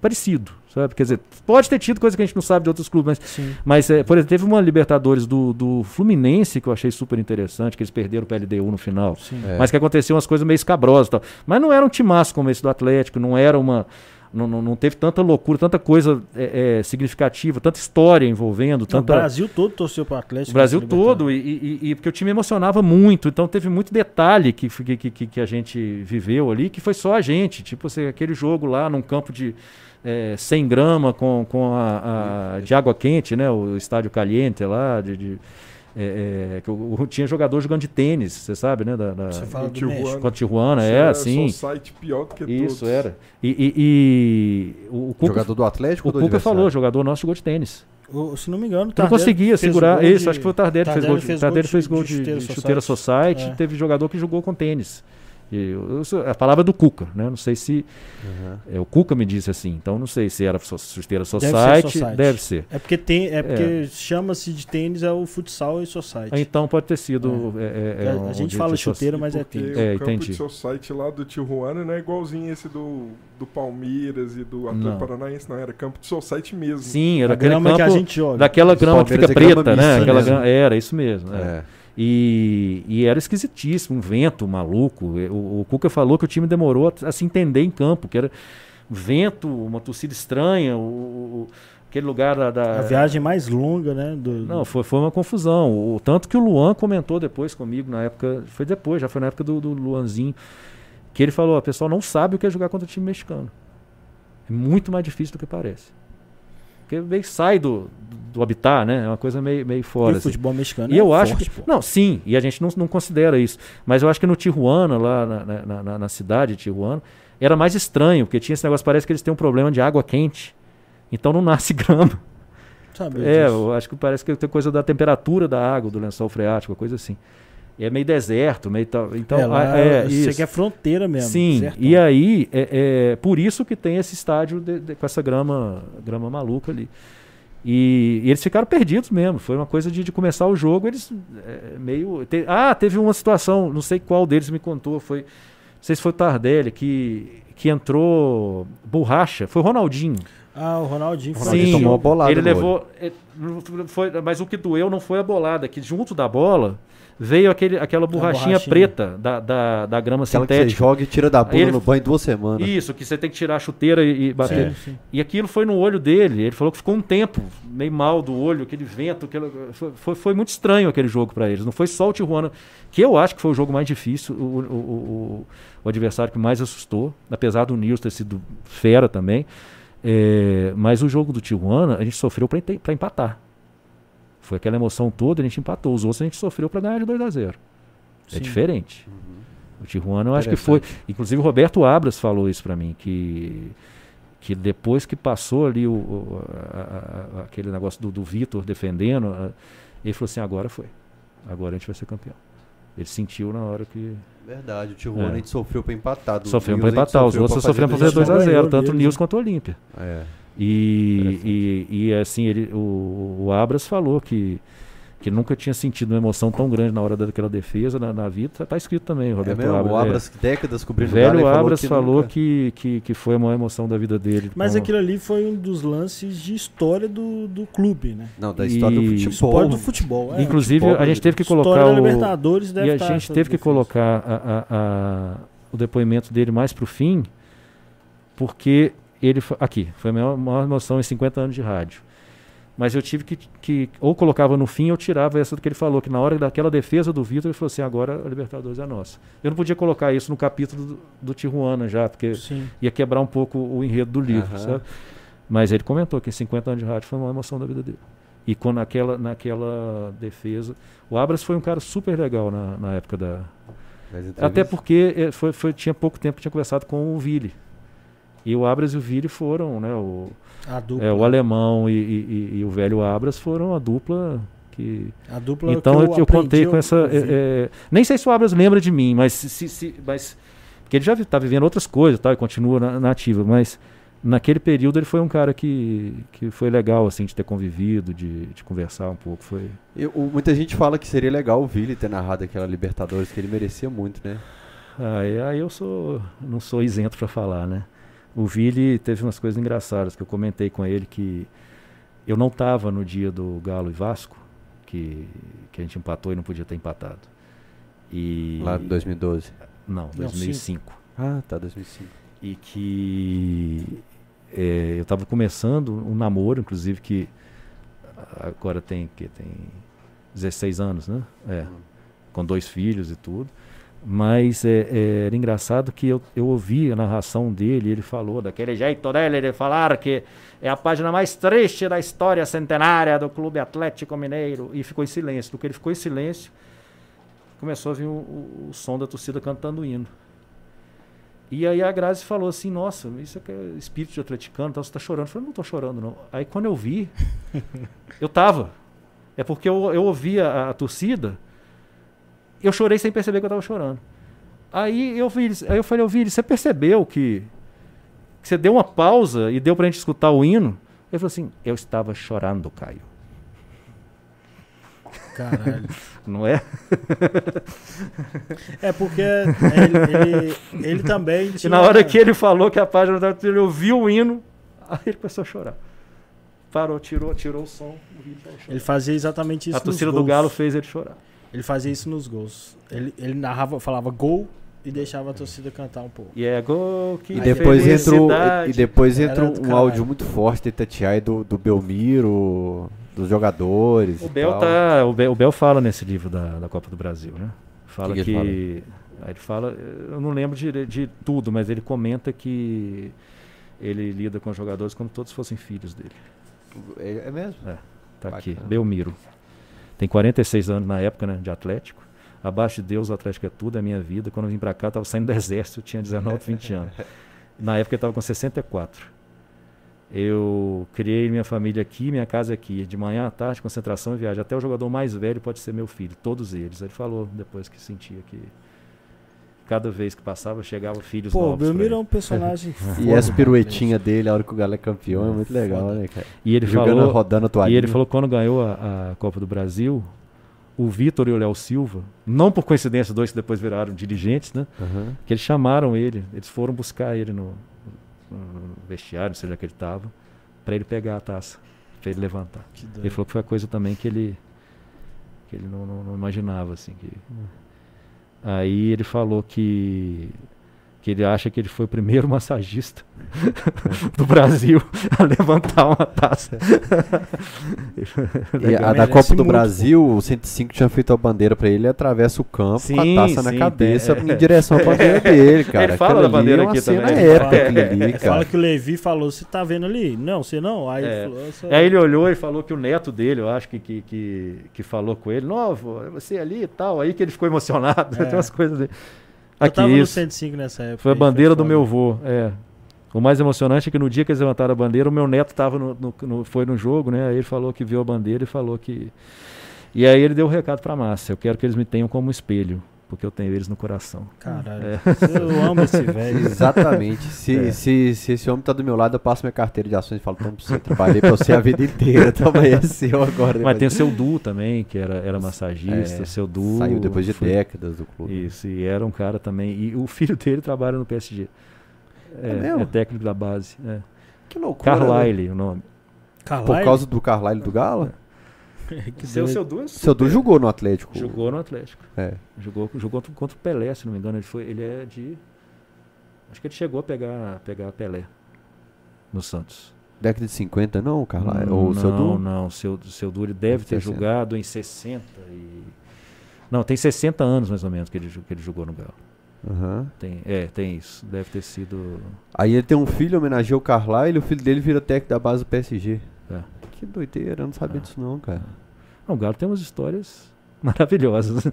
S3: parecido. Sabe? Quer dizer, pode ter tido coisa que a gente não sabe de outros clubes, mas
S2: Sim.
S3: mas, é, por exemplo, teve uma Libertadores do, do Fluminense que eu achei super interessante, que eles perderam o PLDU no final.
S2: Sim.
S1: É.
S3: Mas que aconteceu umas coisas meio escabrosas e tal. Mas não era um timaço como esse do Atlético, não era uma. Não, não, não teve tanta loucura, tanta coisa é, é, significativa, tanta história envolvendo,
S2: O
S3: tanta.
S2: Brasil todo torceu pro Atlético.
S3: O Brasil todo, e, e- e- porque o time emocionava muito, então teve muito detalhe que, que, que, que a gente viveu ali, que foi só a gente. Tipo assim, aquele jogo lá num campo de é, 100 grama com, com a, a- de água quente, né? O estádio caliente lá, de. de- é, é, que o- o- tinha jogador jogando de tênis, você sabe, né? Da, da,
S2: Você fala do
S4: Tijuana.
S3: Com a Tijuana,
S4: Isso
S3: é,
S4: era
S3: assim.
S4: Site pior do que
S3: Isso,
S4: todos.
S3: era. E, e- e o, o Cuca,
S1: Jogador do Atlético
S3: o Cuca falou, jogador nosso jogou de tênis.
S2: O- se não me engano, o
S3: não
S2: Tardelli
S3: conseguia segurar. Isso,
S2: de-
S3: acho que foi o Tardelli que fez gol de,
S2: fez
S3: Tardelli fez
S2: de-
S3: gol
S2: de
S3: de,
S2: chuteira
S3: de chuteira
S2: society.
S3: society.
S2: É.
S3: Teve jogador que jogou com tênis. E eu- eu- a palavra é do Cuca, né? Não sei se.
S1: Uhum.
S3: É, o Cuca me disse assim, então não sei se era so- chuteira
S2: ser
S3: society.
S2: society.
S3: Deve ser.
S2: É porque tem, é porque chama-se de tênis é o futsal e society.
S3: Então pode ter sido. é, é, é
S2: A-
S3: um
S2: a gente
S3: de-
S2: fala chuteira, mas é tênis.
S3: É,
S4: o campo
S3: entendi.
S4: de site lá do Tijuana não é igualzinho esse do, do Palmeiras e do
S3: Não.
S4: Atlético Paranaense, não. Era campo de site mesmo.
S3: Sim, era
S2: a grama
S3: campo.
S2: que a gente joga.
S3: Daquela grama que fica
S1: é
S3: preta, né? Aquela
S1: mesmo.
S3: grama- era, isso mesmo. é. E, e era esquisitíssimo, um vento maluco. O, o Cuca falou que o time demorou a, a se entender em campo, que era vento, uma torcida estranha, o, o- aquele lugar da. da-
S2: A viagem mais longa, né? Do,
S3: Não, foi, foi uma confusão. O, tanto que o Luan comentou depois comigo, na época. Foi depois, já foi na época do, do Luanzinho. Que ele falou: o pessoal não sabe o que é jogar contra o time mexicano. É muito mais difícil do que parece. Porque meio sai do, do habitat, né? É uma coisa meio, meio
S2: e
S3: fora.
S2: o
S3: assim.
S2: futebol mexicano
S3: E
S2: é
S3: eu acho
S2: forte,
S3: que.
S2: pô.
S3: Não, sim, e a gente não, não considera isso. Mas eu acho que no Tijuana, lá na, na, na- na cidade de Tijuana, era mais estranho, porque tinha esse negócio, parece que eles têm um problema de água quente. Então não nasce grama.
S2: Sabe
S3: É,
S2: disso.
S3: eu acho que parece que tem coisa da temperatura da água, do lençol freático, coisa assim. É meio deserto, meio tal. Então,
S2: é, lá,
S3: ah, é, isso.
S2: que é fronteira mesmo.
S3: Sim,
S2: certo?
S3: e aí, é, é por isso que tem esse estádio de- de- com essa grama, grama maluca ali. E, e eles ficaram perdidos mesmo. Foi uma coisa de, de começar o jogo, eles é, meio. te- ah, teve uma situação, não sei qual deles me contou, foi. Não sei se foi o Tardelli, que, que entrou borracha. Foi o Ronaldinho.
S2: Ah, o Ronaldinho foi.
S1: Ronaldinho
S3: Sim,
S1: tomou uma bolada
S3: ele levou. é, foi- mas o que doeu não foi a bolada, que junto da bola veio aquele, aquela borrachinha,
S2: borrachinha.
S3: preta da, da, da grama
S1: Aquela que você
S3: sintética.
S1: joga e tira da bunda
S3: Ele-
S1: no banho duas semanas.
S3: Isso, que você tem que tirar a chuteira e, e bater.
S2: Sim, sim.
S3: E aquilo foi no olho dele. Ele falou que ficou um tempo meio mal do olho, aquele vento. Aquele, foi, foi, foi muito estranho aquele jogo para eles. Não foi só o Tijuana, que eu acho que foi o jogo mais difícil, o, o, o, o- o adversário que mais assustou, apesar do Nils ter sido fera também. É, mas o jogo do Tijuana, a gente sofreu para empatar. Foi aquela emoção toda, a gente empatou. Os outros a gente sofreu para ganhar de 2 a 0 É diferente. O Tijuana eu acho que foi. Inclusive o Roberto Abras falou isso para mim, que, que depois que passou ali o, o- a- a- aquele negócio do, do Vitor defendendo, a- ele falou assim, agora foi. Agora a gente vai ser campeão. Ele sentiu na hora que.
S1: Verdade, o Tijuana
S3: É.
S1: a gente sofreu pra empatar.
S3: Sofreu para empatar, os outros sofreram para
S1: fazer
S3: fazer
S2: dois a
S3: 2 a 0
S2: zero
S3: tanto o Nils quanto o Olímpia.
S1: É.
S3: E, e, e assim, ele, o, o Abras falou que, que nunca tinha sentido uma emoção tão grande na hora daquela defesa na, na vida. Tá, escrito também,
S1: É
S3: Roberto
S1: mesmo,
S3: Abras.
S1: o
S3: é.
S1: Abras décadas
S3: O
S1: cobrindo o
S3: velho
S1: falou
S3: Abras
S1: que
S3: falou
S1: nunca-
S3: que, que, que foi a maior emoção da vida dele.
S2: Mas
S3: Então,
S2: aquilo ali foi um dos lances de história do, do clube, né?
S1: Não, da história do
S3: E-
S1: futebol.
S2: História do futebol. É.
S3: Inclusive,
S1: futebol,
S3: a gente teve que
S2: História
S3: colocar
S2: da
S3: o,
S2: Libertadores deve
S3: e a
S2: tá
S3: gente teve que
S2: defesa.
S3: colocar a- a- a- o depoimento dele mais pro fim, porque ele aqui foi a maior, maior emoção em 50 anos de rádio. Mas eu tive que, que ou colocava no fim ou tirava essa do que ele falou, que na hora daquela defesa do Vitor, ele falou assim, agora a Libertadores é nossa. Eu não podia colocar isso no capítulo do, do Tijuana já, porque
S2: Sim.
S3: ia quebrar um pouco o enredo do livro,
S1: Aham.
S3: sabe? Mas ele comentou que em 50 anos de rádio foi uma emoção da vida dele. E quando naquela, naquela defesa. O Abras foi um cara super legal na, na época da. Até porque eh, foi, foi- tinha pouco tempo que tinha conversado com o Vili. E o Abras e o Vili foram, né? O,
S2: A dupla.
S3: é, o alemão e, e- e- e o velho Abras foram a dupla que
S2: A dupla
S3: então
S2: que
S3: eu, eu
S2: aprendi,
S3: contei com
S2: eu
S3: essa. é, é, nem sei se o Abras lembra de mim, mas se, se- se- mas porque ele já está vivendo outras coisas, tal, e continua na, na ativa. Mas naquele período ele foi um cara que, que foi legal assim de ter convivido, de, de conversar um pouco. Foi.
S1: Eu- o- muita gente fala que seria legal o Vili ter narrado aquela Libertadores, que ele merecia muito, né?
S3: Aí, aí eu sou não sou isento para falar, né? O Vili teve umas coisas engraçadas que eu comentei com ele que eu não estava no dia do Galo e Vasco, que, que a gente empatou e não podia ter empatado. E
S1: Lá em 2012.
S3: não, 2005.
S1: Ah, tá, 2005.
S3: e que é, eu estava começando um namoro, inclusive que agora tem que tem 16 anos, né? É,
S1: Hum.
S3: com dois filhos e tudo. Mas é, é, era engraçado que eu, eu ouvi a narração dele, ele falou daquele jeito dele de falar que é a página mais triste da história centenária do Clube Atlético Mineiro. E ficou em silêncio. Do que ele ficou em silêncio, começou a vir o, o- o som da torcida cantando o hino. E aí a Grazi falou assim, nossa, isso aqui é espírito de atleticano, então você tá chorando. Eu falei, não tô chorando, não. Aí quando eu vi, eu tava. É porque eu, eu ouvi a, a torcida, eu chorei sem perceber que eu tava chorando. Aí eu vi, aí eu falei, eu vi, você percebeu que, que você deu uma pausa e deu pra gente escutar o hino? Ele falou assim, eu estava chorando, Caio.
S2: Caralho.
S3: Não é?
S2: É porque ele, ele, ele também
S3: E
S2: tinha...
S3: na hora que ele falou que a página da ele ouviu o hino, aí ele começou a chorar. Parou, tirou, tirou o som. o
S2: Ele fazia exatamente isso
S3: A torcida do. Galo fez ele chorar.
S2: Ele fazia isso nos gols. Ele, ele narrava, falava gol e deixava a torcida cantar um pouco.
S3: E é gol que
S1: E depois entrou, e depois entrou um
S2: caralho.
S1: áudio muito forte de Itatiaia do, do Belmiro, dos jogadores.
S3: O Bel,
S1: tal.
S3: tá, o, Bel, o Bel fala nesse livro da, da Copa do Brasil, né? Fala
S1: Que
S3: que. aí ele fala, eu não lembro de, de tudo, mas ele comenta que ele lida com os jogadores como todos fossem filhos dele.
S1: É, é mesmo?
S3: Tá aqui,
S1: Bacana.
S3: Belmiro. Tem 46 anos na época, né, de Atlético. Abaixo de Deus, o Atlético é tudo, é minha vida. Quando eu vim pra cá, eu tava saindo do exército, tinha 19, 20 anos. Na época eu tava com 64. Eu criei minha família aqui, minha casa aqui. De manhã à tarde, concentração e viagem. Até o jogador mais velho pode ser meu filho, todos eles. Ele falou depois que sentia que cada vez que passava, chegava filhos
S2: Pô, o
S3: novos. pra
S2: Belmiro é um personagem foda,
S1: E essa
S2: cara,
S1: piruetinha dele, a hora que o Galo é campeão, é muito
S2: Foda.
S1: legal, né, cara?
S3: E ele
S1: Jogando,
S3: falou,
S1: rodando a
S3: E ele falou que quando ganhou a, a Copa do Brasil, o Vitor e o Léo Silva, não por coincidência, dois que depois viraram dirigentes, né?
S1: Aham.
S3: Que eles chamaram ele, eles foram buscar ele no, no vestiário, seja onde que ele estava, para ele pegar a taça, para ele levantar.
S2: Que
S3: Ele falou que foi a coisa também que ele que ele não, não- não imaginava assim que aí ele falou que que ele acha que ele foi o primeiro massagista do Brasil a levantar uma taça.
S1: E a da
S2: merece
S1: Copa do
S2: muito,
S1: Brasil, o 105 tinha feito a bandeira pra ele, ele atravessa o campo com
S3: Sim,
S1: a taça na
S3: sim,
S1: cabeça
S3: tem-
S1: em direção à bandeira dele, cara.
S3: Ele fala
S1: Aquilo
S3: da bandeira
S1: é
S3: aqui também.
S1: Épica
S2: fala-
S1: ali,
S2: fala
S1: cara.
S2: que o Levi falou, você tá vendo ali? Não, você não? Aí
S3: É.
S2: ele falou, "Essa-
S3: Aí ele olhou e falou que o neto dele, eu acho que, que, que, que falou com ele, novo, é você ali e tal. Aí que ele ficou emocionado.
S2: É.
S3: Tem umas coisas dele. Aqui,
S2: tava no
S3: isso.
S2: 105 nessa época.
S3: Foi a bandeira do
S2: foda.
S3: meu avô. É. O mais emocionante é que no dia que eles levantaram a bandeira, o meu neto tava no, no- no- foi no jogo, né? Aí ele falou que viu a bandeira e falou que. E aí ele deu o recado pra massa. Eu quero que eles me tenham como espelho, porque eu tenho eles no coração.
S2: Caralho.
S3: É.
S2: Eu amo esse velho.
S1: Exatamente. Se,
S3: É.
S1: se, se esse homem tá do meu lado, eu passo minha carteira de ações e falo, toma pra você, trabalhei pra você a vida inteira, toma aí, é seu agora.
S3: Mas tem o seu Du também, que era, era massagista.
S1: É,
S3: o seu Du.
S1: Saiu depois de
S3: foi-
S1: décadas do clube.
S3: Isso, e era um cara também. E o filho dele trabalha no PSG. É,
S1: É mesmo?
S3: é técnico da base. É.
S1: Que loucura. né?
S3: Carlyle, o nome.
S1: Por causa do Carlyle do Galo?
S2: que
S3: Seu, seu Du é
S1: Seu Du jogou no Atlético.
S3: Jogou no Atlético.
S1: É.
S3: Jogou, jogou contra, o Pelé, se não me engano. Ele, foi, ele é de. Acho que ele chegou a pegar, pegar Pelé no Santos.
S1: Década de 50, não, o Carlyle?
S3: não,
S1: Ou o seu Du?
S3: Não, seu, seu Du ele deve ter
S1: 60.
S3: jogado em 60 e. Não, tem 60 anos mais ou menos que ele, que ele jogou no Galo.
S1: Aham.
S3: Tem, é, tem isso. Deve ter sido.
S1: Aí ele tem um filho, homenageia o Carlyle, e o filho dele vira técnico da base do PSG.
S3: É.
S1: Que doideira, eu não sabia
S3: Ah.
S1: disso não, cara.
S3: Não, o Galo tem umas histórias maravilhosas.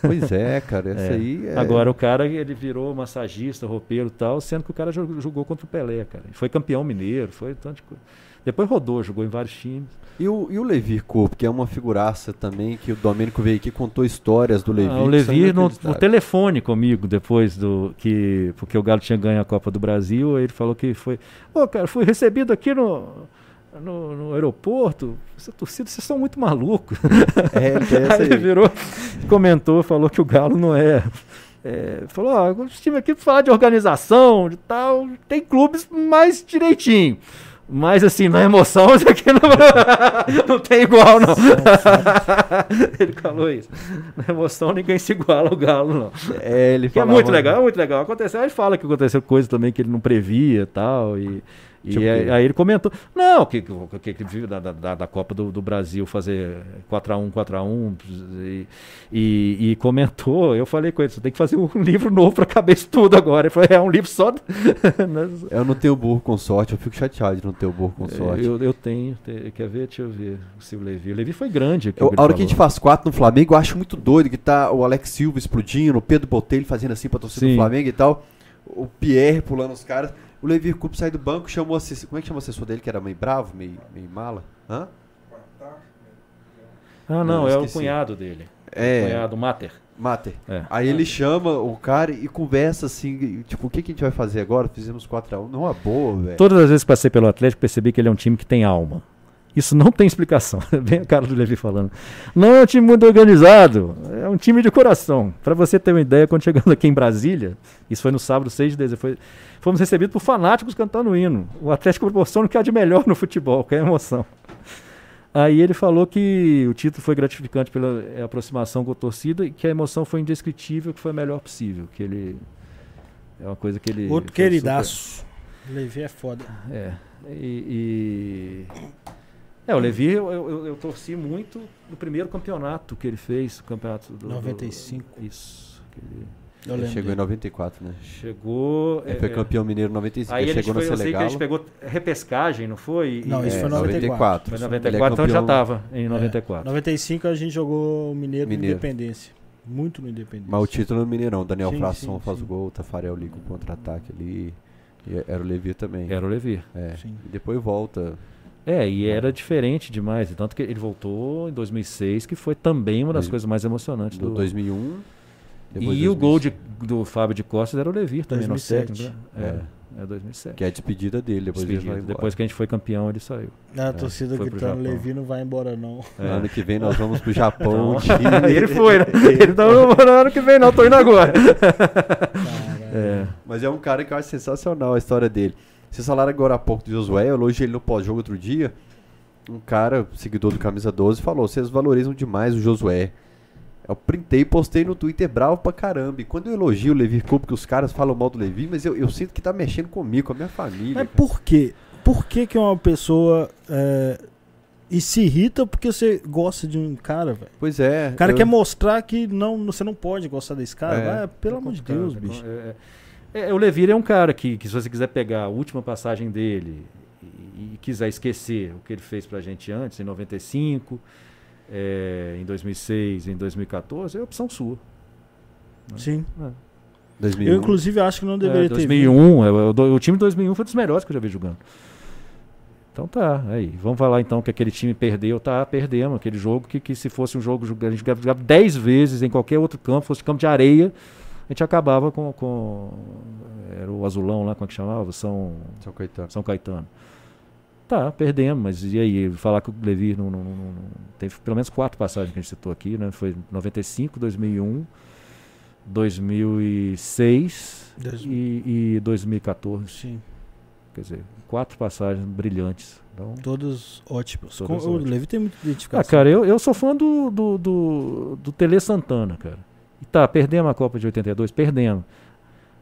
S1: Pois é, cara, essa
S3: É.
S1: aí é...
S3: Agora o cara ele virou massagista, roupeiro e tal, sendo que o cara jogou, contra o Pelé, cara. Foi campeão mineiro, foi tanto de coisa. Depois rodou, jogou em vários times.
S1: E o, e o Levi Coupe, que é uma figuraça também, que o Domênico veio aqui e contou histórias do Levi.
S3: Ah, o
S1: são
S3: Levi no, no telefone comigo depois do que porque o Galo tinha ganho a Copa do Brasil, ele falou que foi, ô cara, fui recebido aqui no no, no aeroporto, essa torcida, vocês são muito malucos.
S1: É,
S3: Aí
S1: aí.
S3: virou, comentou, falou que o Galo não é. é, falou, ó, o time aqui pra falar de organização, de tal, tem clubes mais direitinho. Mas assim, na emoção, isso aqui não, não tem igual, não. ele falou isso. Na emoção, ninguém se iguala ao Galo, não.
S1: É, ele
S3: Que é muito legal, é muito legal. Aconteceu, ele fala que aconteceu coisa também que ele não previa tal, e e
S1: Tipo
S3: aí,
S1: o quê?
S3: aí ele comentou, não, que, que, que, que viu da, da, da Copa do, do Brasil fazer 4x1, 4x1, e, e, e comentou, eu falei com ele, você tem que fazer um livro novo pra caber isso tudo agora. Ele falou, é um livro só. Nas-
S1: Eu não tenho burro com sorte, eu fico chateado de não ter o burro com sorte.
S3: eu, eu tenho, te- quer ver? Deixa eu ver se o Levi. O Levi foi grande.
S1: Eu-
S3: que
S1: a hora que a gente faz quatro no Flamengo, eu acho muito doido que tá o Alex Silva explodindo, o Pedro Botelho fazendo assim pra torcida do. Flamengo e tal, o Pierre pulando os caras. O Levi Coupe sai do banco, chamou o assessor. Como é que chama o assessor dele, que era meio bravo, meio, meio mala? Hã?
S3: Ah, não,
S1: Não,
S3: é o cunhado dele.
S1: É,
S3: Cunhado Mater.
S1: Mater.
S3: É.
S1: Aí ele chama o cara e conversa assim, tipo, o que, que a gente vai fazer agora? Fizemos 4x1. Não é boa, velho.
S3: Todas as vezes que passei pelo Atlético, percebi que ele é um time que tem alma. Isso não tem explicação. Bem a cara do Levi falando. Não é um time muito organizado, é um time de coração. Para você ter uma ideia, quando chegamos aqui em Brasília, isso foi no sábado 6 de dezembro, foi- fomos recebidos por fanáticos cantando o hino. O Atlético proporciona o que há de melhor no futebol, que é a emoção. Aí ele falou que o título foi gratificante pela eh, aproximação com a torcida e que a emoção foi indescritível, que foi a melhor possível. Que ele. É uma coisa que ele.
S2: Outro queridaço. Levi é foda.
S3: é. E, e- É, o Levi, eu, eu, eu torci muito no primeiro campeonato que ele fez, o campeonato do. do-
S2: 95.
S3: isso. que ele
S2: Eu
S1: Ele chegou em
S2: dele.
S1: 94, né?
S3: chegou.
S1: Ele foi
S3: é,
S1: campeão mineiro em 95,
S3: Aí
S1: ele
S3: ele
S1: chegou
S3: foi,
S1: no
S3: eu sei que gente pegou repescagem, não foi?
S2: Não, isso
S1: É,
S2: foi 94.
S3: Foi em
S1: Ele é
S3: 94, então ele já estava em 94.
S2: 95 a gente jogou o Mineiro,
S1: Mineiro.
S2: no Independência. Muito no Independência.
S1: Mas o título no Mineirão, Daniel
S2: Sim,
S1: Frasson
S2: sim,
S1: faz
S2: sim.
S1: o gol, o Tafarel liga o contra-ataque ali. E era o Levi também.
S3: Era o Levi.
S1: É.
S2: Sim.
S1: E depois volta.
S3: É, e era diferente demais. e Tanto que ele voltou em 2006, que foi também uma das coisas mais emocionantes
S1: Do
S3: do.
S1: 2001. depois
S3: E o gol
S1: 2005,
S3: de, do Fábio de Costa era o Levi também, no
S2: 2007.
S3: técnico, né? É, é 2007.
S1: Que é a despedida dele, depois ele vai embora.
S3: Depois que a gente foi campeão, ele saiu.
S2: A torcida
S3: foi pro
S2: gritando. Levi não vai embora não.
S3: É.
S1: Ano que vem nós vamos pro Japão. De-
S3: ele foi, né? Ele tá no ano que vem, não, tô indo agora. É.
S1: Mas é um cara que eu acho sensacional a história dele. Vocês falaram agora há pouco do Josué, eu elogiei ele no pós-jogo outro dia. Um cara, seguidor do Camisa 12, falou: vocês valorizam demais o Josué. Eu printei e postei no Twitter bravo pra caramba. E quando eu elogio o Levi Coupe, que os caras falam mal do Levi, mas eu, eu sinto que tá mexendo comigo, com a minha família.
S2: Mas
S1: cara.
S2: por quê? Por que, que uma pessoa é, e se irrita porque você gosta de um cara, velho?
S1: Pois é.
S2: O cara
S1: eu-
S2: quer mostrar que não, você não pode gostar desse cara.
S1: É.
S2: Vai, pelo amor de Deus,
S3: É,
S2: bicho.
S3: É, é, o Levir é um cara que, que se você quiser pegar a última passagem dele e, e quiser esquecer o que ele fez pra gente antes, em 95, é, em 2006, em 2014, é opção sua.
S2: Sim.
S3: É.
S1: 2001.
S2: Eu, inclusive, acho que não deveria
S3: É,
S2: ter. vindo.
S3: 2001, é, o, do- o time de 2001 foi dos melhores que eu já vi jogando. Então tá, aí. Vamos falar então que aquele time perdeu, tá, perdemos. Aquele jogo que, que se fosse um jogo, a gente jogava 10 vezes em qualquer outro campo, fosse campo de areia, a gente acabava com. com era o azulão lá, como é que chamava? São,
S1: São Caetano.
S3: São Caetano. Tá, perdemos, mas e aí? Falar que o Levi não, não- não- não- teve pelo menos quatro passagens que a gente citou aqui, né? Foi 95, 2001, 2006
S2: Dois-
S3: e, e 2014.
S2: Sim.
S3: Quer dizer, quatro passagens brilhantes. Então,
S2: Todos ótimos.
S3: Todos
S2: Com- o. Levi tem muita identificação.
S3: ah, cara, eu, eu sou fã do, do, do, do Tele Santana, cara. E tá, perdemos a Copa de 82, perdemos.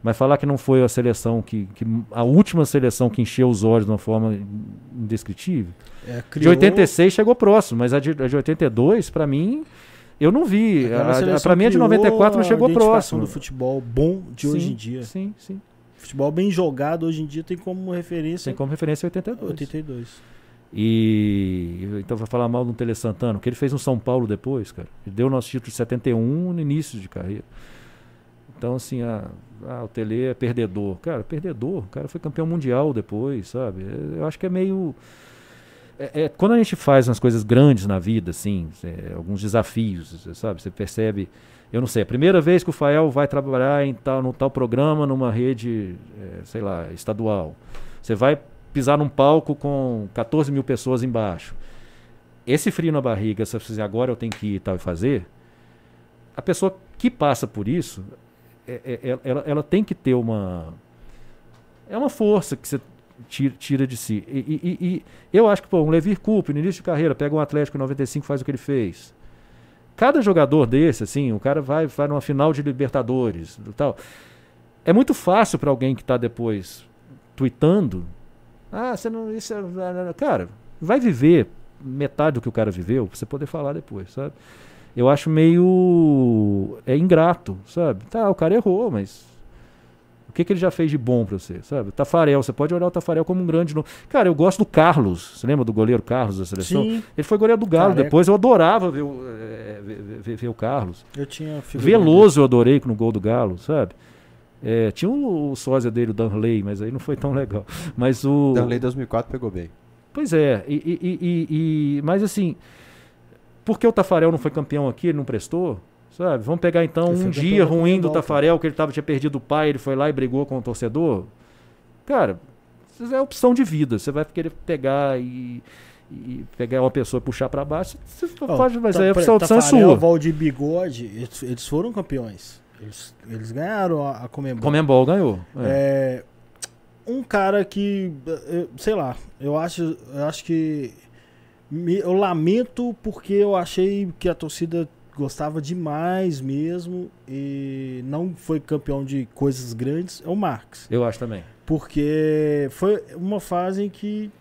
S3: Mas falar que não foi a seleção que, que. A última seleção que encheu os olhos de uma forma indescritível.
S2: É,
S3: De
S2: criou
S3: 86 chegou próximo, mas a de, a de 82, pra mim, eu não vi.
S2: aquela
S3: A, a,
S2: seleção
S3: pra mim a de
S2: criou
S3: 94 não chegou próximo.
S2: do futebol bom de hoje
S3: Sim,
S2: em dia.
S3: Sim, sim.
S2: Futebol bem jogado hoje em dia tem como referência
S3: Tem como referência 82.
S2: 82.
S3: E então vai falar mal do Tele Santana, que ele fez no São Paulo depois, cara. Ele deu o nosso título de 71 no início de carreira. Então, assim, ah, o Tele é perdedor. Cara, perdedor. O cara foi campeão mundial depois, sabe? Eu acho que é meio. É, é, quando a gente faz umas coisas grandes na vida, assim, é, alguns desafios, sabe? Você percebe. Eu não sei, a primeira vez que o Fael vai trabalhar em tal, no tal programa numa rede, é, sei lá, estadual. Você vai pisar num palco com 14 mil pessoas embaixo. Esse frio na barriga, se você agora eu tenho que ir tal e fazer, a pessoa que passa por isso, é, é, é, ela, ela tem que ter uma. É uma força que você tira, tira de si. E, e, e, eu acho que, pô, um Levir Coupe, no início de carreira, pega um Atlético em 95 faz o que ele fez. Cada jogador desse, assim, o cara vai, vai numa final de Libertadores tal. É muito fácil para alguém que está depois tweetando ah, você não. Isso é, cara, vai viver metade do que o cara viveu pra você poder falar depois, sabe? Eu acho meio. É ingrato, sabe? Tá, o cara errou, mas. O que, que ele já fez de bom pra você, sabe? O Tafarel, você pode olhar o Tafarel como um grande. No... Cara, eu gosto do Carlos. Você lembra do goleiro Carlos da seleção?
S2: Sim.
S3: Ele foi goleiro do Galo
S2: Careca.
S3: depois. Eu adorava ver, o- é, ver, ver- ver o Carlos.
S2: Eu tinha
S3: Veloso eu adorei no gol do Galo, sabe? É, tinha o, o sósia dele, o Danley, mas aí não foi tão legal. Mas o.
S1: Danley 2004 pegou bem.
S3: Pois é, e, e- e- e- mas assim, por que o Tafarel não foi campeão aqui, ele não prestou? Sabe? Vamos pegar então
S2: foi
S3: um dia ruim do Tafarel, que ele tava, tinha perdido o pai, ele foi lá e brigou com o torcedor. Cara, isso é opção de vida. Você vai querer pegar e, e pegar uma pessoa e puxar pra baixo. Você pode, mas
S2: Ta-
S3: aí a opção, a opção é
S2: Tafarel,
S3: sua.
S2: Valdir Bigode, eles, eles foram campeões. Eles, eles ganharam a, a Comembol.
S3: Comembol ganhou. É.
S2: É, um cara que, eu- sei lá, eu acho, eu acho que me- eu lamento porque eu achei que a torcida gostava demais mesmo e não foi campeão de coisas grandes, é o Marx.
S3: Eu acho também.
S2: Porque foi uma fase em que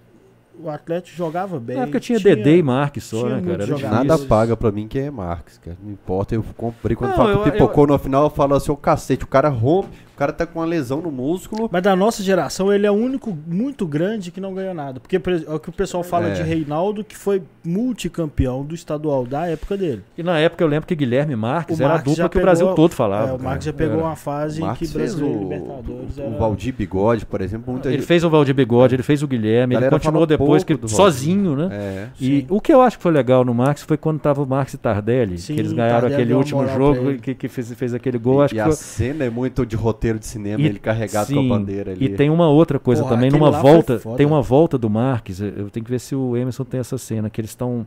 S2: o Atlético jogava bem.
S3: Na época tinha, Dedê e Marques só,
S2: tinha
S3: né, cara?
S1: Nada paga pra mim quem é Marques, cara. Não importa, eu comprei quando
S3: Não,
S1: fala
S3: eu-
S1: pipocou no final, eu falo assim, o cacete, o cara rompe, cara tá com uma lesão no músculo.
S2: Mas da nossa geração, ele é o único muito grande que não ganhou nada. Porque é o que o pessoal fala
S1: É.
S2: de Reinaldo, que foi multicampeão do estadual da época dele.
S3: E na época eu lembro que Guilherme Marques
S2: O
S3: era
S2: Marques
S3: a dupla que o Brasil
S2: pegou-
S3: todo falava.
S2: É, o
S3: cara.
S2: Marcos já pegou
S3: Era.
S2: uma fase em que
S1: Marques
S2: brasileiro
S1: o,
S2: Libertadores
S1: o
S2: era...
S1: Valdir Bigode, por exemplo, muita
S3: Ele
S1: gente...
S3: fez o Valdir Bigode, ele fez o Guilherme, ele continuou depois que sozinho, né?
S1: É.
S3: E
S2: Sim.
S3: o que eu acho que foi legal no Marques foi quando tava o Marques e Tardelli,
S2: Sim,
S3: que eles ganharam
S2: Tardelli
S3: aquele último jogo que, que fez, fez aquele gol.
S1: e
S3: acho
S1: e
S3: que
S1: a
S3: foi-
S1: cena é muito de roteiro de cinema,
S3: E-
S1: ele carregado com
S3: sim,
S1: a bandeira ali.
S3: E tem uma outra coisa
S2: Porra,
S3: também, numa volta, tem uma volta do Marques, eu- tenho que ver se o Emerson tem essa cena, que eles estão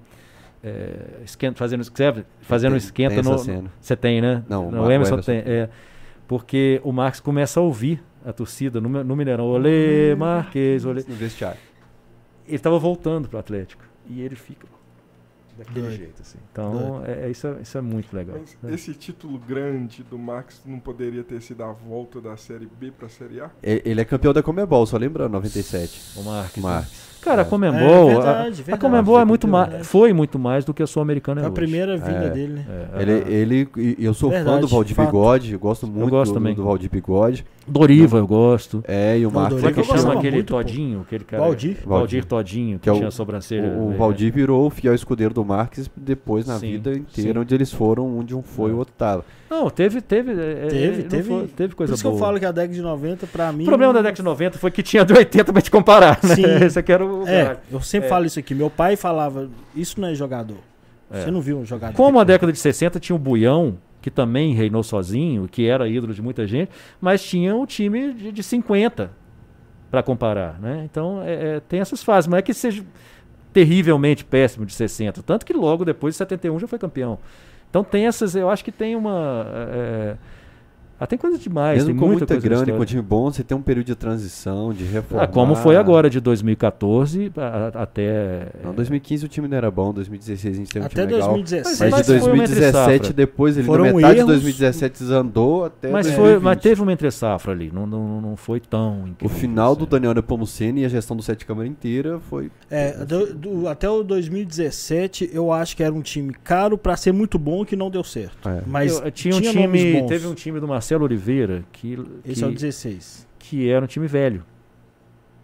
S3: é, esquenta, fazendo, fazendo
S1: Tem-
S3: esquenta
S1: tem essa
S3: no.
S1: cena.
S3: Você tem, né?
S1: Não,
S3: o
S1: o
S3: Emerson,
S1: Emerson
S3: tem. É, porque o Marques começa a ouvir a torcida no, no Mineirão. Olê, Marques, olê.
S1: No vestiário.
S3: Ele estava voltando pro Atlético. E ele fica daquele
S2: Doido.
S3: jeito, assim. Então, é, é- isso, é, isso é muito legal.
S4: Mas
S3: né?
S4: esse título grande do Max não poderia ter sido a volta da Série B pra Série A?
S1: E- Ele é campeão da Comebol, só lembrando, 97.
S3: O Marques.
S1: O
S3: né?
S1: Marques.
S3: Cara, a
S1: É.
S3: Comembol,
S2: É, verdade,
S3: a, a
S2: verdade.
S3: Comembol é
S2: Foi
S3: muito mais,
S2: né?
S3: foi muito mais do que a Sul-Americana é
S2: a primeira vinda
S1: É.
S2: dele, né?
S3: É,
S1: Ele,
S3: a-
S1: ele, e eu sou fã
S2: Verdade,
S1: do Valdir
S2: fato.
S1: Bigode, eu gosto muito
S3: gosto
S1: do,
S3: também.
S1: do Valdir Bigode.
S3: Doriva eu gosto.
S1: É, e o Marcos
S3: Como é que
S2: eu
S3: chama aquele
S2: muito.
S3: Todinho? Aquele cara,
S2: Valdir?
S3: Valdir Todinho, que,
S1: Que é o-
S3: tinha a sobrancelha.
S1: O, o
S3: né?
S1: Valdir virou o fiel escudeiro do Marques depois na
S3: Sim,
S1: vida inteira,
S3: sim.
S1: onde eles foram, onde um foi e
S3: É.
S1: o outro tava.
S3: Não, teve, teve. é, é,
S2: Teve,
S3: não
S2: teve.
S3: foi- teve coisa
S2: Por isso
S3: boa.
S2: que eu falo que a década de 90, pra mim.
S3: O problema da década de 90 foi que tinha do 80 pra te comparar, né?
S2: Sim.
S3: Esse aqui era o.
S2: É, eu sempre
S3: É.
S2: falo isso aqui. Meu pai falava: Isso não é jogador.
S3: É.
S2: Você não viu um jogador.
S3: Como a década de 60 tinha o Buião, que também reinou sozinho, que era ídolo de muita gente, mas tinha um time de, de 50 para comparar, né? Então é, é, tem essas fases, mas é que seja terrivelmente péssimo de 60, tanto que logo depois de 71 já foi campeão. Então tem essas, eu acho que tem uma é, ah, tem coisa demais,
S1: Mesmo
S3: tem
S1: com
S3: muita
S1: muita
S3: coisa
S1: e
S3: história.
S1: com time bom, você tem um período de transição, de reforma.
S3: Ah, como foi agora de 2014 a- a- até
S1: Não, 2015 o time não era bom, 2016 a gente teve um
S2: Até
S1: time legal.
S2: 2017.
S1: Mas,
S3: Mas
S1: de
S3: foi uma entre
S1: 2017
S3: safra.
S1: depois, ele
S2: Foram
S1: na metade
S2: erros-
S1: de 2017 desandou até
S3: Mas, foi,
S1: 2020.
S3: mas teve uma entre safra ali, não, não, não foi tão
S1: O
S3: incrível.
S1: final do
S3: assim.
S1: Daniel Nepomuceno e a gestão do Sete Câmara inteira foi...
S2: É, do- do- até o 2017, eu acho que era um time caro pra ser muito bom que não deu certo.
S1: É.
S2: Mas
S3: Eu- tinha um
S2: nomes
S3: time, teve um time do Marcelo Oliveira que,
S2: Esse
S3: que,
S2: é o 16.
S3: que era um time velho.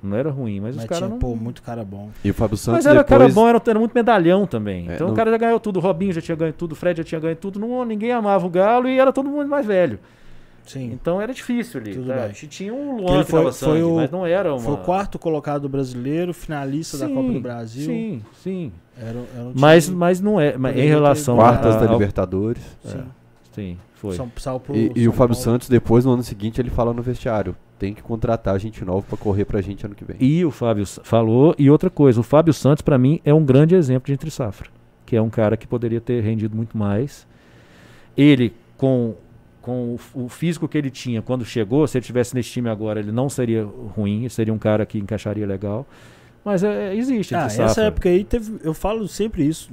S3: Não era ruim, mas,
S2: Mas
S3: os caras
S2: tinha,
S3: não.
S2: pô, muito cara bom.
S1: E o Fábio Santos
S3: Mas era
S1: depois...
S3: cara bom, era, era muito medalhão também.
S1: É,
S3: então
S1: não-
S3: o cara já ganhou tudo. O Robinho já tinha ganho tudo, o Fred já tinha ganho tudo. Não, ninguém amava o Galo e era todo mundo mais velho.
S2: Sim.
S3: Então era difícil ali.
S2: Tudo
S3: tá?
S2: bem.
S3: Tinha um Luan que
S2: foi-
S3: sangue,
S2: o-
S3: mas não era uma...
S2: Foi o quarto colocado brasileiro, finalista da
S3: Sim,
S2: Copa do Brasil.
S3: Sim, sim.
S2: Era, era um
S3: Mas,
S2: time-
S3: mas não é. Mas em relação
S1: Quartas
S3: a,
S1: da
S3: ao-
S1: Libertadores.
S2: Sim.
S3: Sim, foi.
S2: São, saiu pro
S1: E, e
S2: São
S1: o Fábio
S2: Paulo.
S1: Santos, depois, no ano seguinte, ele fala no vestiário: tem que contratar gente nova pra correr pra gente ano que vem.
S3: E o Fábio falou. E outra coisa, o Fábio Santos, pra mim, é um grande exemplo de entre safra. Que é um cara que poderia ter rendido muito mais. Ele, com, com o o, físico que ele tinha quando chegou, se ele tivesse nesse time agora, ele não seria ruim, ele seria um cara que encaixaria legal. Mas é, existe
S2: Ah, essa época aí teve. Eu falo sempre isso.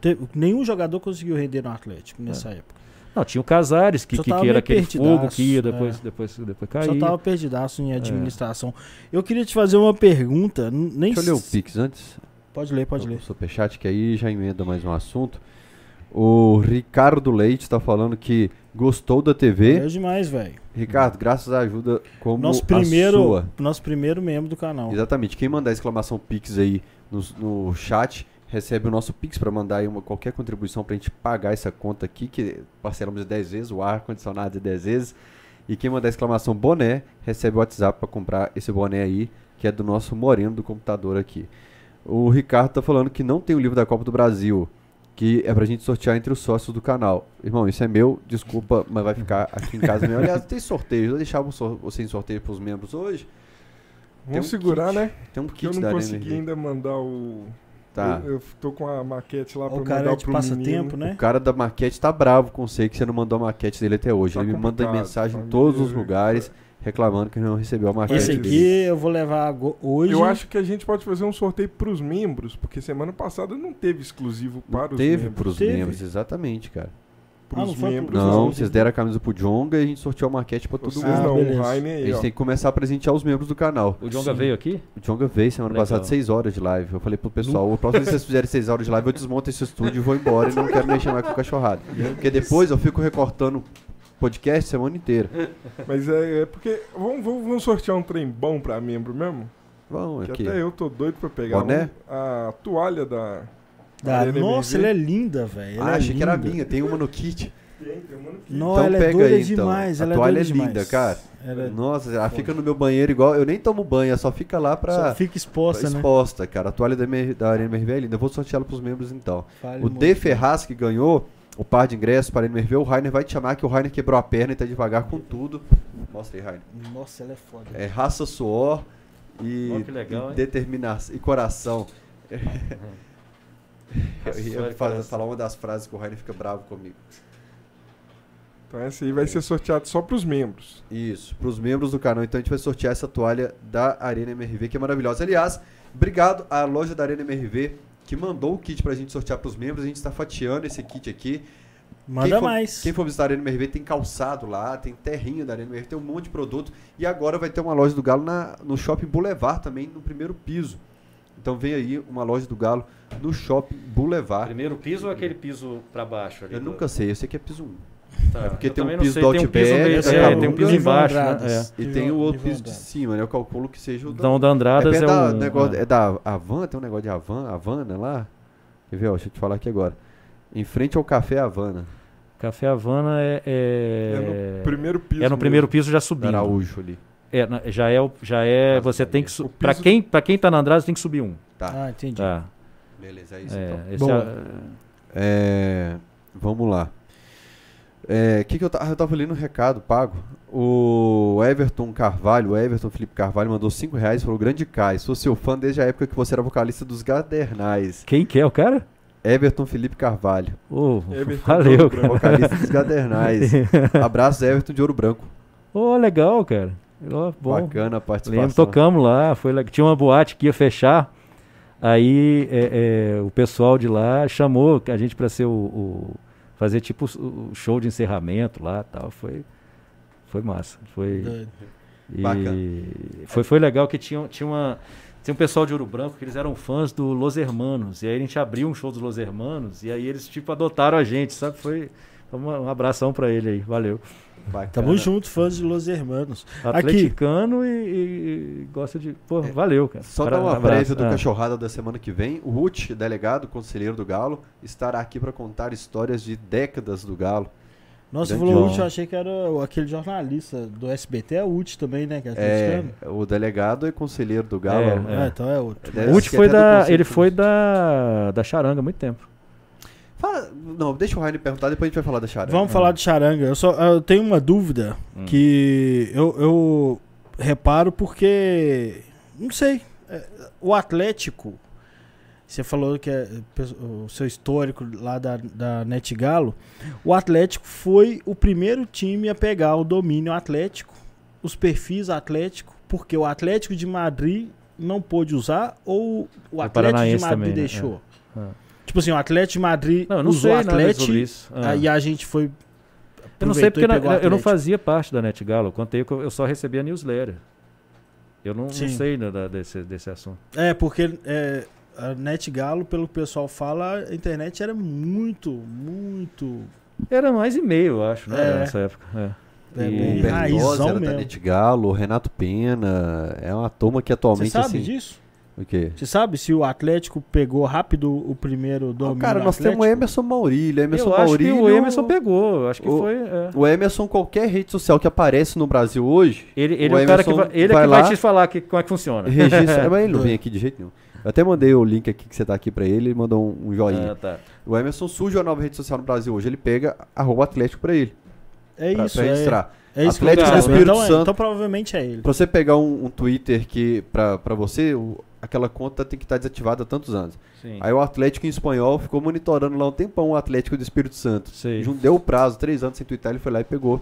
S2: teve- nenhum jogador conseguiu render no Atlético
S3: É.
S2: nessa época.
S3: Não, tinha o Casares, que, que, que era aquele
S2: perdidaço,
S3: fogo que ia,
S2: é.
S3: depois, depois, depois
S2: Só
S3: caía.
S2: tava perdidaço em administração. Eu queria te fazer uma pergunta. Nem
S1: Deixa eu ler o Pix antes.
S2: Pode ler, pode ler.
S1: O superchat, que aí já emenda mais um assunto. O Ricardo Leite está falando que gostou da TV.
S2: É demais, velho.
S1: Ricardo, graças à ajuda como
S2: Nosso
S1: a
S2: primeiro,
S1: sua.
S2: nosso primeiro membro do canal.
S1: Exatamente. Quem mandar exclamação Pix aí no, no chat recebe o nosso Pix para mandar aí uma, qualquer contribuição para a gente pagar essa conta aqui, que parcelamos de 10 vezes, o ar-condicionado de 10 vezes. E quem mandar exclamação boné recebe o WhatsApp para comprar esse boné aí, que é do nosso moreno do computador aqui. O Ricardo tá falando que não tem o livro da Copa do Brasil, que é pra gente sortear entre os sócios do canal. Irmão, isso é meu, desculpa, mas vai ficar aqui em casa mesmo. Aliás, tem sorteio, eu deixava você em sorteio pros membros hoje.
S4: Vamos
S1: um
S4: segurar,
S1: kit.
S4: né?
S1: Tem um
S4: Porque eu
S1: kit
S4: não consegui ainda mandar o.
S1: Tá.
S4: Eu, eu tô com a maquete lá pra
S2: O cara
S4: mandar
S2: é de
S4: pro
S2: passatempo,
S4: menino.
S2: né?
S1: O cara da maquete tá bravo com você que você não mandou a maquete dele até hoje.
S4: Tá
S1: Ele me manda mensagem em
S4: tá
S1: todos os lugares reclamando que não recebeu a maquete
S2: Esse
S1: dele.
S2: aqui eu vou levar hoje.
S4: Eu acho que a gente pode fazer um sorteio pros membros, porque semana passada não teve exclusivo
S1: Não
S4: para os
S1: teve
S4: membros.
S1: pros
S2: Teve?
S1: membros, exatamente, cara.
S4: Pros
S2: Ah, não foi pro-
S4: membros.
S1: Não,
S2: não.
S1: vocês deram a camisa pro Jonga e a gente sorteou a maquete pra todo
S4: Vocês
S1: mundo.
S2: Ah,
S4: não,
S2: beleza.
S4: o Heine
S1: A
S4: aí,
S1: gente
S4: ó.
S1: tem que começar a presentear os membros do canal.
S3: O Jonga
S2: Sim.
S3: veio aqui?
S1: O Jonga veio semana
S3: Legal.
S1: passada 6 horas de live. Eu falei pro pessoal, o próximo que vocês fizerem 6 horas de live, eu desmonto esse estúdio e vou embora e não quero mexer mais com cachorrada. Porque depois eu fico recortando podcast semana inteira.
S4: Mas é, é porque. Vamos, vamos, vamos sortear um trem bom pra membro mesmo?
S1: Vamos
S4: Que
S1: aqui.
S4: até eu tô doido pra pegar
S1: Boné?
S4: um- a toalha da.
S2: Da-
S4: Arena
S2: nossa, ela é linda, velho.
S1: Ah,
S2: é
S1: achei que era
S2: linda.
S1: minha, tem uma no kit.
S4: Tem, tem uma no kit.
S2: Não,
S1: Então
S2: ela é
S1: pega
S2: doida
S1: aí, então.
S2: demais.
S1: A
S2: Ela
S1: toalha
S2: é,
S1: é linda,
S2: demais.
S1: cara.
S2: Ela é-
S1: Nossa, ela fica no meu banheiro igual. Eu nem tomo banho, ela só fica lá pra.
S2: Só fica exposta, né?
S1: exposta, cara. A toalha da, MR da Arena MRV é linda. Eu vou sortear ela pros membros então.
S2: Fale
S1: O. D Ferraz que ganhou o par de ingressos para a Arena MRV, o Rainer vai te chamar que o Rainer quebrou a perna e tá devagar com tudo. Mostra aí, Rainer.
S2: Nossa, ela é foda.
S1: É raça, suor e,
S3: que legal,
S1: e determinação e coração. Eu ia fazer- falar uma das frases que o Rainer fica bravo comigo.
S4: Então esse aí vai ser sorteado só pros membros.
S1: Isso, para os membros do canal. Então a gente vai sortear essa toalha da Arena MRV, que é maravilhosa. Aliás, obrigado à loja da Arena MRV que mandou o kit pra gente sortear pros membros. A gente está fatiando esse kit aqui.
S2: Manda
S1: quem for,
S2: mais.
S1: Quem for visitar a Arena MRV tem calçado lá, tem terrinho da Arena MRV, tem um monte de produto. E agora vai ter uma loja do Galo na, no Shopping Boulevard também, no primeiro piso. Então vem aí uma loja do Galo no Shopping Boulevard.
S3: Primeiro piso ou aquele piso pra baixo ali?
S1: Eu
S3: do-
S1: nunca sei, eu sei que é piso 1.
S3: Tá,
S1: é porque
S3: eu
S1: tem um piso
S3: sei,
S1: do
S3: tem um
S1: Outback,
S3: piso
S1: da
S3: é, tem um piso embaixo, né?
S2: Andradas.
S3: É.
S1: E tem o outro piso de cima, né? Eu calculo que seja o da...
S3: Então, da
S1: É,
S3: Andradas
S1: perto
S3: é,
S1: da,
S3: um...
S1: negócio,
S3: é.
S1: é da Havan, tem um negócio de Havan, Havana lá. Quer ver, ó, deixa eu te falar aqui agora. Em frente ao Café Havana,
S3: Café Havana é...
S4: É,
S3: É,
S4: no primeiro piso.
S3: é no primeiro
S4: mesmo.
S3: piso já
S1: do
S3: subindo.
S1: Araújo ali.
S3: É, já é, o- já é
S1: Ah,
S3: você
S1: tá
S3: tem
S1: ali.
S3: que...
S4: Piso-
S3: quem, pra quem tá na Andradas tem que subir um.
S1: Tá,
S2: Ah, entendi.
S3: Tá.
S1: Beleza, é isso
S3: É,
S1: então.
S3: esse
S2: Boa.
S3: é-
S1: É, vamos lá. É, que que eu, ah, eu tava lendo um recado pago. O Everton Carvalho, o Everton Felipe Carvalho mandou 5 reais falou grande Kai, sou seu fã desde a época que você era vocalista dos Gadernais.
S3: Quem que é o cara?
S1: Everton Felipe Carvalho,
S3: Ô,
S4: Everton
S3: valeu,
S4: Ouro
S3: cara.
S1: vocalista dos Gadernais. Abraço Everton de Ouro Branco.
S3: Ô, legal, cara. Ó, bom.
S1: Bacana a participação.
S3: Lembro, tocamos lá, foi lá, tinha uma boate que ia fechar, aí é, é, o pessoal de lá chamou a gente para ser o, o- fazer tipo o, show de encerramento lá, tal, foi foi massa, foi e
S1: Bacana.
S3: foi foi legal que tinha tinha uma tinha um pessoal de Ouro Branco que eles eram fãs do Los Hermanos e aí a gente abriu um show dos Los Hermanos e aí eles tipo adotaram a gente, sabe? Foi um abração pra ele aí, valeu.
S1: Bacana.
S2: Tamo junto, fãs de Los Hermanos.
S3: Atleticano e, e- e gosta de. Pô, valeu, cara.
S1: Só
S3: Pra-
S1: dar uma prévia do
S3: Ah.
S1: Cachorrada da semana que vem. O Ruth, delegado, conselheiro do Galo, estará aqui para contar histórias de décadas do Galo.
S2: Nossa, você falou. Uti, eu achei que era aquele jornalista do SBT, é o Uti também, né? Que é
S1: É, o delegado é conselheiro do Galo.
S3: É,
S2: Ah, então é outro.
S3: O Uti foi da, ele foi da, da Charanga há muito tempo.
S1: Fala- não, deixa o Rainer perguntar, depois a gente vai falar da Charanga.
S2: Vamos falar de charanga. Eu, só, eu tenho uma dúvida
S3: Hum.
S2: que eu, eu reparo porque. Não sei. é, O Atlético. Você falou que é o seu histórico lá da, da Net Galo. O Atlético foi o primeiro time a pegar o domínio Atlético, os perfis Atlético, porque o Atlético de Madrid não pôde usar ou o Atlético de Madrid
S3: também, né?
S2: deixou?
S3: É.
S2: Tipo assim, o Atlético de Madrid
S3: Não, eu não
S2: usou
S3: sei
S2: o
S3: nada
S2: Atlético
S3: sobre isso. Ah.
S2: Aí a gente foi.
S3: Eu não sei porque
S2: e
S3: na- eu não fazia parte da NetGalo. Contei que eu só recebia newsletter. Eu não, não sei né, da- desse, desse assunto.
S2: É, porque é, a Net Galo, pelo que o pessoal fala, a internet era muito, muito.
S3: Era mais e-mail, eu acho, né?
S2: É.
S3: Nessa época. É.
S2: É,
S3: E-
S1: O Bertozzi era da
S2: mesmo.
S1: Nete Galo, o Renato Pena. É uma turma que
S2: Você
S1: atualmente
S2: sabe
S1: assim.
S2: disso?
S1: O quê?
S2: Você sabe se o Atlético pegou rápido o primeiro domínio
S1: cara, nós
S2: Atlético?
S1: temos o Emerson Maurílio. Emerson
S3: eu acho que
S1: Maurílio.
S3: o Emerson pegou. Acho que
S1: o-
S3: foi. é.
S1: O Emerson, qualquer rede social que aparece no Brasil hoje,
S3: Ele, ele
S1: o
S3: é o cara que vai, ele é
S1: vai
S3: que vai
S1: lá-
S3: te falar que, como é que funciona.
S1: registra. mas ele não vem aqui de jeito nenhum. Eu até mandei o link aqui que você tá aqui pra ele, ele mandou um, um joinha.
S3: Ah, tá.
S1: O Emerson surge uma nova rede social no Brasil hoje, ele pega arroba Atlético pra ele,
S2: É
S1: pra,
S2: isso,
S1: pra
S2: é,
S1: registrar.
S2: é isso
S1: Atlético
S2: que
S3: do Espírito
S2: então, é-
S1: Santo.
S2: então provavelmente é ele.
S1: Pra você pegar um, um Twitter que, pra, pra você, o- aquela conta tem que estar desativada há tantos anos.
S3: Sim.
S1: Aí o Atlético em espanhol ficou monitorando lá um tempão o Atlético do Espírito Santo. Jun- Deu o prazo, três anos sem twittar, ele foi lá e pegou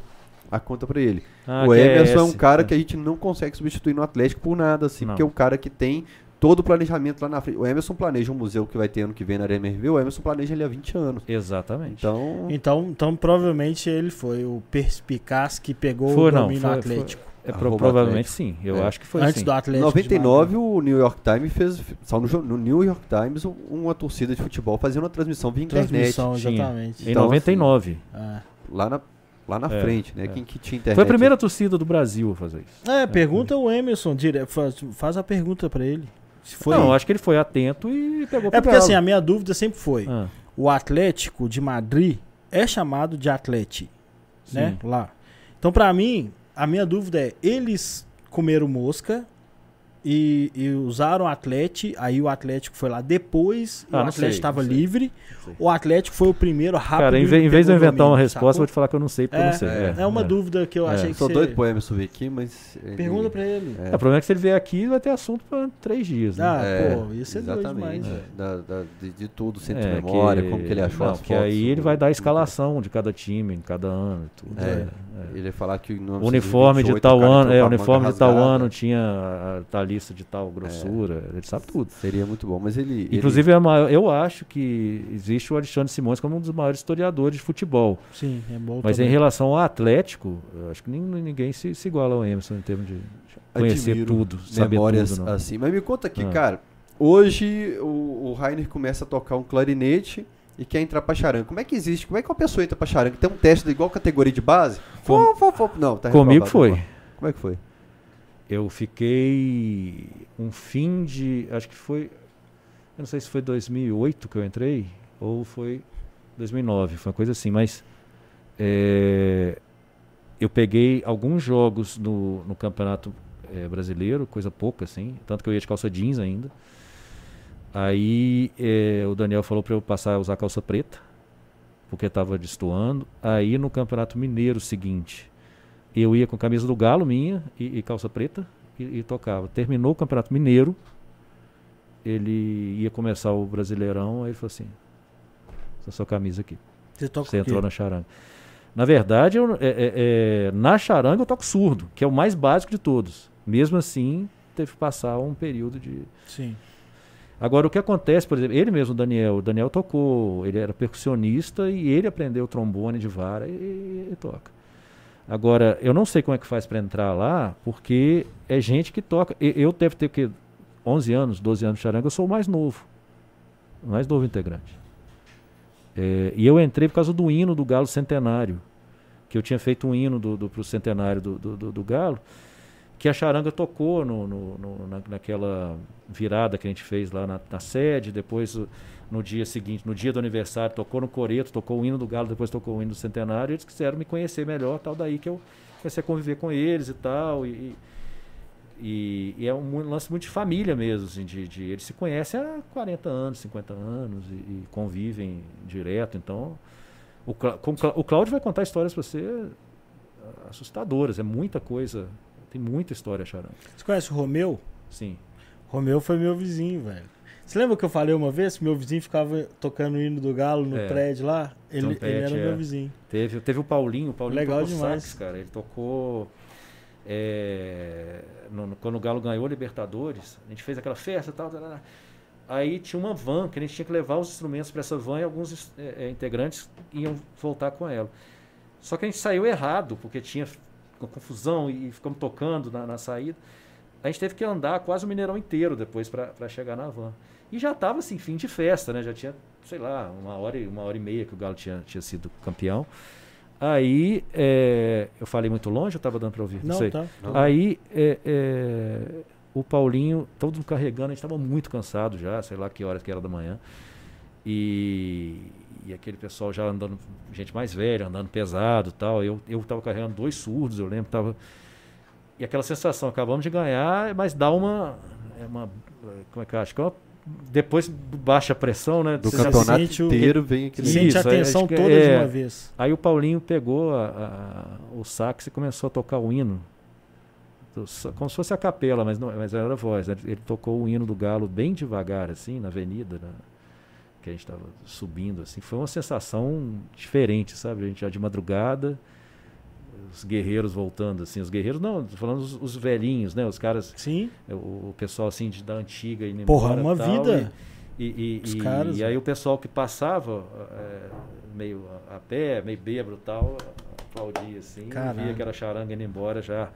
S1: a conta pra ele.
S3: Ah,
S1: o
S3: que
S1: Emerson é, um
S3: esse.
S1: cara que a gente não consegue substituir no Atlético por nada, assim,
S3: Não.
S1: porque é um cara que tem todo o planejamento lá na frente. O Emerson planeja um museu que vai ter ano que vem na Arena MRV, o Emerson planeja ele há 20 anos.
S3: Exatamente.
S1: Então,
S2: Então, então provavelmente ele foi o perspicaz que pegou
S3: Foi,
S2: o
S3: não,
S2: domínio
S3: foi-
S2: Atlético.
S3: É pro- provavelmente
S1: Atlético.
S3: sim. Eu
S1: É.
S3: acho que foi
S2: Antes
S3: sim.
S2: do
S1: em
S2: Atlético. de
S1: 99
S2: Madrid.
S1: o New York Times fez, saiu no, no New York Times um- uma torcida de futebol fazendo uma transmissão via internet.
S2: Transmissão, exatamente.
S3: Em
S1: Então,
S3: 99.
S2: É.
S1: Lá na, lá na
S3: É,
S1: frente, né?
S3: é.
S1: Quem que tinha internet.
S3: Foi a primeira torcida do Brasil a fazer isso.
S2: É, pergunta o Emerson, dire... faz, faz a pergunta pra ele. Se foi.
S3: Não, eu acho que ele foi atento e pegou
S2: é porque
S3: Galo.
S2: assim, a minha dúvida sempre foi:
S3: Ah,
S2: o Atlético de Madrid é chamado de Atleti, né?
S3: sim.
S2: Lá. Então, pra mim, a minha dúvida é: eles comeram mosca e, e usaram o Atlético, aí o Atlético foi lá depois,
S3: Ah,
S2: o Atlético estava livre,
S1: sei.
S2: o Atlético foi o primeiro rápido.
S3: Cara, em, vez- em vez de eu inventar uma resposta, eu
S2: sacou?
S3: vou te falar que eu não sei porque eu
S2: É,
S3: não sei.
S2: é, uma dúvida que eu
S3: É.
S2: achei que
S1: Sou
S2: você...
S1: doido pro Emerson vir aqui, mas. ele-
S2: Pergunta pra ele.
S1: É.
S3: É, o problema é que se ele vier aqui, vai ter assunto pra três dias. Né?
S2: Ah,
S1: É,
S2: pô, isso é doido
S1: exatamente.
S2: demais.
S1: Da- da- de, de tudo, centro
S3: É,
S1: de memória,
S3: que-
S1: como que ele achou
S3: não,
S1: as
S3: que
S1: fotos.
S3: aí ele vai dar a escalação de cada time, de cada ano e tudo.
S1: É,
S3: É, é.
S1: Ele ia falar que
S3: O uniforme de
S1: 1928
S3: tal ano, é, uniforme de tal
S1: rasgada.
S3: ano tinha a, a talista de tal grossura, ele sabe tudo.
S1: Seria muito bom, mas ele. ele-
S3: Inclusive, é a maior- eu acho que existe o Alexandre Simões como um dos maiores historiadores de futebol.
S2: Sim, é bom
S3: Mas em
S2: também.
S3: relação ao Atlético, eu acho que nem- ninguém se, se iguala ao Emerson em termos de conhecer
S1: admiro
S3: tudo, saber
S1: memórias
S3: tudo. Não.
S1: assim. Mas me conta aqui,
S3: Ah.
S1: cara. Hoje o, o Rainer começa a tocar um clarinete e quer entrar pra charanga. Como é que existe? Como é que uma pessoa entra pra charanga? Tem um teste de igual categoria de base?
S3: Com-.
S1: Não, tá
S3: Comigo
S1: reprovado,
S3: foi.
S1: reprovado. Como é que foi?
S3: Eu fiquei um fim de. Acho que foi. Eu não sei se foi 2008 que eu entrei ou foi 2009, foi uma coisa assim, mas. é, eu peguei alguns jogos no, no Campeonato é, Brasileiro, coisa pouca assim, tanto que eu ia de calça jeans ainda. Aí é, o Daniel falou para eu passar a usar calça preta, porque estava destoando. Aí no Campeonato Mineiro seguinte, eu ia com camisa do Galo minha e, e calça preta e, e tocava. Terminou o Campeonato Mineiro, ele ia começar o Brasileirão, aí ele falou assim: essa sua camisa aqui.
S2: Você toca
S3: Você entrou na charanga. Na verdade, eu- é- é- é, na charanga eu toco surdo, que é o mais básico de todos. Mesmo assim, teve que passar um período de.
S2: Sim.
S3: Agora, o que acontece, por exemplo, ele mesmo, o Daniel, o Daniel tocou, ele era percussionista e ele aprendeu trombone de vara e, e toca. Agora, eu não sei como é que faz para entrar lá, porque é gente que toca. E- Eu devo ter o quê? 11 anos, 12 anos de charanga, eu sou o mais novo. O mais novo integrante. É, e eu entrei por causa do hino do Galo Centenário, que eu tinha feito um hino do, do, pro centenário do, do, do- do Galo, que a charanga tocou no, no- no- na, naquela virada que a gente fez lá na, na sede, depois no dia seguinte, no dia do aniversário, tocou no Coreto, tocou o hino do Galo, depois tocou o hino do centenário, e eles quiseram me conhecer melhor, tal, daí que eu comecei a conviver com eles e tal, e, e, e é um lance muito de família mesmo, assim, de, de- eles se conhecem há 40 anos, 50 anos, e, e convivem direto, então... O, o Clá- o Cláudio vai contar histórias para você assustadoras, é muita coisa, tem muita história, Charão.
S2: Você conhece o Romeu?
S3: Sim.
S2: Romeu foi meu vizinho, velho. Você lembra que eu falei uma vez meu vizinho ficava tocando o hino do Galo no
S3: É.
S2: prédio lá? Ele,
S3: Trompete,
S2: ele era
S3: é.
S2: meu vizinho.
S3: Teve, teve o Paulinho, o Paulinho
S2: Legal
S3: tocou
S2: demais.
S3: sax, cara. Ele tocou. é, no- no- quando o Galo ganhou a Libertadores, a gente fez aquela festa e tal. tal, tal. Aí tinha uma van que a gente tinha que levar os instrumentos para essa van e alguns é, é, integrantes iam voltar com ela. Só que a gente saiu errado, porque tinha uma confusão e ficamos tocando na, na saída. A gente teve que andar quase o Mineirão inteiro depois para chegar na van. E já estava assim, fim de festa, né? Já tinha, sei lá, uma hora, e- uma hora e meia que o Galo tinha, tinha sido campeão. Aí é, eu falei muito longe, eu estava dando para ouvir?
S2: Não,
S3: sei.
S2: tá.
S1: Não.
S3: Aí é, é, o Paulinho, todo mundo carregando, a gente estava muito cansado já, sei lá que horas que era da manhã. E, e aquele pessoal já andando, gente mais velha, andando pesado e tal. Eu, eu tava carregando dois surdos, eu lembro, tava. E aquela sensação, acabamos de ganhar, mas dá uma. É uma como é que eu acho? Que é uma- depois baixa pressão, né?
S1: Do
S3: Você
S1: campeonato
S2: sente o-
S1: inteiro vem aquele.
S3: Isso,
S2: Sente a
S3: aí
S2: atenção toda de
S3: é-
S2: uma vez.
S3: Aí o Paulinho pegou a- a- o sax e começou a tocar o hino. Como se fosse a capela, mas não mas era a voz. né? Ele tocou o hino do Galo bem devagar, assim, na avenida, na- que a gente estava subindo. assim. Foi uma sensação diferente, sabe? A gente já de madrugada, os guerreiros voltando, assim. Os guerreiros, não, falando os, os velhinhos, né? Os caras,
S2: Sim.
S3: o, o pessoal, assim, de, da antiga indo
S2: Porra,
S3: embora
S2: uma
S3: tal,
S2: vida.
S3: E, e,
S2: Os
S3: e-
S2: caras,
S3: e aí o pessoal que passava é, meio a, pé, meio bêbado e tal, aplaudia assim, via aquela charanga indo embora já.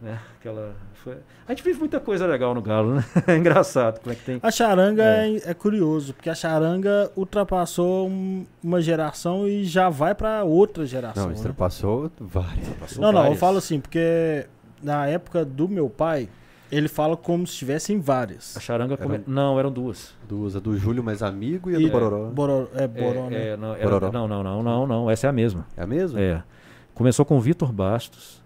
S3: Né? Aquela, foi... A gente vive muita coisa legal no Galo, né? É engraçado como é que tem.
S2: A charanga
S3: É.
S2: é. é curioso, porque a charanga ultrapassou um- uma geração e já vai pra outra geração.
S1: Não,
S2: né?
S1: ultrapassou várias.
S3: Passou
S2: Não, não, eu falo assim, porque na época do meu pai, ele fala como se tivessem várias.
S3: A charanga come...
S1: Eram-
S3: Não, eram duas.
S1: Duas, a do Júlio mais amigo e a
S2: E-
S1: do Bororó.
S2: Boró, é,
S3: É,
S2: Boró, né?
S3: é, não, era-
S1: Bororó.
S3: não, não, não, não, não. Essa é a mesma.
S1: É a mesma?
S3: É. Começou com o Vitor Bastos,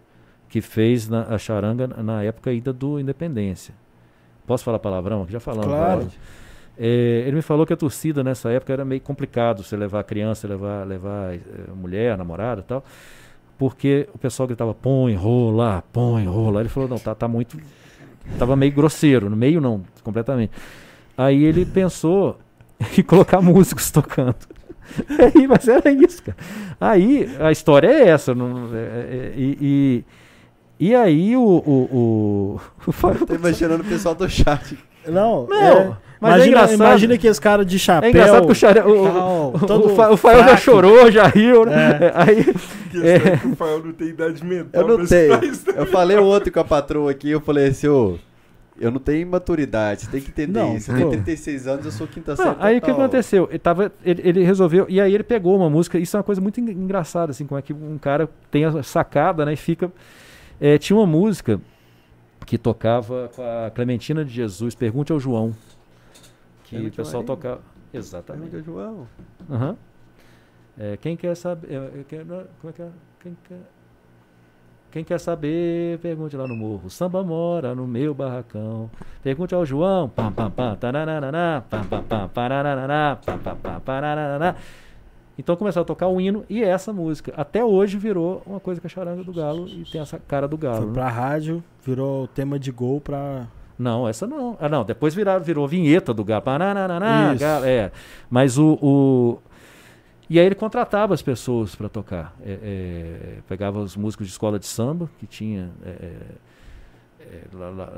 S3: que fez na- a charanga na época ainda do Independência. Posso falar palavrão? Já falamos.
S2: Claro.
S3: É, ele me falou que a torcida nessa época era meio complicado você levar criança, levar, levar eh, mulher, namorada e tal, porque o pessoal gritava põe, rola, põe, rola. Ele falou, não, tá, tá muito. Tava meio grosseiro, no meio não, completamente. Aí ele pensou em colocar músicos tocando. Aí, mas era isso, cara. Aí a história é essa. Não, é- é- e, e, aí o. o, o,
S1: Tô imaginando o pessoal do chat.
S2: Não,
S3: Não,
S2: é,
S3: mas é
S2: imagina,
S3: engraçado.
S2: imagina que esse cara de chapéu.
S3: É engraçado que o, Xare- o,
S2: tal,
S3: o,
S2: todo
S3: o, Fa- o Fael já chorou, já riu, né?
S2: É.
S3: Aí,
S4: questão
S3: É.
S4: é que o Fael não tem idade mental
S1: Eu não tenho. Eu falei ontem com a patroa aqui, eu falei assim, ô, eu não tenho maturidade, você tem que entender
S2: Não,
S1: isso. Eu tenho
S2: pô.
S1: 36 anos, eu sou quinta
S3: Não,
S1: série.
S3: aí o que aconteceu? Ele, tava, ele, ele resolveu, e aí ele pegou uma música, isso é uma coisa muito en- engraçada, assim, como é que um cara tem a sacada, né, e fica... é, tinha uma música que tocava com a Clementina de Jesus, Pergunte ao João, que
S1: Pergunte
S3: o pessoal tocava... Exatamente.
S1: ao João.
S3: Aham. É, quem quer saber... é, é, quer- como é que é? Quem quer... Quem quer saber, pergunte lá no morro. Samba mora no meu barracão. Pergunte ao João. Pam, pam, pam, pam, pam, pam, pam, pam, pam. Então começaram a tocar o hino e essa música. Até hoje virou uma coisa que é charanga do galo e tem essa cara do galo.
S2: Foi
S3: né?
S2: pra rádio, virou tema de gol pra.
S3: Não, essa não. Ah, não. Depois viraram, virou vinheta do galo. Pananana,
S2: Isso.
S3: galo, é. Mas o, o- E aí ele contratava as pessoas para tocar. É, é, pegava os músicos de escola de samba, que tinha é, é, é, lá- lá,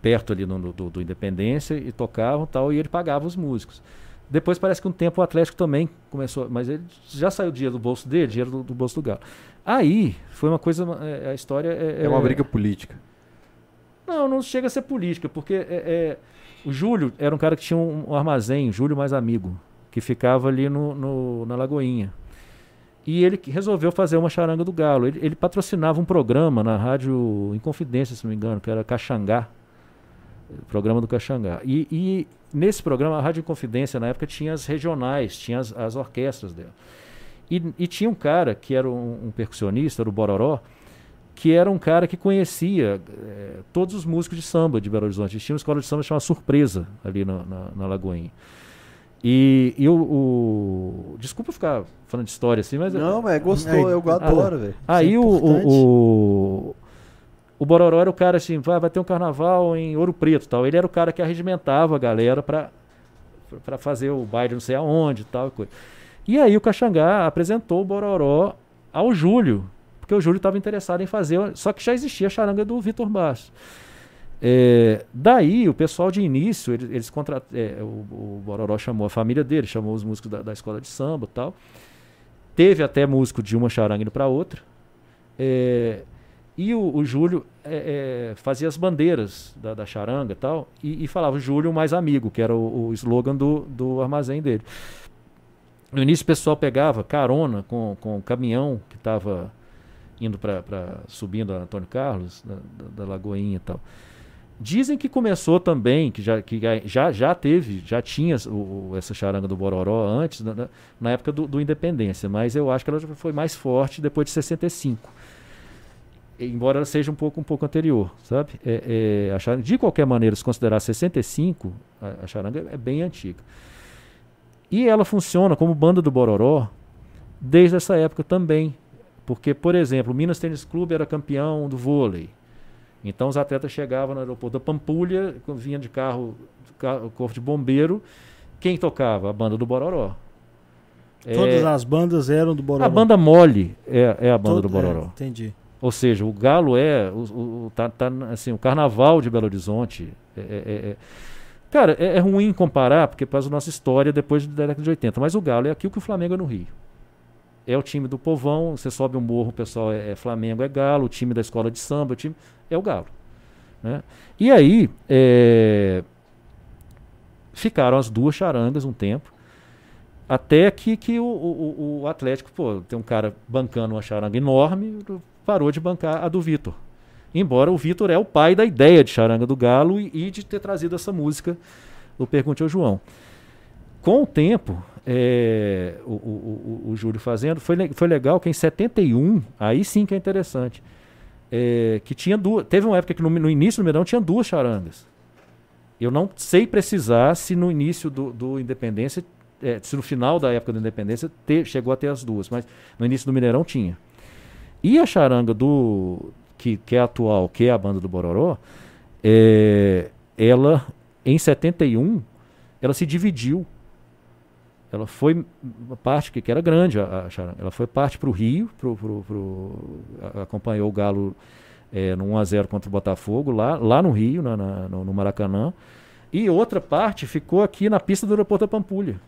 S3: perto ali no- do, do Independência, e tocavam tal, e ele pagava os músicos. Depois parece que um tempo o Atlético também começou, mas ele já saiu dinheiro do bolso dele, dinheiro do, do bolso do Galo. Aí foi uma coisa, é, a história é,
S1: É uma briga política.
S3: não, não chega a ser política, porque é, é, o Júlio era um cara que tinha um, um armazém, Júlio mais amigo, que ficava ali no, no- na Lagoinha. E ele resolveu fazer uma charanga do Galo. Ele, ele patrocinava um programa na rádio Inconfidência, se não me engano, que era Caxangá. o Programa do Caxangá. E, e nesse programa, a Rádio Inconfidência, na época, tinha as regionais, tinha as, as orquestras dela. E, e tinha um cara que era um, um percussionista, era o Bororó, que era um cara que conhecia eh, todos os músicos de samba de Belo Horizonte. Tinha uma escola de samba chamada Surpresa, ali na, na, na Lagoinha. E, e o, o- Desculpa ficar falando de história assim, mas.
S1: Não, mas gostou,
S2: Aí-
S1: eu adoro, velho.
S3: Aí
S2: Isso é
S3: o, o, o, Bororó era o cara assim, vai, vai ter um carnaval em Ouro Preto tal. Ele era o cara que arregimentava a galera pra, pra fazer o baile não sei aonde tal. Coisa. E aí o Caxangá apresentou o Bororó ao Júlio, porque o Júlio estava interessado em fazer, só que já existia a charanga do Vitor Bastos. É, daí o pessoal de início, eles, eles é, o, o Bororó chamou a família dele, chamou os músicos da, da escola de samba tal. Teve até músico de uma charanga indo para outra. É, e o, o Júlio é, é, fazia as bandeiras da, da charanga e tal, e, falava Júlio mais amigo, que era o, o slogan do, do armazém dele. No início o pessoal pegava carona com, com o caminhão que estava indo para subindo a Antônio Carlos, da, da, da Lagoinha e tal. Dizem que começou também, que já, que já, já teve, já tinha o, essa charanga do Bororó antes, na, na- época do, do Independência, mas eu acho que ela foi mais forte depois de 65. Embora seja um pouco, um pouco anterior, sabe? É, é, a charanga, de qualquer maneira, se considerar 65, a, a charanga é bem antiga. E ela funciona como banda do Bororó desde essa época também. Porque, por exemplo, o Minas Tênis Clube era campeão do vôlei. Então os atletas chegavam no aeroporto da Pampulha, vinha de carro, ca- corpo de bombeiro, quem tocava? A banda do Bororó. É,
S2: Todas as bandas eram do Bororó.
S3: a banda mole é, é a banda
S2: Todo-
S3: do Bororó.
S2: é, entendi.
S3: Ou seja, o Galo é o, o- tá, tá, assim, o carnaval de Belo Horizonte. É, é- é- é- Cara, é, é ruim comparar, porque faz a nossa história depois da década de 80. Mas o Galo é aquilo que o Flamengo é no Rio. É o time do povão, você sobe um morro, o pessoal é, é Flamengo, é Galo, o time da escola de samba, o time é o Galo. né? E aí, ficaram as duas charangas um tempo, até que, que o, o- o Atlético, pô, tem um cara bancando uma charanga enorme, parou de bancar a do Vitor. Embora o Vitor é o pai da ideia de charanga do Galo e, e de ter trazido essa música do Pergunte ao João. Com o tempo, é, o, o- o- o Júlio fazendo, foi, foi legal que em 71, aí sim que é interessante, é, que tinha duas. Teve uma época que no, no início do Mineirão tinha duas charangas. Eu não sei precisar se no início do, do Independência, é, se no final da época da Independência te- chegou a ter as duas, mas no início do Mineirão tinha. E a charanga do que, que é atual, que é a banda do Bororó, é, ela em 71 ela se dividiu. Ela foi parte que, que era grande a, a charanga. Ela foi parte para o Rio, pro, pro, pro- acompanhou o Galo é, no 1 a 0 contra o Botafogo lá, lá no Rio, na, na- no, no Maracanã. E outra parte ficou aqui na pista do aeroporto da Pampulha,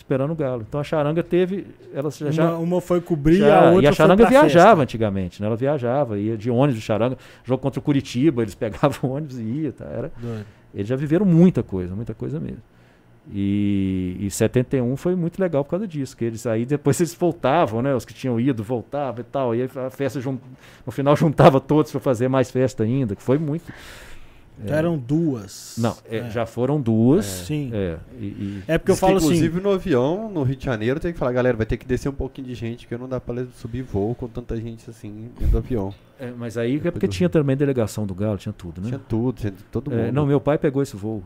S3: esperando o Galo. Então a charanga teve, ela já, já
S2: Uma, uma foi cobrir,
S3: já-
S2: a outra
S3: e a Charanga viajava
S2: festa.
S3: antigamente, né? Ela viajava, ia de ônibus, Charanga, jogo contra o Curitiba, eles pegavam ônibus e ia, tá? Era,
S2: Doido.
S3: eles já viveram muita coisa, muita coisa mesmo. E, e 71 foi muito legal por causa disso, que eles aí depois eles voltavam, né? Os que tinham ido voltavam e tal, e aí a festa no final juntava todos para fazer mais festa ainda, que foi muito.
S2: Então eram duas.
S3: Não, é,
S2: É.
S3: já foram duas.
S2: Sim.
S3: É, e, e-
S2: É porque eu
S1: que,
S2: falo assim.
S1: inclusive no avião, no Rio de Janeiro, tem que falar, galera, vai ter que descer um pouquinho de gente, porque não dá pra subir voo com tanta gente assim dentro do avião.
S3: é, mas aí é
S1: Depois
S3: porque
S1: do-
S3: tinha também delegação do Galo, tinha tudo, né?
S1: Tinha tudo, tinha todo
S3: É,
S1: mundo.
S3: não, meu pai pegou esse voo.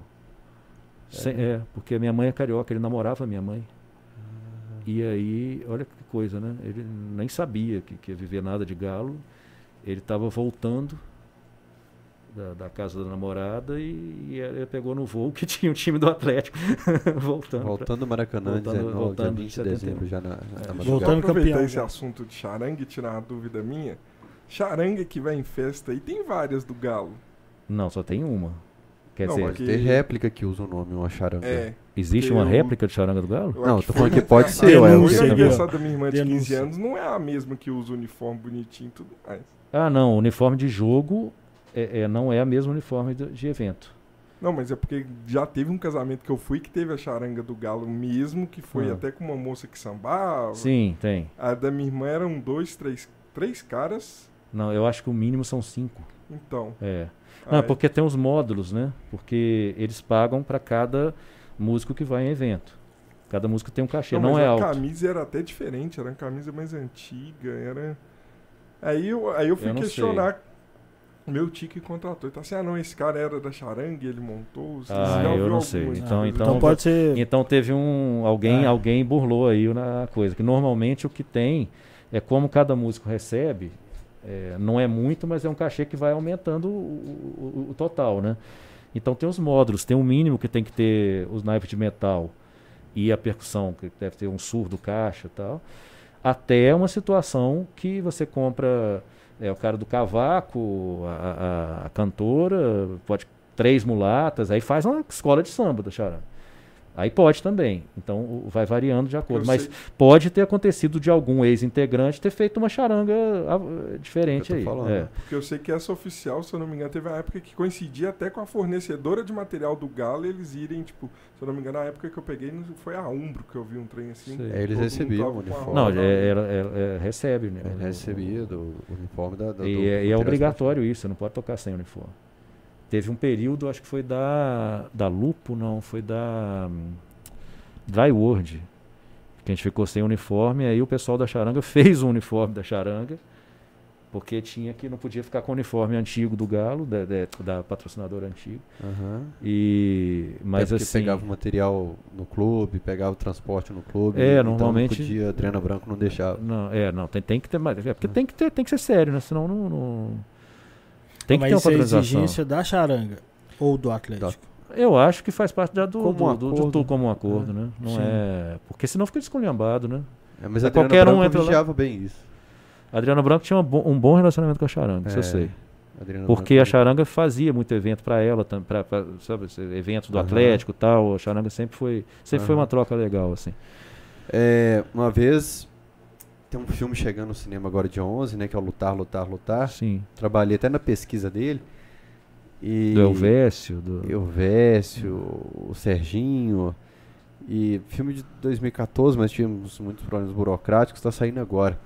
S3: Sem- é, porque a minha mãe é carioca, ele namorava a minha mãe. E aí, olha que coisa, né? Ele nem sabia que, que ia viver nada de galo. Ele estava voltando da, da casa da namorada e, e ele pegou no voo que tinha o time do Atlético voltando. pra-
S1: Voltando ao Maracanã,
S3: Voltando-
S1: 19,
S3: voltando
S1: dia
S3: em
S1: 20 de
S3: 71.
S1: dezembro, já na, na
S3: É.
S1: madrugada.
S2: Voltando
S4: aproveitar
S2: campeão,
S4: esse
S2: né?
S4: assunto de charanga e tirar uma dúvida minha. Charanga que vai em festa aí tem várias do Galo.
S3: Não, só tem uma. Quer
S4: Não,
S3: dizer,
S4: mas que-
S1: Tem réplica que usa o nome, uma charanga.
S4: É.
S3: existe
S4: porque
S3: uma
S4: eu-
S3: réplica de charanga do Galo?
S4: eu
S1: Não, tô falando que pode ser,
S4: a-
S2: ué, o
S4: aniversário da minha irmã de 15
S2: Denúncia.
S4: anos não é a mesma que usa o uniforme bonitinho e tudo mais.
S3: Ah, não, o uniforme de jogo é, é, não é a mesma uniforme de, de evento.
S4: Não, mas é porque já teve um casamento que eu fui que teve a charanga do galo mesmo, que foi
S3: Ah.
S4: até com uma moça que sambava.
S3: Sim, tem.
S4: A da minha irmã eram dois, três, três caras.
S3: Não, eu acho que o mínimo são cinco.
S4: Então.
S3: É. Não,
S4: aí-
S3: porque tem os módulos, né? Porque eles pagam para cada músico que vai em evento. Cada músico tem um cachê, não,
S4: mas
S3: é
S4: a
S3: alto.
S4: camisa era até diferente, era uma camisa mais antiga, era... Aí eu, aí eu fui
S3: Eu não
S4: questionar meu tio que contratou. Ele tá assim, ah não, esse cara era da charanga, ele montou... Você
S3: Ah,
S4: já
S3: eu não sei. Então- então-
S2: Então pode ser.
S3: Então teve um alguém,
S2: Ah.
S3: alguém burlou aí na coisa. Que normalmente o que tem é como cada músico recebe, é, não é muito, mas é um cachê que vai aumentando o, o- o total, né? Então tem os módulos, tem um mínimo que tem que ter os naipes de metal e a percussão, que deve ter um surdo, caixa e tal, até uma situação que você compra é, o cara do cavaco, a, a- a cantora, pode três mulatas, aí faz uma escola de samba da charanga. Aí pode também. Então o- vai variando de acordo.
S4: Eu
S3: Mas
S4: sei-
S3: pode ter acontecido de algum ex-integrante ter feito uma charanga diferente
S1: Eu
S3: aí.
S1: falando.
S3: É.
S4: Porque eu sei que essa oficial, se eu não me engano, teve uma época que coincidia até com a fornecedora de material do Galo, eles irem, tipo, se eu não me engano, na época que eu peguei, não- foi a Umbro que eu vi um trem assim.
S1: É, eles recebiam o uniforme.
S3: Não, é, ela- ela- é, recebe, né?
S1: Ele recebia do uniforme da. da
S3: E,
S1: do
S3: é- e é
S1: material
S3: obrigatório isso, você não pode tocar sem uniforme. Teve um período, acho que foi da, da Lupo, não, foi da hum, Dry World, que a gente ficou sem uniforme, aí o pessoal da charanga fez o uniforme da charanga, porque tinha que não podia ficar com o uniforme antigo do Galo, da, da, da patrocinadora antiga.
S1: Aham.
S3: E, mas
S1: é
S3: assim,
S1: pegava o material no clube, pegava o transporte no clube.
S3: É,
S1: então
S3: normalmente-
S1: Não podia, treina branco não deixava.
S3: não, é, não, tem, tem que ter mais, é porque tem que ter, tem que ser sério, né? Senão não, não- tem que
S2: Mas
S3: ter uma
S2: isso é exigência da charanga ou do Atlético.
S3: Eu acho que faz parte da, do,
S1: Como um
S3: do, do,
S1: acordo.
S3: do- como um acordo, né? Não
S2: Sim.
S3: é. Porque senão fica desculhambado, né?
S1: É, mas
S3: É
S1: a Adriana
S3: qualquer um
S1: Branco
S3: entra lá.
S1: vigiava bem isso.
S3: A Adriana Branco tinha uma bo- um bom relacionamento com a Charanga, isso
S1: É,
S3: eu sei.
S1: a Adriana
S3: Porque a
S1: Branco-
S3: Charanga fazia muito evento para ela, pra, pra, sabe, esse evento do
S1: Aham.
S3: Atlético e tal. A Charanga sempre foi, sempre foi
S1: Aham.
S3: uma troca legal, assim.
S1: É, uma vez, tem um filme chegando no cinema agora dia 11, né? Que é o Lutar, Lutar, Lutar.
S3: Sim.
S1: Trabalhei até na pesquisa dele. E
S3: Do Elvésio, do.
S1: Elvésio, o Serginho. E filme de 2014, mas tínhamos muitos problemas burocráticos, está saindo agora.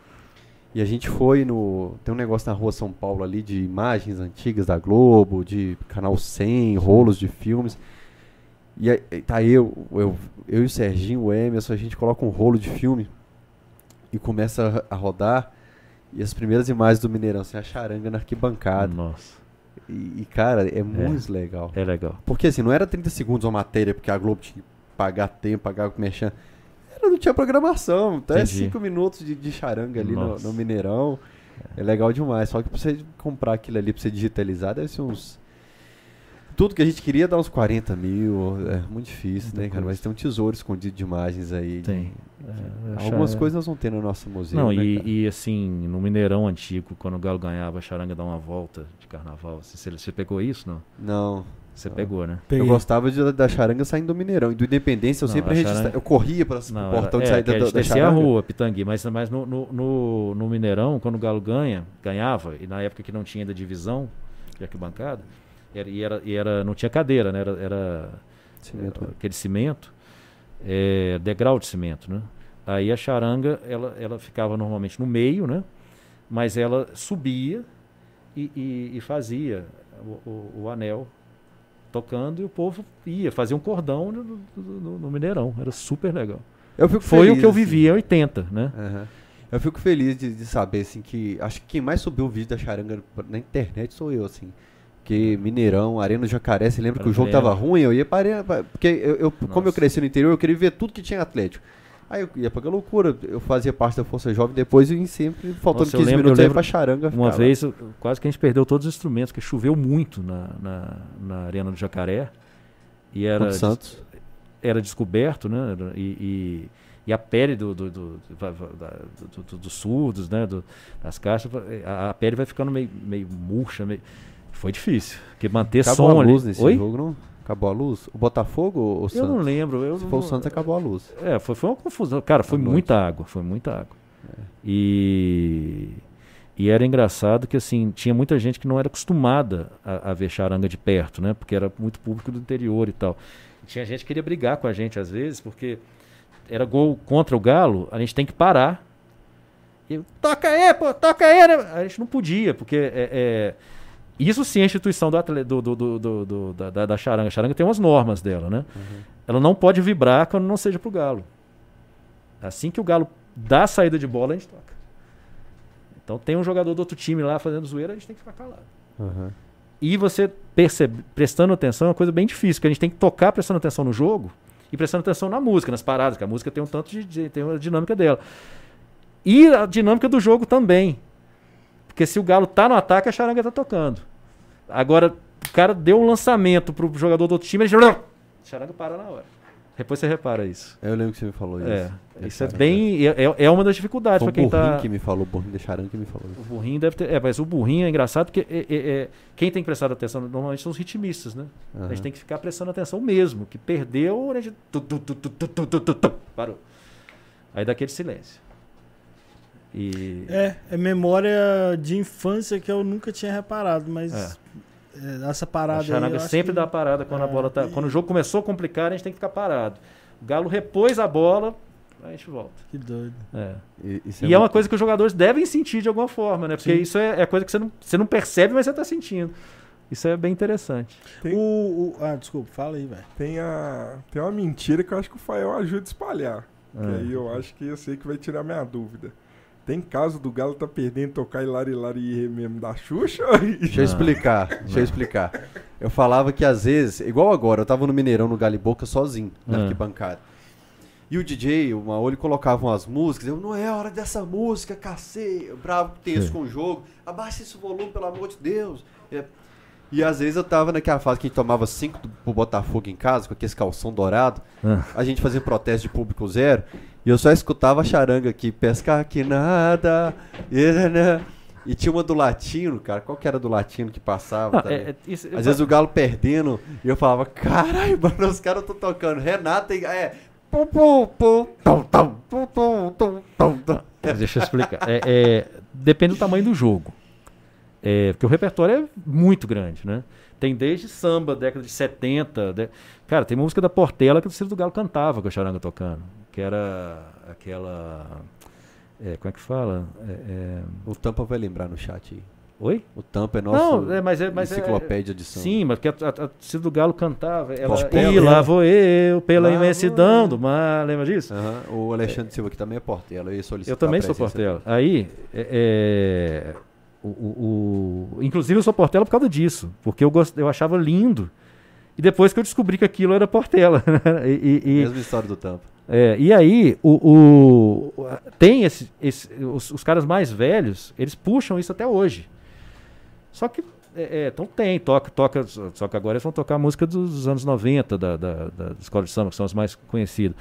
S1: E a gente foi no. Tem um negócio na rua São Paulo ali de imagens antigas da Globo, de canal 100, rolos de filmes. E aí tá eu, eu, eu e o Serginho, o Emerson, a gente coloca um rolo de filme e começa a rodar. E as primeiras imagens do Mineirão, assim, a charanga na arquibancada.
S3: Nossa,
S1: E, e, cara, é muito legal.
S3: é legal.
S1: Porque assim, não era 30 segundos uma matéria, porque a Globo tinha que pagar tempo, pagar o mexendo. Era, não tinha programação. Então é
S3: Entendi.
S1: 5 minutos de, de charanga ali no, no Mineirão. É legal demais. Só que pra você comprar aquilo ali, pra você digitalizar, deve ser uns. Tudo que a gente queria dar uns 40 mil. É muito difícil,
S3: Muita
S1: né, cara? Mas tem um tesouro escondido de imagens aí.
S3: Tem. É,
S1: Algumas coisas nós vamos ter no nosso museu.
S3: Não,
S1: né,
S3: e,
S1: cara?
S3: e, assim, no Mineirão antigo, quando o Galo ganhava, a charanga dá uma volta de carnaval. Você, você- você pegou isso, não?
S1: Não.
S3: Você
S1: Não.
S3: pegou, né?
S1: Eu
S2: Peguei.
S1: gostava de- da charanga saindo do Mineirão. E do Independência eu
S3: Não,
S1: sempre registrava.
S3: charanga-
S1: Eu corria para o
S3: Não,
S1: portão
S3: era-
S1: de
S3: é,
S1: saída
S3: que a
S1: da,
S3: gente
S1: da
S3: descia a
S1: charanga.
S3: rua, Pitangui, mas, mas no, no, no, no Mineirão, quando o Galo ganha, ganhava, e na época que não tinha ainda divisão de arquibancada, era, e, era, e era, não tinha cadeira, né? Era, era
S1: Cimento.
S3: aquele cimento, é, degrau de cimento, né? Aí a charanga, ela, ela ficava normalmente no meio, né? Mas ela subia e, e- e fazia o, o- o anel tocando e o povo ia, fazia um cordão no, no- no- Mineirão. Era super legal.
S1: Eu fico
S3: Foi
S1: feliz,
S3: o que eu
S1: assim.
S3: vivi em 80, né?
S1: Aham. Eu fico feliz de, de saber, assim, que. Acho que quem mais subiu o vídeo da charanga na internet sou eu, assim. Porque Mineirão, Arena do Jacaré, você lembra que o
S3: Eu
S1: jogo tava ruim? Eu ia para Arena. pra- Porque eu, eu- como eu cresci no interior, eu queria ver tudo que tinha Atlético. Aí eu ia pra aquela loucura. Eu fazia parte da Força Jovem depois e sempre, faltando
S3: Nossa, eu
S1: 15
S3: lembro-
S1: minutos,
S3: eu
S1: eu ia pra charanga.
S3: Uma
S1: ficava.
S3: vez, eu- quase que a gente perdeu todos os instrumentos, porque choveu muito na, na, na Arena do Jacaré. E era,
S1: Santos.
S3: era descoberto, né? E, e, e a pele do, do, do, do- do- dos surdos, né? das caixas, a, a pele vai ficando meio, meio murcha. Meio... Foi difícil. Porque manter
S1: Acabou
S3: som
S1: a
S3: ali-
S1: luz nesse
S3: Oi?
S1: jogo, não? Acabou a luz? O Botafogo ou o
S3: Eu
S1: Santos?
S3: não lembro. Eu
S1: Se
S3: não-
S1: for o Santos, acabou a luz.
S3: É, foi, foi uma confusão. Cara, foi muita água, foi muita água.
S1: É.
S3: E, E era engraçado que assim tinha muita gente que não era acostumada a, a ver charanga de perto, né? Porque era muito público do interior e tal. Tinha gente que queria brigar com a gente às vezes, porque era gol contra o Galo, a gente tem que parar. E, toca aí, pô, toca aí. Né? A gente não podia, porque é, é, isso sim é a instituição do, atleta, do, do, do, da, da, charanga. A charanga tem umas normas dela, né? Uhum. Ela não pode vibrar quando não seja pro Galo. Assim que o Galo dá a saída de bola, a gente toca. Então tem um jogador do outro time lá fazendo zoeira, a gente tem que ficar calado. Uhum. E você percebe, prestando atenção é uma coisa bem difícil, porque a gente tem que tocar prestando atenção no jogo e prestando atenção na música, nas paradas, que a música tem um tanto de, de tem uma dinâmica dela. E a dinâmica do jogo também. Porque se o Galo tá no ataque, a charanga tá tocando. Agora, o cara deu um lançamento pro jogador do outro time, ele charanga para na hora. Depois você repara isso.
S1: Eu lembro que você me falou isso.
S3: É, isso é bem. É, é, é uma das dificuldades para quem tá. O burrinho
S1: que me falou, o burrinho de charanga que me falou.
S3: O burrinho deve ter. É, mas o burrinho é engraçado porque é, é, é quem tem que prestar atenção normalmente são os ritmistas, né? Uhum. A gente tem que ficar prestando atenção mesmo. Que perdeu, a gente. Parou. Aí dá aquele silêncio.
S2: E... É, é memória de infância que eu nunca tinha reparado, mas é. É, essa parada. A
S3: charanga sempre que... dá parada quando é, a bola tá. E... Quando o jogo começou a complicar, a gente tem que ficar parado. O Galo repôs a bola, a gente volta.
S2: Que doido.
S3: É. E, e é, é, uma coisa que os jogadores devem sentir de alguma forma, né? Porque Sim. isso é, é coisa que você não, você não percebe, mas você está sentindo. Isso é bem interessante.
S2: Tem... O, o, ah, desculpa, fala aí, velho.
S4: Tem, a, tem uma mentira que eu acho que o Fael ajuda a espalhar. Ah. Que aí eu acho que eu sei que vai tirar minha dúvida. Tem caso do Galo tá perdendo tocar Hilari Hilari mesmo da Xuxa?
S1: Deixa eu explicar, deixa eu explicar. Eu falava que às vezes, igual agora, eu tava no Mineirão, no Galiboca, sozinho, na ah. arquibancada. E o DJ, o Maoli, colocava umas músicas. Eu, não é hora dessa música, cacete. Bravo, tenso com o jogo. Abaixa esse volume, pelo amor de Deus. E, e às vezes eu tava naquela fase que a gente tomava cinco pro Botafogo em casa, com aquele calção dourado. Ah. A gente fazia protesto de público zero. E eu só escutava a charanga aqui, pescar que nada. E, né? e tinha uma do latino, cara. Qual que era do latino que passava? Não, é, é, isso, Às eu... vezes o Galo perdendo, e eu falava, caralho, mano, os caras estão tocando. Renata e. É. Pum, pum, pum.
S3: Deixa eu explicar. É, é, depende do tamanho do jogo. É, porque o repertório é muito grande, né? Tem desde samba, década de 70. De... Cara, tem música da Portela que o Ciro do Galo cantava com a charanga tocando que era aquela. É, como é que fala? É, é...
S1: O Tampa vai lembrar no chat aí.
S3: Oi?
S1: O Tampa é nosso
S3: Não, é, mas é, mas
S1: é- enciclopédia de samba.
S3: Sim, mas porque a, a, a Cida do Galo cantava. Ela, e lá vou eu, pela lá imensidão do mar, lembra disso?
S1: O Alexandre Silva, que também é Portela, eu ia solicitar
S3: Eu também sou Portela. Aí, é, é, o, o, o, inclusive eu sou Portela por causa disso, porque eu, gost, eu achava lindo. E depois que eu descobri que aquilo era Portela. e, e,
S1: Mesma história do Tampa.
S3: É, e aí, o, o tem esse, esse os, os, caras mais velhos, eles puxam isso até hoje. Só que, é, é, então tem, toca, toca, só que agora eles vão tocar a música dos anos 90 da, da, da escola de samba, que são as mais conhecidas.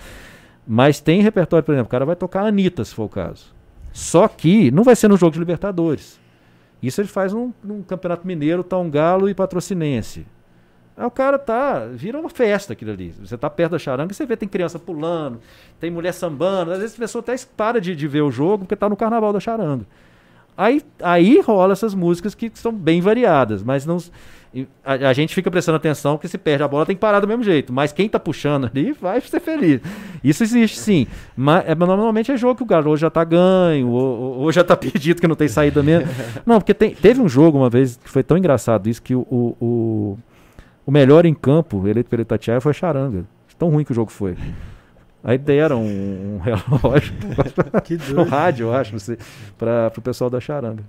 S3: Mas tem repertório, por exemplo, o cara vai tocar a Anitta, se for o caso. Só que não vai ser no jogo de Libertadores. Isso ele faz num, num Campeonato Mineiro, tá um Galo e Patrocinense. Aí o cara tá, vira uma festa aquilo ali. Você tá perto da charanga e você vê, tem criança pulando, tem mulher sambando. Às vezes a pessoa até para de, de ver o jogo porque tá no carnaval da charanga. Aí, aí rola essas músicas que são bem variadas, mas não. A, a, gente fica prestando atenção porque se perde a bola tem que parar do mesmo jeito. Mas quem tá puxando ali vai ser feliz. Isso existe sim. Mas é, normalmente é jogo que o garoto já tá ganho, ou, ou, já tá perdido que não tem saída mesmo. Não, porque tem, teve um jogo uma vez que foi tão engraçado isso que o, o o melhor em campo, eleito pelo Itatiaia, foi Charanga. Tão ruim que o jogo foi. Aí deram um, um relógio, um rádio, eu acho, para o pessoal da Charanga.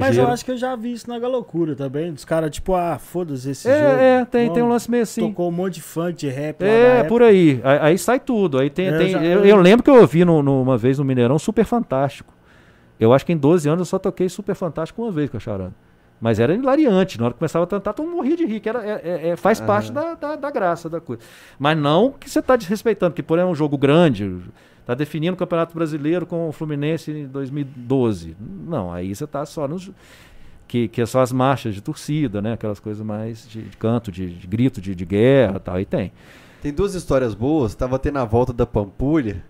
S2: Mas eu acho que eu já vi isso na Galocura também. Dos caras, tipo, ah, foda-se esse
S3: é,
S2: jogo.
S3: É, tem, tem um lance meio assim.
S2: Tocou um monte de funk, de rap.
S3: É, por aí. aí. aí. sai tudo. Aí tem, eu, tem, já, eu, eu, lembro que eu ouvi no, no, uma vez no Mineirão Super Fantástico. Eu acho que em 12 anos eu só toquei Super Fantástico uma vez com a Charanga. Mas era hilariante. Na hora que começava a cantar, todo mundo morria de rir, que era, é, é, é faz parte da, da, da, graça da coisa. Mas não que você está desrespeitando, que por é um jogo grande, está definindo o Campeonato Brasileiro com o Fluminense em 2012. Não, aí você está só nos. Que, que é só as marchas de torcida, né? Aquelas coisas mais de, de canto, de, de, grito de, de guerra tal. Aí tem.
S1: Tem duas histórias boas. Estava tendo a volta da Pampulha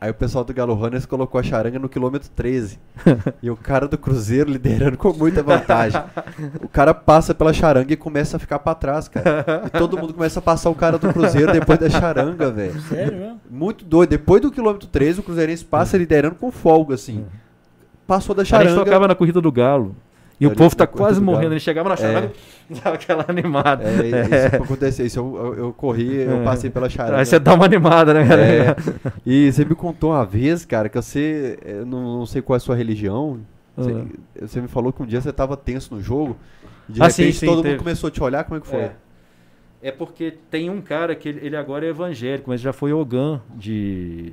S1: Aí o pessoal do Galo Runners colocou a charanga no quilômetro 13. e o cara do Cruzeiro liderando com muita vantagem. O cara passa pela charanga e começa a ficar pra trás, cara. E todo mundo começa a passar o cara do Cruzeiro depois da charanga, velho.
S2: Sério mesmo?
S1: Muito doido. Depois do quilômetro 13, o Cruzeirense passa liderando com folga, assim. Passou da
S3: A gente
S1: charanga.
S3: tocava na corrida do Galo. E o povo tá quase
S1: do
S3: morrendo. Ele chegava na charanga dava aquela animada.
S1: É, isso aconteceu. Isso eu, eu, eu corri, eu
S3: É.
S1: passei pela charanga.
S3: Aí você dá uma animada, né,
S1: É.
S3: galera?
S1: E você me contou uma vez, cara, que você. Eu não, não sei qual é a sua religião. Você,
S3: Ah.
S1: você me falou que um dia você tava tenso no jogo. De
S3: Ah,
S1: repente
S3: sim,
S1: todo
S3: teve.
S1: mundo começou a te olhar. Como é que foi?
S3: É. É porque tem um cara que ele, ele agora é evangélico, mas já foi Ogã de,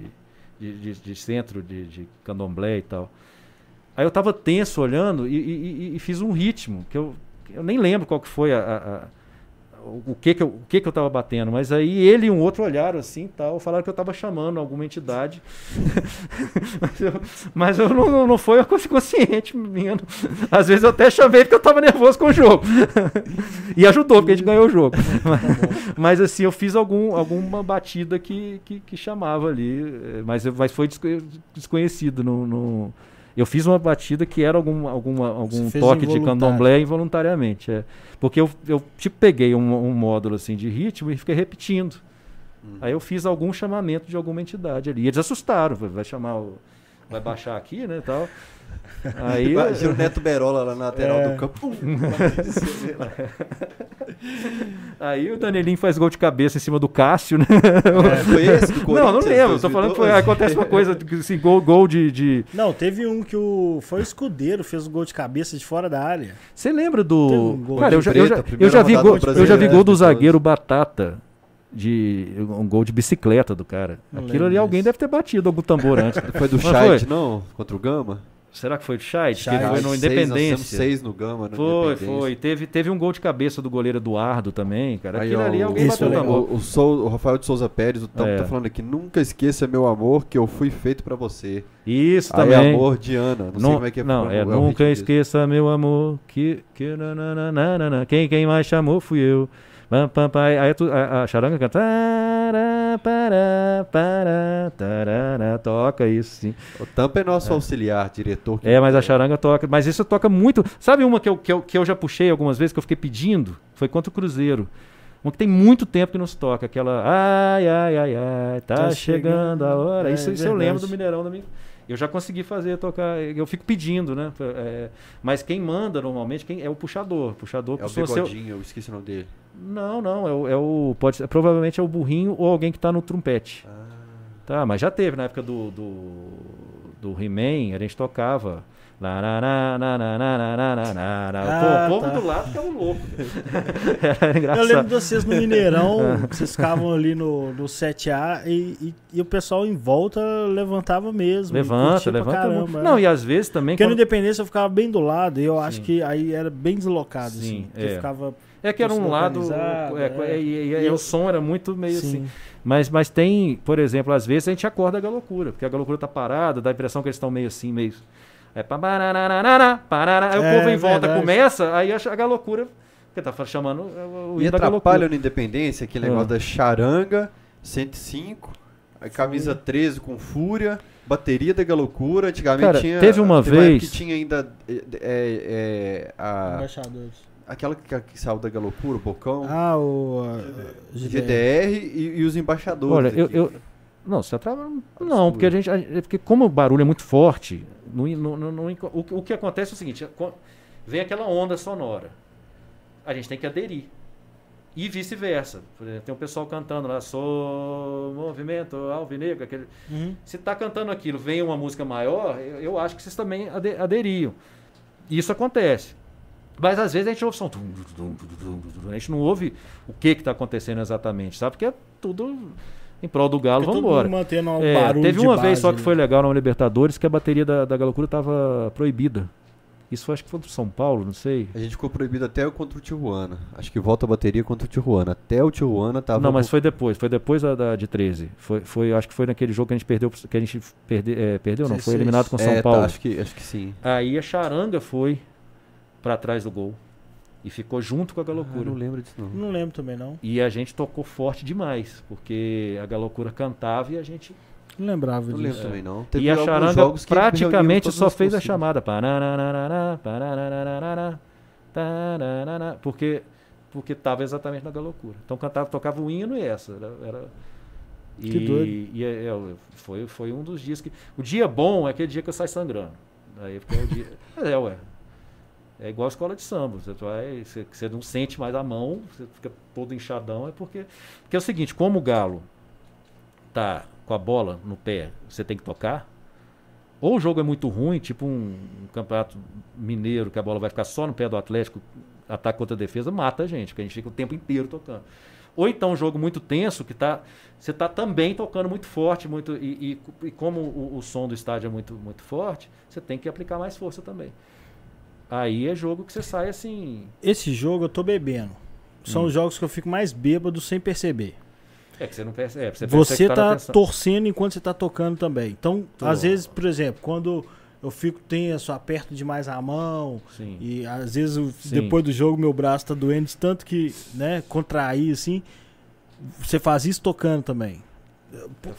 S3: de, de- de centro de, de candomblé e tal. Aí eu tava tenso olhando e, e- e- fiz um ritmo, que eu, eu nem lembro qual que foi a, a- a- o, que que eu, o que que eu tava batendo, mas aí ele e um outro olharam assim e tal, falaram que eu tava chamando alguma entidade. mas eu, mas eu não, não, foi uma coisa consciente minha. não. Às vezes eu até chamei porque eu tava nervoso com o jogo. e ajudou, porque a gente ganhou o jogo. Mas, mas, assim, eu fiz algum, alguma batida que, que, que chamava ali, eh, mas, mas foi desco- desconhecido. No, no- Eu fiz uma batida que era algum, alguma, algum
S2: Você
S3: toque de candomblé involuntariamente. É. Porque eu, eu tipo, peguei um, um módulo assim de ritmo e fiquei repetindo.
S1: Uhum.
S3: Aí eu fiz algum chamamento de alguma entidade ali. E eles assustaram, vai vai chamar o. Vai baixar aqui, né? Tal. Aí.
S1: Imagina o Neto Berola lá na lateral
S2: É.
S1: do campo.
S3: Aí o Danielinho faz gol de cabeça em cima do Cássio, né?
S1: É, foi esse do
S3: Não, não
S1: Corinthians,
S3: lembro. Tô falando que foi,
S1: 2012?
S3: acontece uma coisa, assim, gol, gol de, de-
S2: Não, teve um que o. Foi o escudeiro, fez o gol de cabeça de fora da área.
S3: Você lembra do.
S2: um gol
S3: Cara, eu já, eu
S1: preta,
S3: já,
S1: primeira
S3: eu já vi gol,
S1: do
S3: eu já vi gol do
S1: né,
S3: zagueiro Batata. De um gol de bicicleta do cara.
S2: Não
S3: Aquilo ali alguém
S2: disso.
S3: deve ter batido algum tambor antes.
S1: Foi do Scheid, não? Contra o Gama?
S3: Será que foi do Scheid? Que foi no
S1: Seis,
S3: Independência.
S1: seis no Gama, no
S3: Foi, foi. Teve, teve um gol de cabeça do goleiro Eduardo também, cara.
S1: Aí,
S3: Aquilo
S1: ó,
S3: ali
S1: o-
S3: alguém
S2: Isso
S3: bateu
S2: é
S3: o.
S1: O, o, Sou- o Rafael de Souza Pérez, o Tampo,
S3: É.
S1: tá falando aqui, nunca esqueça, meu amor, que eu fui feito pra você.
S3: Isso
S1: Aí,
S3: também.
S1: amor de Ana. Não, sei como é que é.
S3: não, é,
S1: o
S3: nunca esqueça, meu amor, que. que nananana, quem, quem mais chamou fui eu. Pam, pam, pam, aí tu- a, a charanga canta. tará, pará, pará, tarará, toca isso, sim.
S1: O Tampa é nosso auxiliar, diretor. que-
S3: É, mas a charanga toca. Mas isso toca muito. Sabe uma que eu, que eu, que eu já puxei algumas vezes, que eu fiquei pedindo? Foi contra o Cruzeiro. Uma que tem muito tempo que não se toca. Aquela. Ai, ai, ai, ai, tá,
S2: Tá
S3: chegando a
S2: chegando.
S3: hora.
S2: É
S3: isso isso eu lembro do. Mineirão da minha. Eu já consegui fazer tocar. Eu fico pedindo, né? É, mas quem manda normalmente quem, é o puxador. Puxador
S1: É o bigodinho, eu esqueci o nome dele.
S3: Não, não. É o, é o- pode ser- provavelmente é o burrinho ou alguém que tá no trompete.
S1: Ah.
S3: Tá, mas já teve na época do, do, do He-Man, a gente tocava.
S2: Ah,
S3: Pô, o povo
S2: tá.
S3: do lado ficava louco. Era engraçado.
S2: Eu lembro de vocês no Mineirão, vocês ficavam ali no, no 7A e, e, e o pessoal em volta levantava mesmo.
S3: Levanta, levanta.
S2: Caramba,
S3: não, e às vezes também.
S2: Porque
S3: quando...
S2: no Independência eu ficava bem do lado e eu
S3: Sim.
S2: acho que aí era bem deslocado.
S3: Sim,
S2: assim,
S3: é.
S2: ficava
S3: é que era um lado. É,
S2: é,
S3: e, e, e o som era muito meio
S2: sim.
S3: assim. Mas, mas tem, por exemplo, às vezes a gente acorda a loucura, porque a loucura tá parada, dá a impressão que eles estão meio assim, meio é pá, bararararara, parará. Aí o
S2: É,
S3: povo em volta
S2: verdade.
S3: começa, aí a, a galocura. Porque tá chamando o, o
S1: E atrapalha no Independência aquele
S3: Ah.
S1: negócio da charanga, 105, aí camisa 13 com fúria, bateria da galocura. Antigamente
S3: Cara,
S1: tinha.
S3: teve uma
S1: época
S3: vez-
S1: que tinha ainda. É, é, é, a,
S2: Embaixadores.
S1: aquela que, que saiu da galocura, o Bocão.
S2: Ah, o... uh, GDR.
S1: GDR e, e os embaixadores.
S3: Olha, eu, eu- não, você atrava, não, porque a gente, a- é porque como o barulho é muito forte, no, o, o que acontece é o seguinte, vem aquela onda sonora, a gente tem que aderir e vice-versa. Tem um pessoal cantando lá, sou movimento alvinegro, aquele,
S2: Uhum.
S3: se tá cantando aquilo, vem uma música maior, eu, eu acho que vocês também ade- aderiam. Isso acontece. Mas às vezes a gente ouve som. A gente não ouve o que está acontecendo exatamente, sabe? Porque é tudo em prol do Galo, vamos embora.
S2: um
S3: É,
S2: barulho
S3: teve uma vez
S2: base,
S3: só que
S2: né?
S3: foi legal na Libertadores que a bateria da, da Galocura estava proibida. Isso foi, acho que foi do São Paulo, não sei.
S1: A gente ficou proibido até contra o Tijuana. Acho que volta a bateria contra o Tijuana. Até o Tijuana tava.
S3: não, mas foi depois, foi depois da, da- de 13. Foi, foi, acho que foi naquele jogo que a gente perdeu, que a gente perde, é, perdeu, não, foi
S2: 16.
S3: eliminado com o São
S1: é, tá,
S3: Paulo.
S1: acho, que, acho que sim.
S3: Aí a charanga foi pra trás do gol e ficou junto com a
S1: Ah,
S3: Galocura.
S1: não lembro disso, não.
S2: Não lembro também, não.
S3: E a gente tocou forte demais, porque a Galocura cantava e a gente
S2: Não lembrava
S1: Não
S2: disso.
S1: lembro também, não.
S3: e
S1: Teve
S3: a
S1: alguns
S3: charanga
S1: jogos que reuniam
S3: praticamente só fez a chamada. Porque porque estava exatamente na loucura. Então cantava, tocava o hino e essa. Era, era- e,
S2: Que doido.
S3: E é, é, foi, foi um dos dias que. O dia bom é aquele dia que eu saio sangrando. Aí fica o dia. É, ué. É igual a escola de samba. Você, vai, você, você não sente mais a mão, você fica todo inchadão. É porque. Porque é o seguinte, como o galo tá com a bola no pé, você tem que tocar. Ou o jogo é muito ruim, tipo um, um campeonato mineiro, que a bola vai ficar só no pé do Atlético, ataque contra defesa, mata a gente, porque a gente fica o tempo inteiro tocando. Ou então um jogo muito tenso, que tá, você está também tocando muito forte, muito e, e- e como o, o som do estádio é muito, muito forte, você tem que aplicar mais força também. Aí é jogo que você sai assim.
S2: Esse jogo eu tô bebendo. São
S3: Hum.
S2: os jogos que eu fico mais bêbado sem perceber.
S3: É que você não percebe. Você,
S2: Você
S3: percebe que
S2: tá
S3: atenção.
S2: torcendo enquanto você tá tocando também. Então,
S3: Tô.
S2: às vezes, por exemplo, quando eu fico tenso, aperto demais a mão,
S3: Sim.
S2: e às vezes eu- depois do jogo meu braço tá doendo de tanto que, né, contrair assim. Você faz isso tocando também.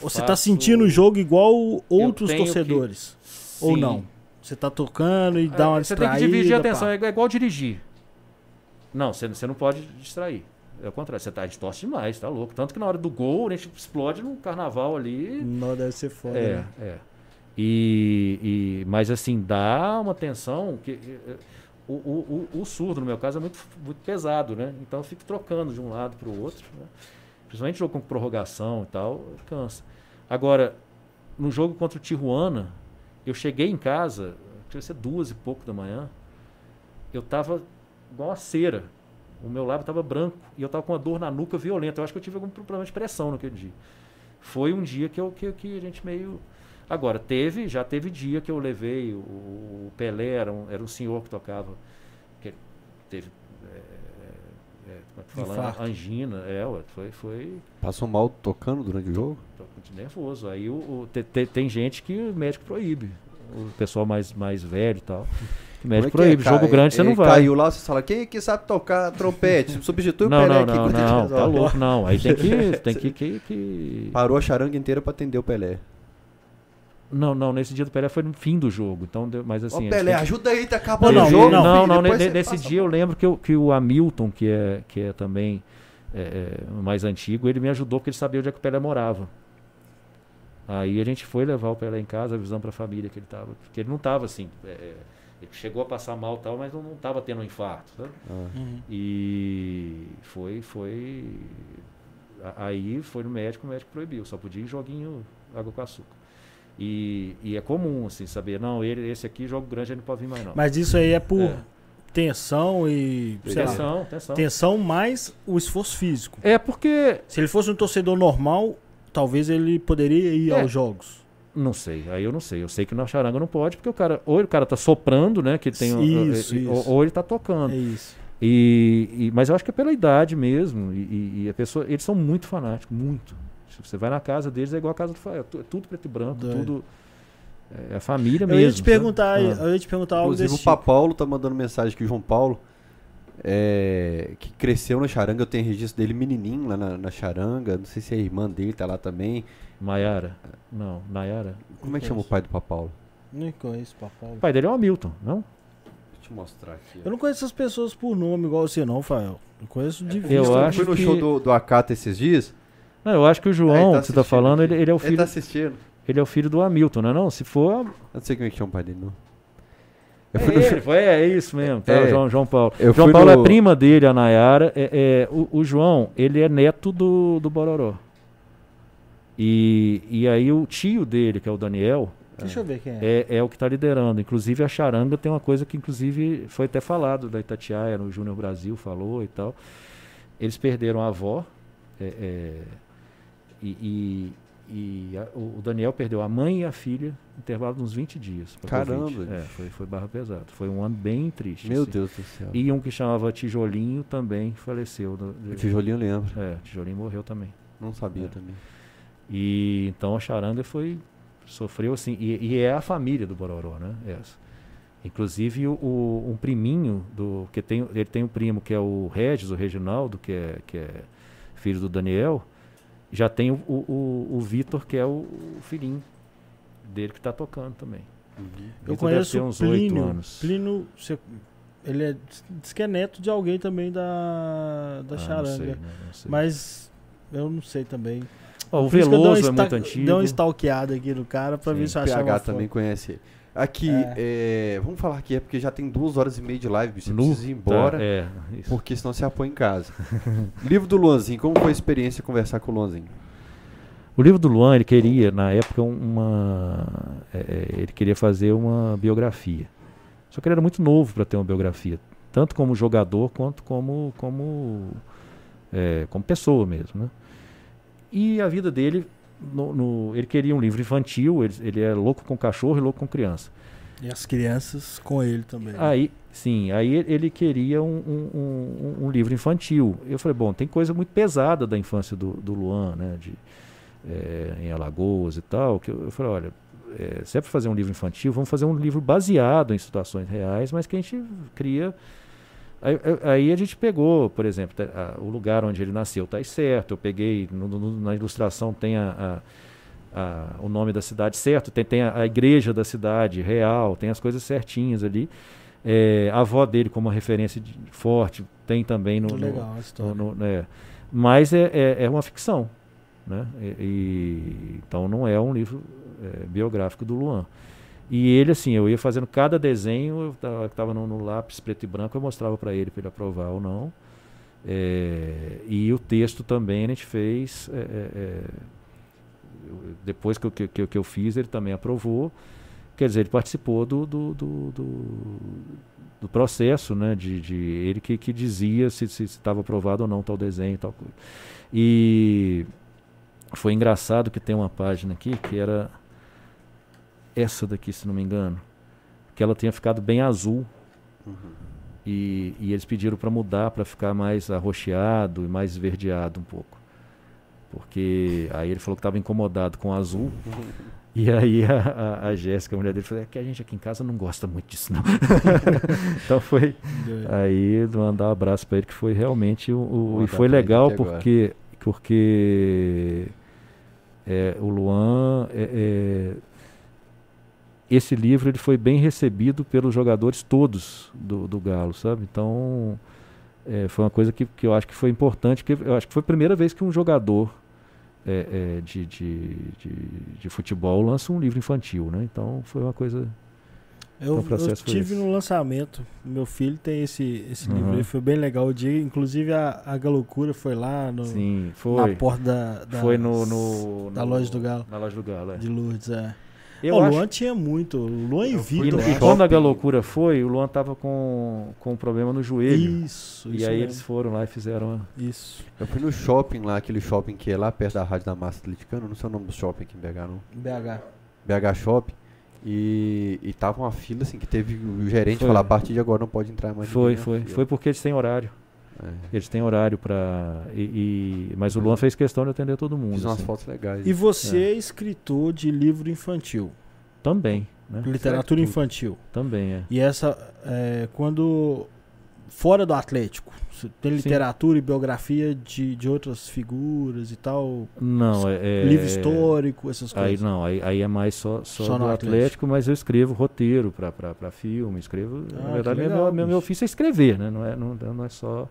S2: Você tá
S3: faço-
S2: sentindo o jogo igual outros
S3: tenho que-
S2: torcedores. Ou não? Você tá tocando e dá uma
S3: É, Você tem que
S2: distraída.
S3: dividir a atenção,
S2: pá.
S3: é igual, é igual dirigir. Não, você, você não pode distrair. É o contrário, você tá distorce demais, tá louco. Tanto que na hora do gol, a gente explode num carnaval ali.
S2: Não deve ser foda.
S3: É,
S2: né?
S3: é. E, e- mas assim, dá uma tensão que. eh, O, o, o, o surdo, no meu caso, é muito, muito pesado, né? Então eu fico trocando de um lado para o outro. Né? Principalmente jogo com prorrogação e tal, cansa. Agora, no jogo contra o Tijuana, eu cheguei em casa, devia ser duas e pouco da manhã, eu tava igual uma cera. O meu lábio estava branco e eu tava com uma dor na nuca violenta. Eu acho que eu tive algum problema de pressão naquele dia. Foi um dia que, eu, que, que a gente meio. Agora, teve, já teve dia que eu levei o, o Pelé, era um, era um senhor que tocava, que teve. É, é, como é que fala?
S2: Infarto.
S3: Angina, é, ué, foi, foi
S1: Passou mal tocando durante o jogo?
S3: tô muito nervoso. Aí o, o- te- te- tem gente que o médico proíbe. O pessoal mais, mais velho e tal. O médico
S1: é que é,
S3: proíbe.
S1: cara?
S3: Jogo grande você não vai.
S1: Caiu lá, você fala, quem que sabe tocar trompete? Substitui o
S3: Não,
S1: Pelé
S3: não,
S1: aqui.
S3: não,
S1: gente
S3: não, tá louco, não. Aí tem que. Tem que, que, que-
S1: Parou a charanga inteira pra atender o Pelé.
S3: Não, não, nesse dia do Pelé foi no fim do jogo. Então, mas assim.
S1: Ô
S3: a gente
S1: Pelé,
S3: que-
S1: ajuda aí, tá acabando
S2: Não,
S1: o jogo.
S2: não,
S3: não, não,
S1: você
S3: nesse
S1: passa
S3: dia eu lembro que, o- que o Hamilton, que é, que é também é, é, o mais antigo, ele me ajudou porque ele sabia onde é que o Pelé morava. Aí a gente foi levar o Pelé em casa, avisando para a família que ele estava. Porque ele não estava assim. é, é, ele chegou a passar mal e tal, mas não estava tendo um infarto. sabe?
S1: Ah.
S2: Uhum.
S3: E foi, foi. Aí foi no médico, o médico proibiu, só podia ir joguinho água com açúcar. E, e é comum, assim, saber, não, ele, esse aqui, jogo grande, ele não pode vir mais não.
S2: Mas isso aí é por
S3: É.
S2: tensão e. Sei lá,
S3: atenção.
S2: tensão mais o esforço físico.
S3: É porque.
S2: Se ele fosse um torcedor normal, talvez ele poderia ir
S3: É.
S2: aos jogos.
S3: Não sei, aí eu não sei. Eu sei que na charanga não pode, porque o cara, ou o cara tá soprando, né? Que tem um-
S2: Isso, isso.
S3: Ou, ou ele tá tocando.
S2: É isso.
S3: E, e- mas eu acho que é pela idade mesmo. E, e- e a pessoa, eles são muito fanáticos, muito. Você vai na casa deles, é igual a casa do Fael. É tudo preto e branco,
S2: Doido.
S3: tudo. É a família
S2: Eu
S3: mesmo.
S2: ia te perguntar?
S3: Ah.
S2: eu ia te perguntar algo
S1: Inclusive
S2: desse
S1: o Papa
S2: tipo.
S1: Paulo tá mandando mensagem aqui, o João Paulo, é, que cresceu na charanga, eu tenho registro dele menininho lá na, na charanga, não sei se a irmã dele tá lá também.
S3: Maiara? Não, Nayara.
S1: Como é que chama o pai do Papa Paulo?
S2: Nem conheço o Papa
S3: O pai dele é o Hamilton, não?
S1: Deixa eu mostrar aqui.
S2: Eu não conheço essas pessoas por nome igual você não, Fael. Eu conheço de vista.
S3: Eu
S1: eu
S3: acho
S1: fui no
S3: que-
S1: show do, do Akata esses dias,
S3: Não, eu acho que o João,
S1: Ah, ele tá
S3: que você tá falando, ele, ele é o
S1: ele
S3: filho,
S1: tá assistindo.
S3: ele é o filho do Hamilton, não é não? Se for,
S1: Eu não sei como é que chama o pai dele, não. Eu
S3: É,
S1: fui no show-
S3: ele, foi, é isso mesmo, tá,
S1: É.
S3: João, João Paulo.
S1: Eu
S3: João Paulo
S1: no-
S3: é prima dele, a Nayara. É, é, o, o João, ele é neto do, do Bororó. E, e aí o tio dele, que é o Daniel,
S2: Deixa eu ver quem é.
S3: é, é o que está liderando. Inclusive a charanga tem uma coisa que inclusive foi até falado da Itatiaia no Júnior Brasil, falou e tal. Eles perderam a avó é, é, e, e, e a- o Daniel perdeu a mãe e a filha no intervalo de uns 20 dias.
S1: Caramba.
S3: É, foi, foi barra pesada. Foi um ano bem triste.
S1: Meu
S3: assim.
S1: Deus do céu.
S3: E um que chamava Tijolinho também faleceu. do-
S1: tijolinho eu lembro.
S3: É, Tijolinho morreu também.
S1: Não sabia
S3: É.
S1: também.
S3: E então a charanga foi sofreu assim e, e é a família do Bororó, né? Essa. Inclusive o, o- um priminho do que tem ele tem um primo que é o Regis, o Reginaldo, que é que é filho do Daniel. Já tem o, o, o Vitor, que é o, o filhinho dele que está tocando também.
S2: Uhum. Eu Vitor conheço o Plínio. Anos. Plínio, você, ele é, diz que é neto de alguém também da, da ah, charanga. Não sei, não, não sei. Mas eu não sei também.
S3: Oh, o Veloso é muito antigo.
S2: Deu uma stalkeada aqui no cara pra Sim. ver se eu achava. O PH
S1: também conhece ele. Aqui, é. É, vamos falar aqui, é porque já tem duas horas e meia de live, você precisa ir embora, tá, é, porque senão você apoia em casa. livro do Luanzinho, como foi a experiência conversar com o Luanzinho?
S3: O livro do Luan, ele queria, na época, uma. É, é, ele queria fazer uma biografia. Só que ele era muito novo para ter uma biografia, tanto como jogador quanto como, como, é, como pessoa mesmo. Né? E a vida dele no, no, ele queria um livro infantil, ele, ele é louco com cachorro e louco com criança.
S2: E as crianças com ele também. Né?
S3: Aí, sim, aí ele queria um, um, um, um, livro infantil. Eu falei, bom, tem coisa muito pesada da infância do, do Luan, né? De, é, em Alagoas e tal. Que eu, eu falei, olha, é, se é para fazer um livro infantil, vamos fazer um livro baseado em situações reais, mas que a gente cria Aí, aí, a gente pegou, por exemplo, a, o lugar onde ele nasceu está certo. Eu peguei, no, no, na ilustração tem a, a, o nome da cidade certo, tem, tem a, igreja da cidade real, tem as coisas certinhas ali. É, a avó dele como uma referência de, forte tem também no.
S2: Legal, a história. No,
S3: no, é, mas é, é, é, uma ficção. Né? E, e, então não é um livro é, biográfico do Luan. E ele, assim, eu ia fazendo cada desenho, eu estava no, no, lápis preto e branco, eu mostrava para ele, para ele aprovar ou não. É, e o texto também a gente fez. É, é, depois que eu, que, que eu fiz, ele também aprovou. Quer dizer, ele participou do, do, do, do, processo, né? De, de ele que, que dizia se estava aprovado ou não tal desenho tal coisa. E foi engraçado que tem uma página aqui que era essa daqui, se não me engano, que ela tinha ficado bem azul. Uhum. E, e, eles pediram para mudar para ficar mais arroxeado e mais esverdeado um pouco. Porque aí ele falou que estava incomodado com o azul. E aí a, a, a Jéssica, a mulher dele, falou: é que a gente aqui em casa não gosta muito disso, não. então foi. aí mandar um abraço para ele, que foi realmente o. o e foi legal porque, porque é, o Luan é, é, esse livro ele foi bem recebido pelos jogadores todos do, do Galo, sabe? Então é, foi uma coisa que, que eu acho que foi importante, que eu acho que foi a primeira vez que um jogador é, é, de, de, de, de, futebol lança um livro infantil, né? Então foi uma coisa.
S2: Eu, então, eu tive no lançamento, meu filho tem esse, esse uhum. livro, foi bem legal o dia, inclusive a, a Galocura foi lá no,
S3: Sim, foi.
S2: na porta da, da,
S3: foi no, no,
S2: da loja do Galo.
S3: Na loja do Galo, é.
S2: De Lourdes, é. Eu o Luan tinha muito. O Luan e Vitor.
S3: E, quando a loucura foi, o Luan tava com, com um problema no joelho.
S2: Isso,
S3: E
S2: isso
S3: aí
S2: mesmo.
S3: eles foram lá e fizeram.
S2: Isso.
S1: Eu fui no shopping lá, aquele shopping que é lá perto da Rádio da Massa Atleticana. Não sei o nome do shopping aqui em BH, não.
S2: BH.
S1: BH Shopping. E, e tava uma fila assim que teve o gerente foi. falar: a partir de agora não pode entrar mais.
S3: Foi, foi. Foi porque eles têm horário. É. Eles têm horário para. E, e, mas o Luan fez questão de atender todo mundo.
S1: Fiz umas assim. fotos legais.
S2: E você é escritor de livro infantil?
S3: Também. Né?
S2: Literatura certo. infantil.
S3: Também é.
S2: E essa, é, quando fora do Atlético, tem literatura Sim. e biografia de, de outras figuras e tal?
S3: Não, é,
S2: é livro histórico, essas
S3: coisas. Aí não, aí, aí é mais só, só, só do Atlético, Atlético, mas eu escrevo roteiro para filme, escrevo. Ah, na verdade, legal, meu, meu ofício é escrever, né? Não é, não, não é só.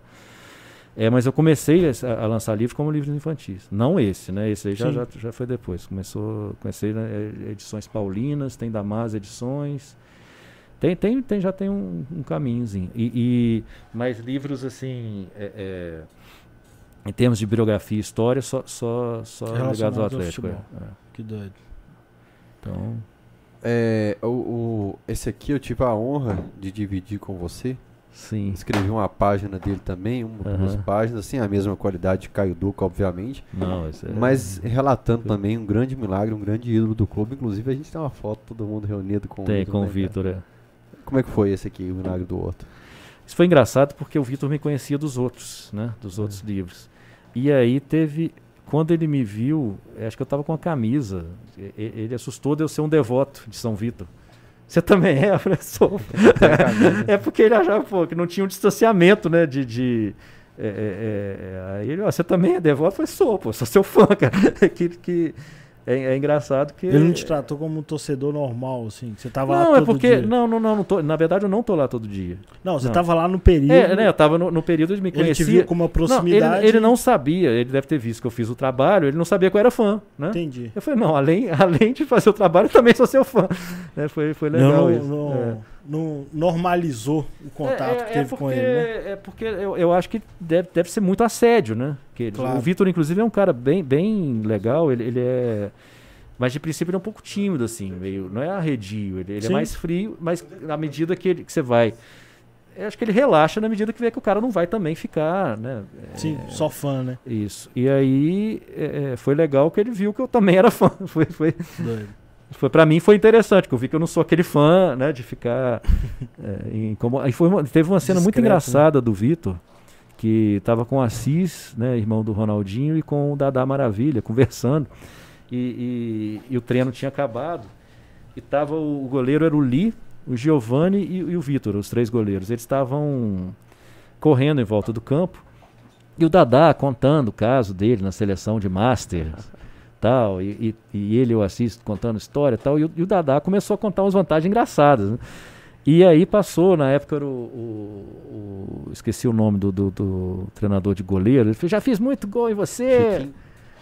S3: É, mas eu comecei a, a, lançar livros como livros infantis. Não esse, né? Esse aí já, já, já, foi depois. Começou, comecei né, edições paulinas, tem Damas Edições. Tem, tem, tem, já tem um, um caminhozinho. E, e, mais livros assim, é, é, em termos de biografia e história, só, só, só ligados ao Atlético. Ao é, é.
S2: Que doido.
S3: Então.
S1: É, o, o, esse aqui eu tive a honra de dividir com você.
S3: Sim.
S1: Escrevi uma página dele também, uma, uhum. duas páginas, assim, a mesma qualidade de Caio Duca, obviamente.
S3: Não, é...
S1: Mas relatando também um grande milagre, um grande ídolo do clube. Inclusive, a gente tem uma foto, todo mundo reunido com
S3: tem, o Tem, com o né, Vitor, é.
S1: Como é que foi esse aqui, o milagre do outro?
S3: Isso foi engraçado porque o Vitor me conhecia dos outros, né? Dos outros uhum. livros. E aí teve. Quando ele me viu, acho que eu estava com a camisa. Ele assustou de eu ser um devoto de São Vitor. Você também é, professor? é porque ele achava pô, que não tinha um distanciamento, né? De, de, É, é, é, aí ele, ó, você também é devoto? Eu falei, sou, pô, sou seu fã, cara. que, que é, é, engraçado que.
S2: Ele não te tratou como um torcedor normal, assim? Você tava
S3: não,
S2: lá
S3: todo
S2: todo
S3: é porque.
S2: dia?
S3: Não, não, não, não tô, na verdade eu não tô lá todo dia.
S2: Não, você
S3: Não.
S2: tava lá no período.
S3: É, né? Eu tava no, no período de me
S2: Ele te
S3: conhecer.
S2: viu com uma
S3: Não,
S2: proximidade.
S3: ele, ele não sabia, ele deve ter visto que eu fiz o trabalho, ele não sabia que eu era fã, né?
S2: Entendi.
S3: Eu falei, não, além, além de fazer o trabalho, eu também sou seu fã. Né, Foi, foi legal
S2: não,
S3: isso.
S2: não,
S3: É.
S2: não normalizou o contato
S3: É, é,
S2: que teve
S3: é porque,
S2: com ele, né?
S3: É porque eu, eu acho que deve, deve ser muito assédio, né? Que
S2: Claro.
S3: O Vitor, inclusive, é um cara bem, bem legal, ele, ele é... Mas de princípio ele é um pouco tímido, assim, meio, não é arredio, ele, ele é mais frio, mas na medida que, ele- que você vai... Acho que ele relaxa na medida que vê que o cara não vai também ficar, né? É,
S2: Sim, só fã, né?
S3: Isso. E aí é, é, foi legal que ele viu que eu também era fã. Foi, foi,
S2: Doido.
S3: foi para mim foi interessante, que eu vi que eu não sou aquele fã, né, de ficar é, incomo- Aí foi uma- teve uma cena muito
S2: Discreto, né?
S3: engraçada do Vitor, que tava com o Assis, né, irmão do Ronaldinho, e com o Dadá Maravilha, conversando. E, e- e o treino tinha acabado. E tava o, o goleiro era o Lee, o Giovanni e, e o Vitor, os três goleiros. Eles estavam correndo em volta do campo. E o Dadá contando o caso dele na seleção de Masters, tal, e, e, e ele eu assisto contando história, tal, e o, e o Dadá começou a contar umas vantagens engraçadas. né? E aí passou, na época era o, o- o- esqueci o nome do, do- do treinador de goleiro, ele falou, já fiz muito gol em você.
S1: Chiquinho.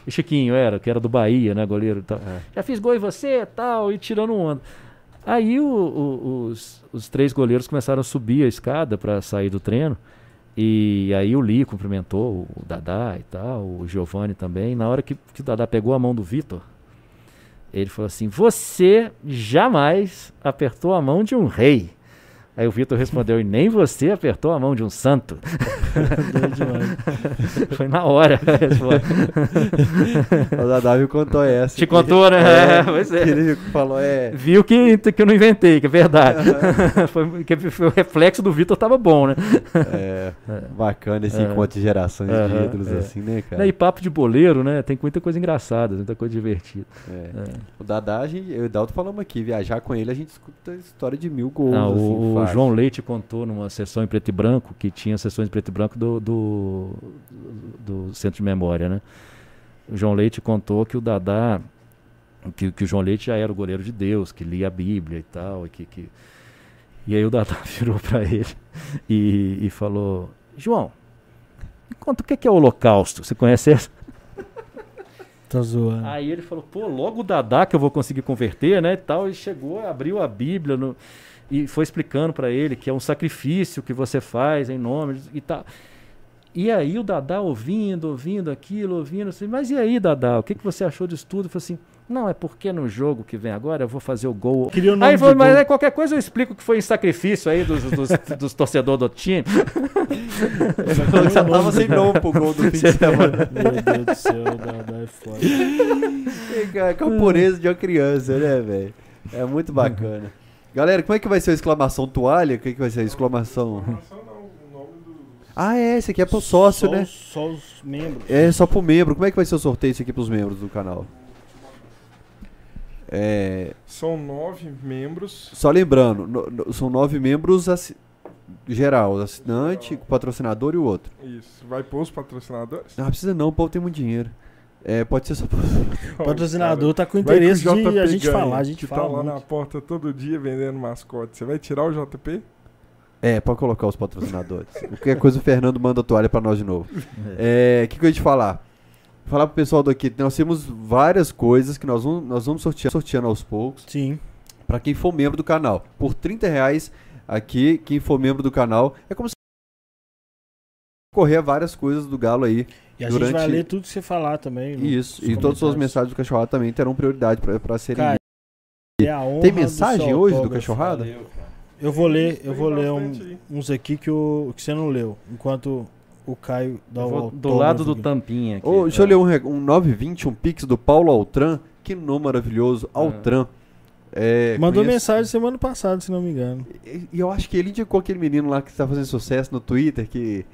S3: Chiquinho era, que era do Bahia, né, goleiro e tal.
S1: É.
S3: Já fiz gol em você, tal, e tirando onda. Aí o- os, os três goleiros começaram a subir a escada para sair do treino. E aí o Lee cumprimentou o Dadá e tal, o Giovanni também. Na hora que, que o Dadá pegou a mão do Vitor, ele falou assim: Você jamais apertou a mão de um rei. Aí o Vitor respondeu: E nem você apertou a mão de um santo. Foi na hora a resposta.
S1: O Dadá me contou essa.
S3: Te contou, né?
S1: É,
S3: É, pois é.
S1: Ele falou, é.
S3: Viu que, que eu não inventei, que é verdade. foi, que foi o reflexo do Vitor tava bom, né?
S1: É, bacana esse
S3: É.
S1: encontro de gerações de
S3: Aham,
S1: ídolos
S3: é.
S1: assim, né, cara?
S3: E papo de boleiro, né? Tem muita coisa engraçada, muita coisa divertida.
S1: É.
S3: É.
S1: O Dadá, a gente, eu e o Dalton falamos aqui, viajar com ele, a gente escuta a história de mil gols.
S3: Não,
S1: assim,
S3: o, o. João Leite contou numa sessão em preto e branco, que tinha sessões em preto e branco do, do, do Centro de Memória, né? O João Leite contou que o Dadá, que, que o João Leite já era o goleiro de Deus, que lia a Bíblia e tal, e que... que... E aí o Dadá virou para ele e, e falou, João, me conta o que é que é o holocausto, você conhece essa?
S2: Tá zoando.
S3: Aí ele falou, pô, logo o Dadá que eu vou conseguir converter, né, e tal, e chegou, abriu a Bíblia no- e foi explicando pra ele que é um sacrifício que você faz em nome de- e tal. E aí o Dadá ouvindo, ouvindo aquilo, ouvindo, assim, mas e aí, Dadá, o que, que você achou disso tudo? Eu falei assim, não, é porque no jogo que vem agora eu vou fazer o gol.
S2: Queria o nome
S3: Aí falou, mas
S2: gol.
S3: aí qualquer coisa eu explico que foi em sacrifício aí dos, dos, dos torcedores do time.
S1: Ele falou que já tava sem nome pro gol do fim de semana.
S2: Meu Deus do céu, Dadá é foda.
S1: É camponesa de uma criança, né, velho? É muito bacana. Galera, como é que vai ser a exclamação toalha? O que, que vai ser a exclamação?
S4: Informação não, o nome do.
S1: Ah, é, esse aqui é pro sócio,
S2: só
S1: né?
S2: Os, só os membros.
S1: É só pro membro. Como é que vai ser o sorteio isso aqui pros membros do canal? É,
S4: São nove membros.
S1: só lembrando, no- no- são nove membros assi- geral, assinante, patrocinador e o outro.
S4: Isso. Vai pôr os patrocinadores?
S1: Não precisa não, o povo tem muito dinheiro. É, pode ser só.
S2: O patrocinador tá com interesse
S4: JP
S2: de a gente
S4: ganha,
S2: falar. A gente
S4: que
S2: fala
S4: tá lá
S2: muito.
S4: na porta todo dia vendendo mascote. Você vai tirar o JP?
S1: É, pode colocar os patrocinadores. Qualquer coisa o Fernando manda a toalha pra nós de novo. É, o que, que eu ia te falar? Falar pro pessoal daqui, nós temos várias coisas que nós vamos, nós vamos sortear, sorteando aos poucos.
S2: Sim.
S1: Pra quem for membro do canal. Por 30 reais aqui, quem for membro do canal, é como se correr várias coisas do Galo aí.
S2: E a gente vai
S1: Durante-
S2: ler tudo que você falar também. no-
S1: Isso. E todas as suas mensagens do Cachorrada também terão prioridade pra, pra serem
S2: Cara. É a honra
S1: Tem mensagem hoje do. Cachorrada?
S2: Eu vou ler, eu vou ler um- uns aqui que, o, que você não leu. Enquanto o Caio dá o
S3: do lado do
S2: aqui.
S3: tampinha aqui.
S1: Ô, deixa eu ler um, um 920, um pix do Paulo Altran. Que nome maravilhoso. Altran. É,
S2: Mandou
S1: conheço-
S2: mensagem semana passada, se não me engano.
S1: E e eu acho que ele indicou aquele menino lá que tá fazendo sucesso no Twitter, que,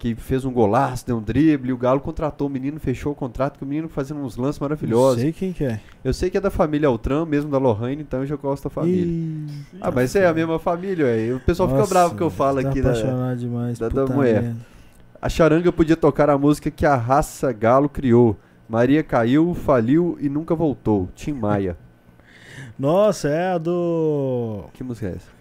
S1: que fez um golaço, deu um drible, e o Galo contratou o menino, fechou o contrato, que o menino fazendo uns lances maravilhosos.
S2: sei quem que é.
S1: Eu sei que é da família Altran, mesmo da Lohane, então eu já gosto da família.
S2: Ih,
S1: Ah, mas é a mesma família, ué. O pessoal fica
S2: nossa,
S1: bravo que eu falo
S2: tá
S1: aqui da,
S2: demais.
S1: da- da mulher.
S2: merda.
S1: A charanga podia tocar a música que a raça galo criou. Maria caiu, faliu e nunca voltou. Tim Maia.
S2: Nossa, é a do.
S1: Que música é essa?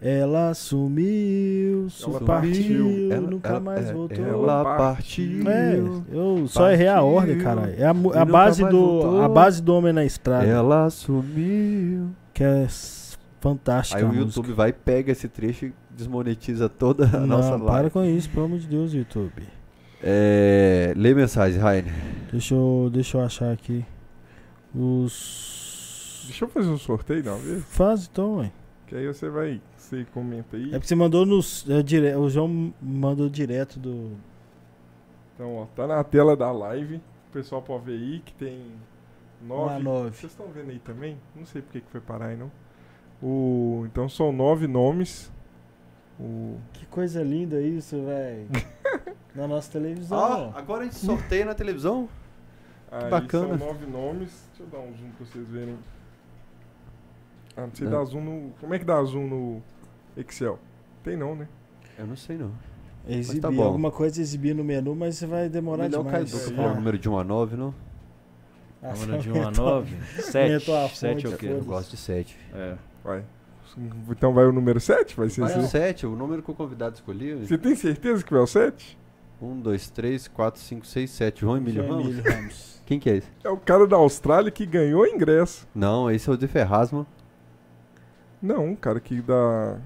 S2: Ela sumiu,
S4: Ela
S2: partiu,
S1: Ela-
S2: nunca
S1: ela-
S2: mais
S1: é,
S2: voltou.
S1: Ela partiu.
S2: É, eu só errei a ordem, cara. É a, a base do
S1: voltou.
S2: a base do homem na estrada,
S1: Ela sumiu.
S2: que é fantástica.
S1: Aí o YouTube
S2: música.
S1: vai, pega esse trecho e desmonetiza toda a
S2: Não,
S1: nossa
S2: para
S1: live.
S2: com isso, pelo amor de Deus, YouTube.
S1: É, lê mensagem, Rainer.
S2: Deixa eu, deixa eu achar aqui os.
S4: Deixa eu fazer um sorteio da vez.
S2: Faz então, ué.
S4: Que aí você vai. Você comenta aí.
S2: É porque você mandou nos. é, dire... O João mandou direto do.
S4: Então, ó, tá na tela da live. O pessoal pode ver aí que tem nove. Vocês estão vendo aí também? Não sei porque que foi parar aí, não. O... Então são nove nomes. O...
S2: Que coisa linda isso, velho. Na nossa televisão.
S1: Ah,
S2: ó.
S1: agora a gente sorteia na televisão?
S4: Aí
S1: bacana.
S4: são nove nomes. Deixa eu dar um zoom pra vocês verem. Ah, não sei
S1: Não.
S4: dar zoom no. Como é que dá zoom no Excel? Tem não, né?
S1: Eu não sei não.
S2: Exibir
S1: tá bom.
S2: alguma coisa, exibir no menu, mas você vai demorar
S1: Melhor o
S2: demais.
S1: Caiduca
S4: É.
S1: falar o número de 1 a 9, não?
S2: Ah,
S3: Número de
S2: você
S3: 1 a
S2: aumentou.
S3: 9? 7.
S2: Aumentou a
S3: 7 é o quê?
S1: Eu gosto de 7.
S3: É.
S4: Vai. Então vai o número 7? Vai ser
S1: Vai o
S4: assim?
S1: 7, o número que o convidado escolheu.
S4: Você tem certeza que vai o 7?
S1: 1, 2, 3, 4, 5, 6, 7. João Emílio
S2: João
S1: Ramos?
S2: Emílio Ramos.
S1: Quem que é esse?
S4: É o cara da Austrália que ganhou ingresso.
S1: Não, esse é o de Ferrasma.
S4: Não, o cara que dá.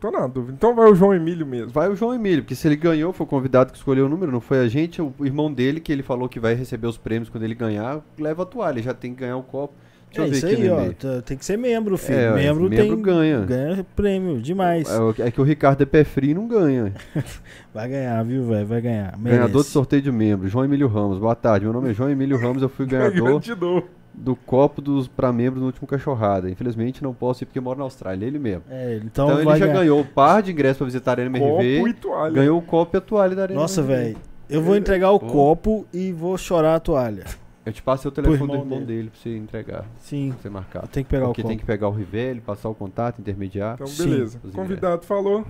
S4: Tô na dúvida. Então vai o João Emílio mesmo.
S1: Vai o João Emílio, porque se ele ganhou, foi o convidado que escolheu o número, não foi a gente, o irmão dele, que ele falou que vai receber os prêmios quando ele ganhar, leva a toalha, já tem que ganhar o copo. Deixa
S2: É
S1: eu ver
S2: isso
S1: aqui
S2: aí, ó. Tem que ser membro, filho.
S1: É,
S2: membro,
S1: membro
S2: tem,
S1: ganha.
S2: Ganha prêmio demais.
S1: É, é que o Ricardo é pé frio e não ganha.
S2: Vai ganhar, viu, velho? Vai ganhar. Merece.
S1: Ganhador de sorteio de membro, João Emílio Ramos. Boa tarde, meu nome é João Emílio Ramos, eu fui ganhador
S4: de novo.
S1: Do copo dos para membros no último cachorrada. Infelizmente não posso ir porque moro na Austrália, ele mesmo.
S2: É, então,
S1: Então, ele já
S2: ganhar.
S1: ganhou o par de ingressos para visitar a Arena
S4: Copo
S1: MRV,
S4: e toalha.
S1: ganhou o copo e a toalha da Arena
S2: Nossa, velho. Eu vou entregar o
S1: Pô.
S2: copo e vou chorar a toalha.
S1: Eu te passo o telefone do
S2: irmão
S1: irmão
S2: dele.
S1: dele pra você entregar,
S2: Sim.
S1: pra você marcar.
S2: Tem que pegar
S1: Porque
S2: o copo.
S1: tem que pegar o Rivelli, passar o contato, intermediar.
S4: Então,
S2: Sim.
S4: beleza.
S1: Os
S4: Convidado falou.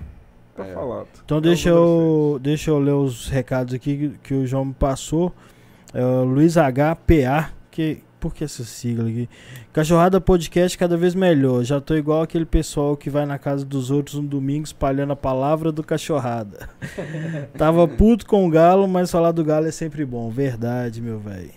S4: Tá
S1: É.
S4: falado.
S2: Então
S4: É
S2: deixa eu, deixa eu ler os recados aqui que, que o João me passou. É, o Luiz HPA, que por que essa sigla aqui? Cachorrada Podcast cada vez melhor. Já tô igual aquele pessoal que vai na casa dos outros no domingo espalhando a palavra do cachorrada. Tava puto com o Galo, mas falar do Galo é sempre bom. Verdade, meu velho.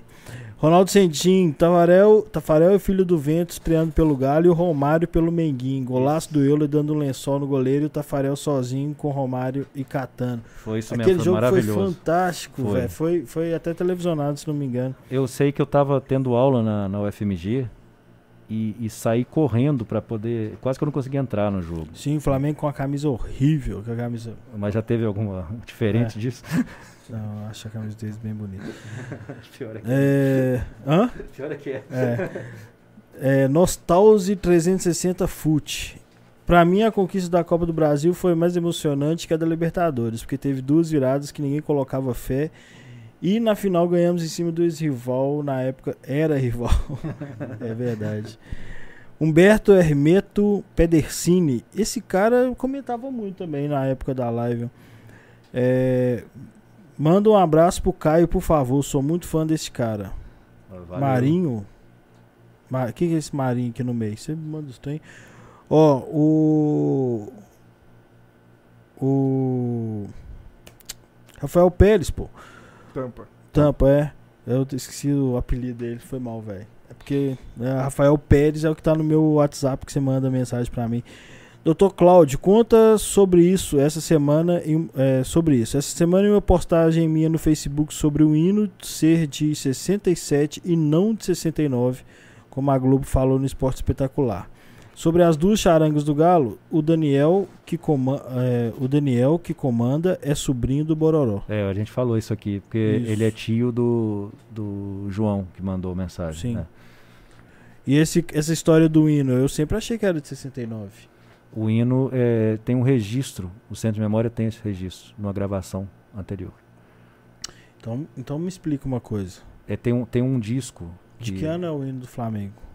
S2: Ronaldo Sentim, Tafarel, Tafarel é filho do vento, estreando pelo Galo e o Romário pelo Menguinho. Golaço do Euler dando um lençol no goleiro e o Tafarel sozinho com Romário e Catano.
S3: Foi isso
S2: Aquele
S3: mesmo, foi
S2: jogo foi fantástico, velho. Foi, foi até televisionado, se não me engano.
S3: Eu sei que eu tava tendo aula na, na UFMG e, e saí correndo pra poder. Quase que eu não consegui entrar no jogo.
S2: Sim, o Flamengo com a camisa horrível. Com a camisa.
S3: Mas já teve alguma diferente disso?
S2: Não, eu acho a camisa deles bem bonita.
S3: Pior é que
S2: É. Hã?
S3: Pior é. Que é.
S2: É. é Nostalgia 360 Foot. Pra mim, a conquista da Copa do Brasil foi mais emocionante que a da Libertadores, porque teve duas viradas que ninguém colocava fé. E na final ganhamos em cima do ex-rival, na época era rival. é verdade. Humberto Hermeto Pedersini. Esse cara comentava muito também na época da live. É, manda um abraço pro Caio, por favor. Sou muito fã desse cara.
S3: Valeu.
S2: Marinho. O que, que é esse Marinho aqui no meio? Você manda os trem. Ó, o. O. Rafael Pérez, pô.
S4: Tampa.
S2: Tampa, é. Eu esqueci o apelido dele, foi mal, velho. É porque né, Rafael Pérez é o que tá no meu WhatsApp que você manda mensagem pra mim. Doutor Cláudio, conta sobre isso essa semana, em- é, sobre isso. Essa semana em uma postagem minha no Facebook sobre o hino ser de 67 e não de 69, como a Globo falou no Esporte Espetacular. Sobre as duas charangas do Galo, o Daniel que, coma- é, o Daniel que comanda é sobrinho do Bororó.
S3: É, a gente falou isso aqui, porque
S2: Isso.
S3: ele é tio do, do João que mandou mensagem.
S2: Sim.
S3: né?
S2: E esse, essa história do hino, eu sempre achei que era de 69.
S3: O hino é, tem um registro, o Centro de Memória tem esse registro, numa gravação anterior.
S2: Então, então me explica uma coisa.
S3: É, tem, um, tem um disco.
S2: De que ano é o hino do Flamengo?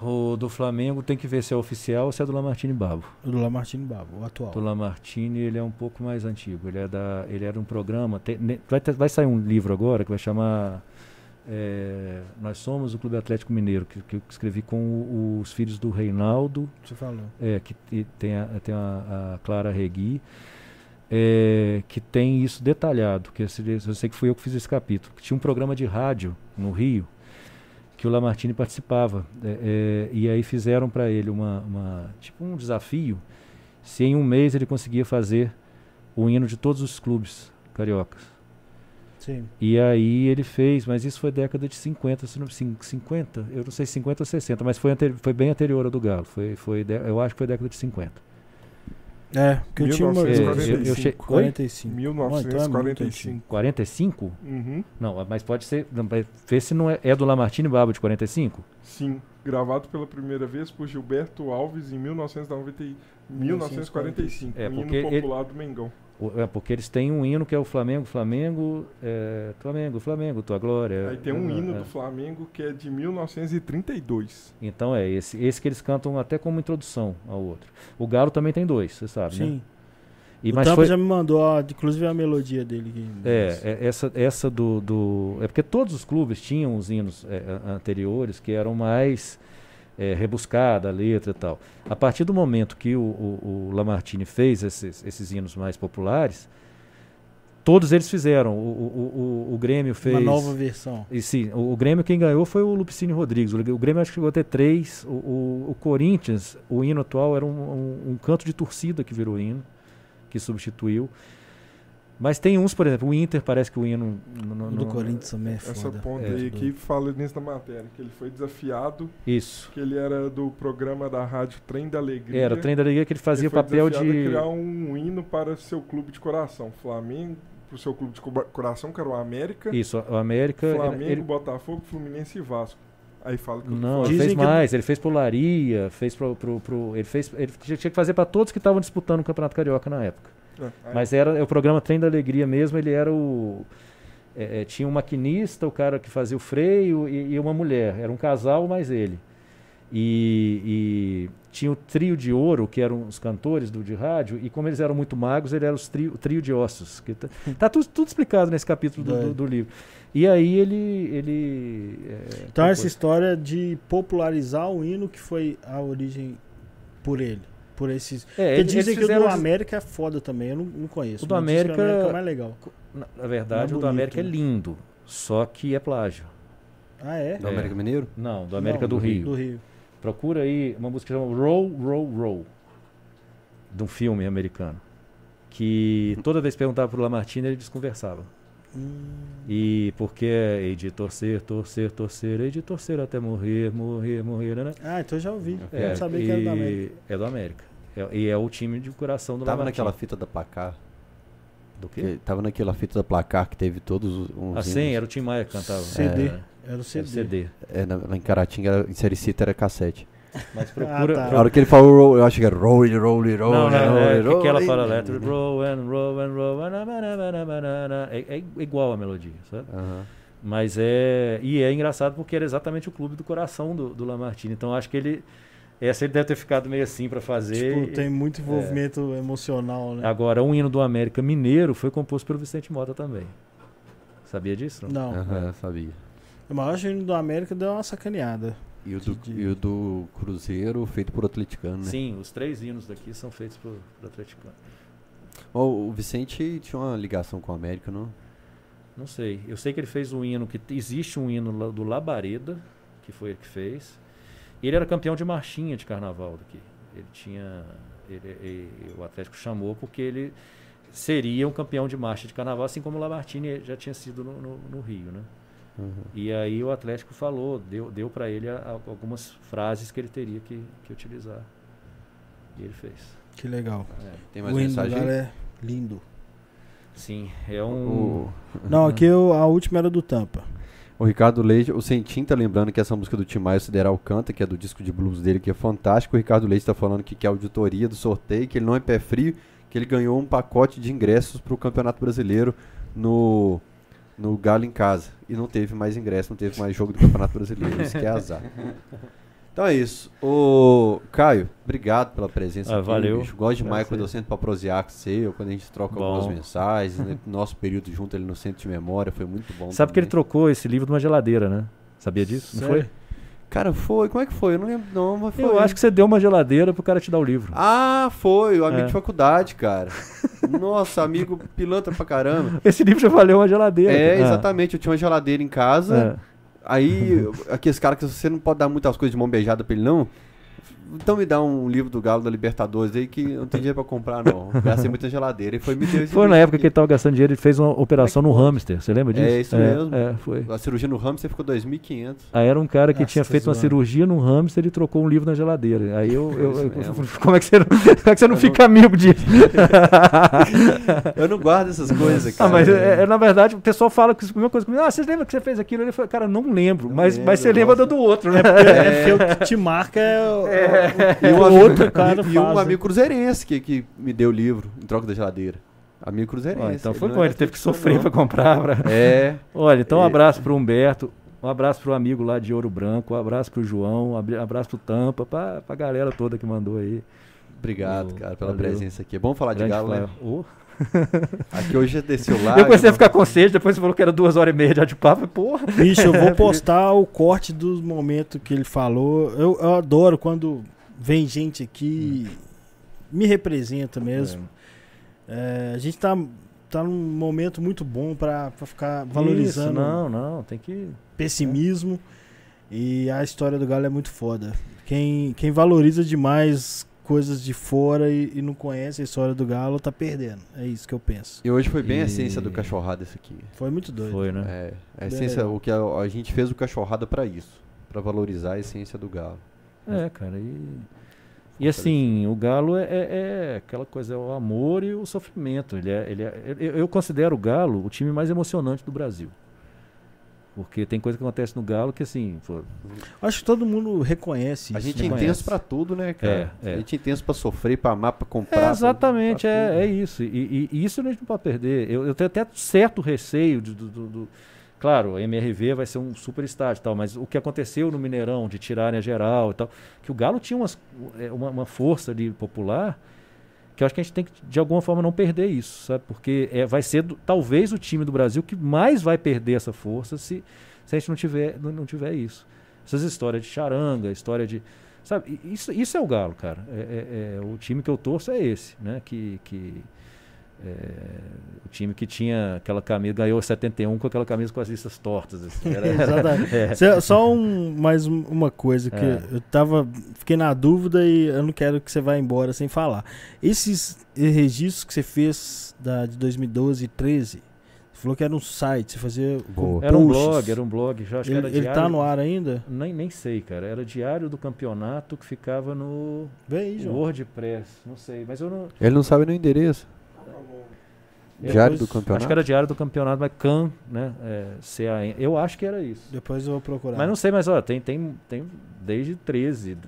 S3: O do Flamengo tem que ver se é oficial ou se é do Lamartine Babo.
S2: O do Lamartine Babo, o atual.
S3: Do Lamartine, ele é um pouco mais antigo. Ele, é da, ele era um programa. Tem, vai, ter, vai sair um livro agora que vai chamar é, Nós Somos o Clube Atlético Mineiro, que, que eu escrevi com o, os filhos do Reinaldo.
S2: Você falou.
S3: É, que tem a, tem a, a Clara Regui. É, que tem isso detalhado. Que eu sei que fui eu que fiz esse capítulo. Que tinha um programa de rádio no Rio que o Lamartine participava. É, é, e aí fizeram para ele uma, uma, tipo um desafio se em um mês ele conseguia fazer o hino de todos os clubes cariocas.
S2: Sim.
S3: E aí ele fez, mas isso foi década de 50, se não, 50, eu não sei 50 ou 60, mas foi, foi bem anterior ao do Galo. Foi, foi, eu acho que foi década de 50.
S2: É, que eu tinha uma. Eu,
S4: eu che... 45. 1945.
S3: 45?
S4: Uhum.
S3: Não, mas pode ser. Vê se não é, é do Lamartine Babo de 45?
S4: Sim, gravado pela primeira vez por Gilberto Alves em 1990, 1945. É, porque hino popular ele, do Mengão.
S3: É porque eles têm um hino que é o Flamengo, Flamengo, é, Flamengo, Flamengo, tua glória.
S4: Aí tem um é, hino é. do Flamengo que é de 1932.
S3: Então é esse, esse que eles cantam até como introdução ao outro. O Galo também tem dois, você sabe,
S2: Sim.
S3: né?
S2: E, o mas foi... já me mandou, ó, inclusive a melodia dele. Aqui.
S3: É, é, essa, essa do, do. É porque todos os clubes tinham os hinos é, anteriores que eram mais é, rebuscada a letra e tal. A partir do momento que o, o, o Lamartine fez esses, esses hinos mais populares, todos eles fizeram. O, o, o, o Grêmio fez. Uma
S2: nova versão.
S3: E, sim, o, o, Grêmio quem ganhou foi o Lupicínio Rodrigues. O, Grêmio acho que chegou a ter três. O, o, o Corinthians, o hino atual era um, um, um, canto de torcida que virou hino, que substituiu. Mas tem uns, por exemplo, o Inter parece que o hino.
S2: No, no, do Corinthians também é
S4: Essa ponta é, aí do... que fala nisso na matéria, que ele foi desafiado.
S3: Isso.
S4: Que ele era do programa da rádio Trem da Alegria.
S3: Era o Trem da Alegria que ele fazia o papel de.
S4: criar um hino para seu clube de coração. Flamengo, para o seu clube de coração, que era o América.
S3: Isso, o América.
S4: Flamengo, ele... Botafogo, Fluminense e Vasco. Aí fala que
S3: Não, ele fez mais, ele fez Polaria, fez pro, pro, pro, ele fez. Ele tinha que fazer para todos que estavam disputando o Campeonato Carioca na época. É, Mas era o programa Trem da Alegria mesmo, ele era o. É, é, tinha um maquinista, o cara que fazia o freio e, e uma mulher. Era um casal mais ele. E, e, tinha o trio de ouro, que eram os cantores do, de rádio, e como eles eram muito magos, ele era os trio, o trio de ossos. Que tá, tá tudo, tudo, explicado nesse capítulo do, do, do, livro. E aí ele. ele
S2: é, então, essa história de popularizar o hino que foi a origem por ele por esses. É, eles, dizem que o do América é foda também, eu não, não conheço.
S3: O do América, o América
S2: é mais legal.
S3: Na, na verdade, é o do América é né? lindo, só que é plágio.
S2: Ah, é?
S1: Do América Mineiro?
S3: Não, do América não, do, do, Rio.
S2: Do Rio.
S3: Procura aí uma música chamada Roll, Roll, Roll, de um filme americano. Que toda vez que perguntava pro Lamartine, ele desconversava. Hum. E porque é de torcer, torcer, torcer, e de torcer até morrer, morrer, morrer, né?
S2: Ah, então já ouvi.
S3: É, eu não sabia que era do América. É do América. É, e é o time de coração do
S1: Tava
S3: Lamartine.
S1: naquela fita da placar.
S3: Do quê? Que,
S1: tava naquela fita da placar que teve todos
S3: os. Ah, sim, era o Tim Maia que cantava.
S2: CD. É, era o CD. Era CD.
S1: É, na, lá em Caratinga, em Sericita era cassete.
S3: Mas procura.
S1: Ah, tá. A hora que ele falou roll, eu acho que era roll, roll, roll, roll.
S3: Não, não, roll, é, roll, que ela fala it roll and roll and roll. É, é igual a melodia, sabe? Uh -huh. Mas é. E é engraçado porque era exatamente o clube do coração do, do Lamartine. Então acho que ele. Essa ele deve ter ficado meio assim para fazer.
S2: Tipo, tem muito envolvimento é. emocional, né?
S3: Agora, um hino do América Mineiro foi composto pelo Vicente Mota também. Sabia disso?
S2: Não,
S1: uhum, sabia.
S2: Mas o hino do América deu uma sacaneada.
S1: E o, do, e o do Cruzeiro feito por atleticano, né?
S3: Sim, os três hinos daqui são feitos por, por atleticano.
S1: Oh, o Vicente tinha uma ligação com o América, não?
S3: Não sei. Eu sei que ele fez um hino, que existe um hino do Labareda, que foi ele que fez. Ele era campeão de marchinha de carnaval daqui. Ele tinha. Ele, ele, o Atlético chamou porque ele seria um campeão de marcha de carnaval, assim como o Lamartine já tinha sido no, no, no Rio, né? Uhum. E aí o Atlético falou, deu, deu para ele a, a, algumas frases que ele teria que, que utilizar. E ele fez.
S2: Que legal.
S1: É. Tem mais o mensagem?
S2: é lindo.
S3: Sim, é um.
S2: O... Não, aqui eu, a última era do Tampa.
S1: O Ricardo Leite, o Sentim tá lembrando que essa música do Tim Maia Sideral canta, que é do disco de blues dele, que é fantástico. O Ricardo Leite tá falando que quer auditoria do sorteio, que ele não é pé frio, que ele ganhou um pacote de ingressos para o Campeonato Brasileiro no no Galo em casa. E não teve mais ingresso, não teve mais jogo do Campeonato Brasileiro. Isso que é azar. Então é isso. O Caio, obrigado pela presença
S3: Ah,
S1: aqui.
S3: valeu.
S1: Bicho. Gosto demais
S3: Prazer.
S1: quando eu sento pra prosear com você, ou quando a gente troca
S3: Bom.
S1: algumas mensagens. né? Nosso período junto ali no centro de memória foi muito bom.
S3: Sabe que ele
S1: também.
S3: trocou esse livro numa geladeira, né? Sabia disso? Não
S2: Sério?
S3: foi?
S1: Cara, foi. Como é que foi? Eu não lembro, não, mas foi.
S3: Eu acho que você deu uma geladeira pro cara te dar o livro.
S1: Ah, foi. O amigo
S3: É.
S1: de faculdade, cara. Nossa, amigo pilantra pra caramba.
S3: Esse livro já valeu uma geladeira.
S1: É,
S3: Ah,
S1: exatamente. Eu tinha uma geladeira em casa.
S3: é.
S1: Aí, aqueles caras que você não pode dar muitas coisas de mão beijada pra ele, não. Então me dá um livro do Galo da Libertadores aí que eu não tenho dinheiro pra comprar, não. Gastei muita geladeira. E foi me deu esse
S3: Foi na época que ele tava gastando dinheiro, ele fez uma operação no hamster. Você lembra disso?
S1: É, isso mesmo.
S3: É, foi.
S1: A cirurgia no hamster ficou 2.500.
S3: Aí era um cara que
S2: Nossa,
S3: tinha feito uma
S2: zoando.
S3: cirurgia no hamster e trocou um livro na geladeira. Aí eu. eu- eu-
S1: mesmo.
S3: como, é que você não, como é que você não
S1: Eu
S3: fica amigo disso?
S1: Eu não guardo essas coisas,
S3: Ah,
S1: cara.
S3: mas é, é, na verdade o pessoal fala que a mesma coisa comigo. Ah, vocês lembram que você fez aquilo? Ele falou, cara, não lembro.
S1: Não
S3: mas,
S1: lembro,
S3: mas você lembra do outro, né?
S2: É, porque o que te marca é o,
S1: E um
S2: o
S1: amigo,
S2: outro cara
S1: e, e um
S2: né?
S1: amigo cruzeirense que, que me deu o livro em troca da geladeira. Amigo cruzeirense.
S3: Ó, então foi bom,
S1: era
S3: ele teve que sofrer
S1: não.
S3: pra comprar. pra-
S1: É.
S3: Olha, então um
S1: É.
S3: abraço pro Humberto, um abraço pro amigo lá de Ouro Branco, um abraço pro João, um abraço pro Tampa, pra, pra galera toda que mandou aí.
S1: Obrigado,
S3: Oh,
S1: cara, pela
S3: valeu.
S1: presença aqui. É bom falar de
S3: Grande
S1: galo, né?
S3: Flávio.
S1: Aqui hoje desceu lá.
S3: eu comecei a ficar com sede, depois você falou que era duas horas e meia já de papo, porra.
S2: Bicho, eu vou postar o corte dos momentos que ele falou. Eu, eu adoro quando vem gente aqui e me representa mesmo. É, a gente tá, tá num momento muito bom pra, pra ficar valorizando
S3: Isso, não, não, tem que.
S2: pessimismo. E a história do Galo é muito foda. Quem, quem valoriza demais coisas de fora e, e não conhece a história do Galo tá perdendo. É isso que eu penso.
S1: E hoje foi bem a
S3: E-
S1: essência do cachorrada isso aqui.
S2: Foi muito doido.
S3: Foi, né?
S1: É, a
S2: Bem
S1: essência, o que a, a gente fez o cachorrada pra isso, Pra valorizar a essência do galo.
S3: É, cara, e. E assim, o Galo é, é- é aquela coisa, é o amor e o sofrimento. Ele é, ele é- eu, eu considero o Galo o time mais emocionante do Brasil. Porque tem coisa que acontece no Galo que assim, pô,
S2: Acho que todo mundo reconhece
S1: A
S2: isso.
S1: gente é
S3: reconhece.
S1: intenso pra tudo, né, cara?
S3: É, é.
S1: A gente é intenso pra sofrer, pra amar, pra comprar.
S3: É,
S1: pra-
S3: exatamente,
S1: pra
S3: é,
S1: tudo.
S3: é isso. E, e- e isso a gente não pode perder. Eu, eu tenho até certo receio de- do, do- do- Claro, a MRV vai ser um super estádio e tal, mas o que aconteceu no Mineirão, de tirarem a geral e tal, que o Galo tinha umas- é, uma, uma força ali popular que eu acho que a gente tem que, de alguma forma, não perder isso, sabe? Porque é, vai ser do- talvez o time do Brasil que mais vai perder essa força se, se a gente não tiver, não, não tiver isso. Essas histórias de charanga, história de. Sabe, isso, isso é o Galo, cara. É, é- é- o time que eu torço é esse, né? Que. que é, o time que tinha aquela camisa, ganhou 71 com aquela camisa com as listas tortas. Assim, era-
S2: Exatamente.
S3: é.
S2: Só um, mais um- uma coisa que
S3: É.
S2: eu tava. Fiquei na dúvida e eu não quero que você vá embora sem falar. Esses registros que você fez da, de 2012 e 13, você falou que era um site, você fazia.
S3: Era um blog, era um blog. Já acho que
S2: Ele,
S3: era
S2: ele
S3: diário,
S2: tá no ar ainda?
S3: Nem, nem sei, cara. Era diário do campeonato que ficava no
S2: João.
S3: WordPress. Não sei, mas eu não.
S1: Ele não sabe no endereço.
S3: Eu-
S1: Diário do campeonato.
S3: Acho que era diário do campeonato, mas CAN, né? É, C-A-N. Eu acho que era isso.
S2: Depois eu vou procurar.
S3: Mas não sei, mas ó, tem, tem, tem desde 13, d-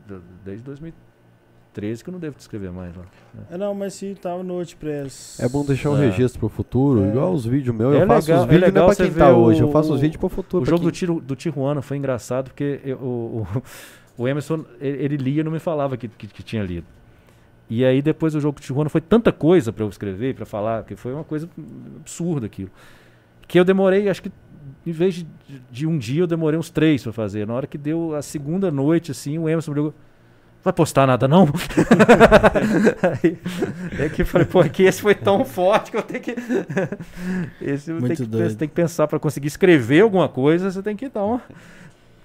S3: desde 2013 que eu não devo te escrever mais lá.
S2: É, não, mas se tava no WordPress.
S1: É bom deixar um
S3: É.
S1: registro pro futuro,
S2: É.
S1: igual os vídeos meus.
S3: É
S1: eu faço
S3: legal-
S1: os
S3: é
S1: vídeos não
S3: legal
S1: é pra
S3: você
S1: quem tá
S3: ver
S1: hoje, eu
S3: o-
S1: faço os vídeos pro futuro.
S3: O jogo do,
S1: quem-
S3: Tiro, do Tijuana foi engraçado porque eu- o, o, o Emerson, ele, ele lia e não me falava que, que, que tinha lido. E aí depois do jogo do Tijuana foi tanta coisa pra eu escrever, pra falar, que foi uma coisa absurda aquilo. Que eu demorei, acho que em vez de, de um dia, eu demorei uns três pra fazer. Na hora que deu a segunda noite, assim, o Emerson me ligou. Vai postar nada não? Aí, é que eu falei, pô, é que esse foi tão forte que eu tenho que. esse eu tenho
S2: Muito
S3: que, tem que pensar para conseguir escrever alguma coisa, você tem que dar um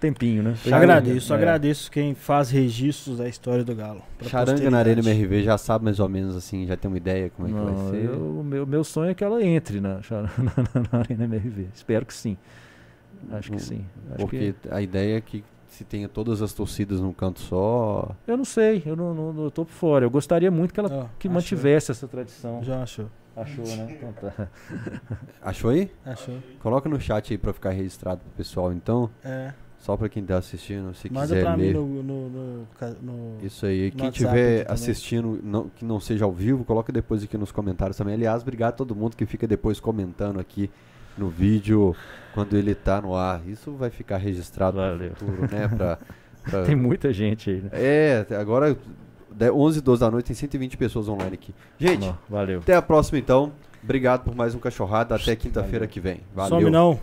S3: tempinho, né?
S2: Eu agradeço,
S3: É.
S2: agradeço quem faz registros da história do Galo.
S1: Charanga na Arena. MRV já sabe mais ou menos assim, já tem uma ideia como é que vai
S3: Não,
S1: ser.
S3: eu- o meu, meu sonho é que ela entre na, na, na Arena MRV. Espero que sim. Acho que
S1: Hum,
S3: sim. Acho
S1: Porque a ideia é que se tenha todas as torcidas num canto só.
S3: que- eu não sei, eu não, não, não tô por fora. Eu gostaria muito que ela
S2: Ó,
S3: que
S2: achou.
S3: mantivesse essa tradição.
S2: Já achou.
S3: Achou, né? Então tá.
S1: Achou aí?
S2: Achou.
S1: Coloca no chat aí pra ficar registrado pro pessoal, então.
S2: É.
S1: Só pra quem tá assistindo, se
S2: Manda
S1: quiser
S2: pra mim
S1: ler.
S2: no, no, no, ca- no-
S1: Isso aí.
S2: no
S1: Quem estiver assistindo, não- que não seja ao vivo, coloca depois aqui nos comentários também. Aliás, obrigado a todo mundo que fica depois comentando aqui no vídeo quando ele tá no ar. Isso vai ficar registrado
S3: Valeu.
S1: no futuro, né? Pra,
S3: É. Tem muita gente aí, né?
S1: É, agora 11 12 da noite tem 120 pessoas online aqui. Gente,
S3: valeu.
S1: Até a próxima então. Obrigado por mais um cachorrada. Até quinta-feira que vem. Valeu.
S2: Some não.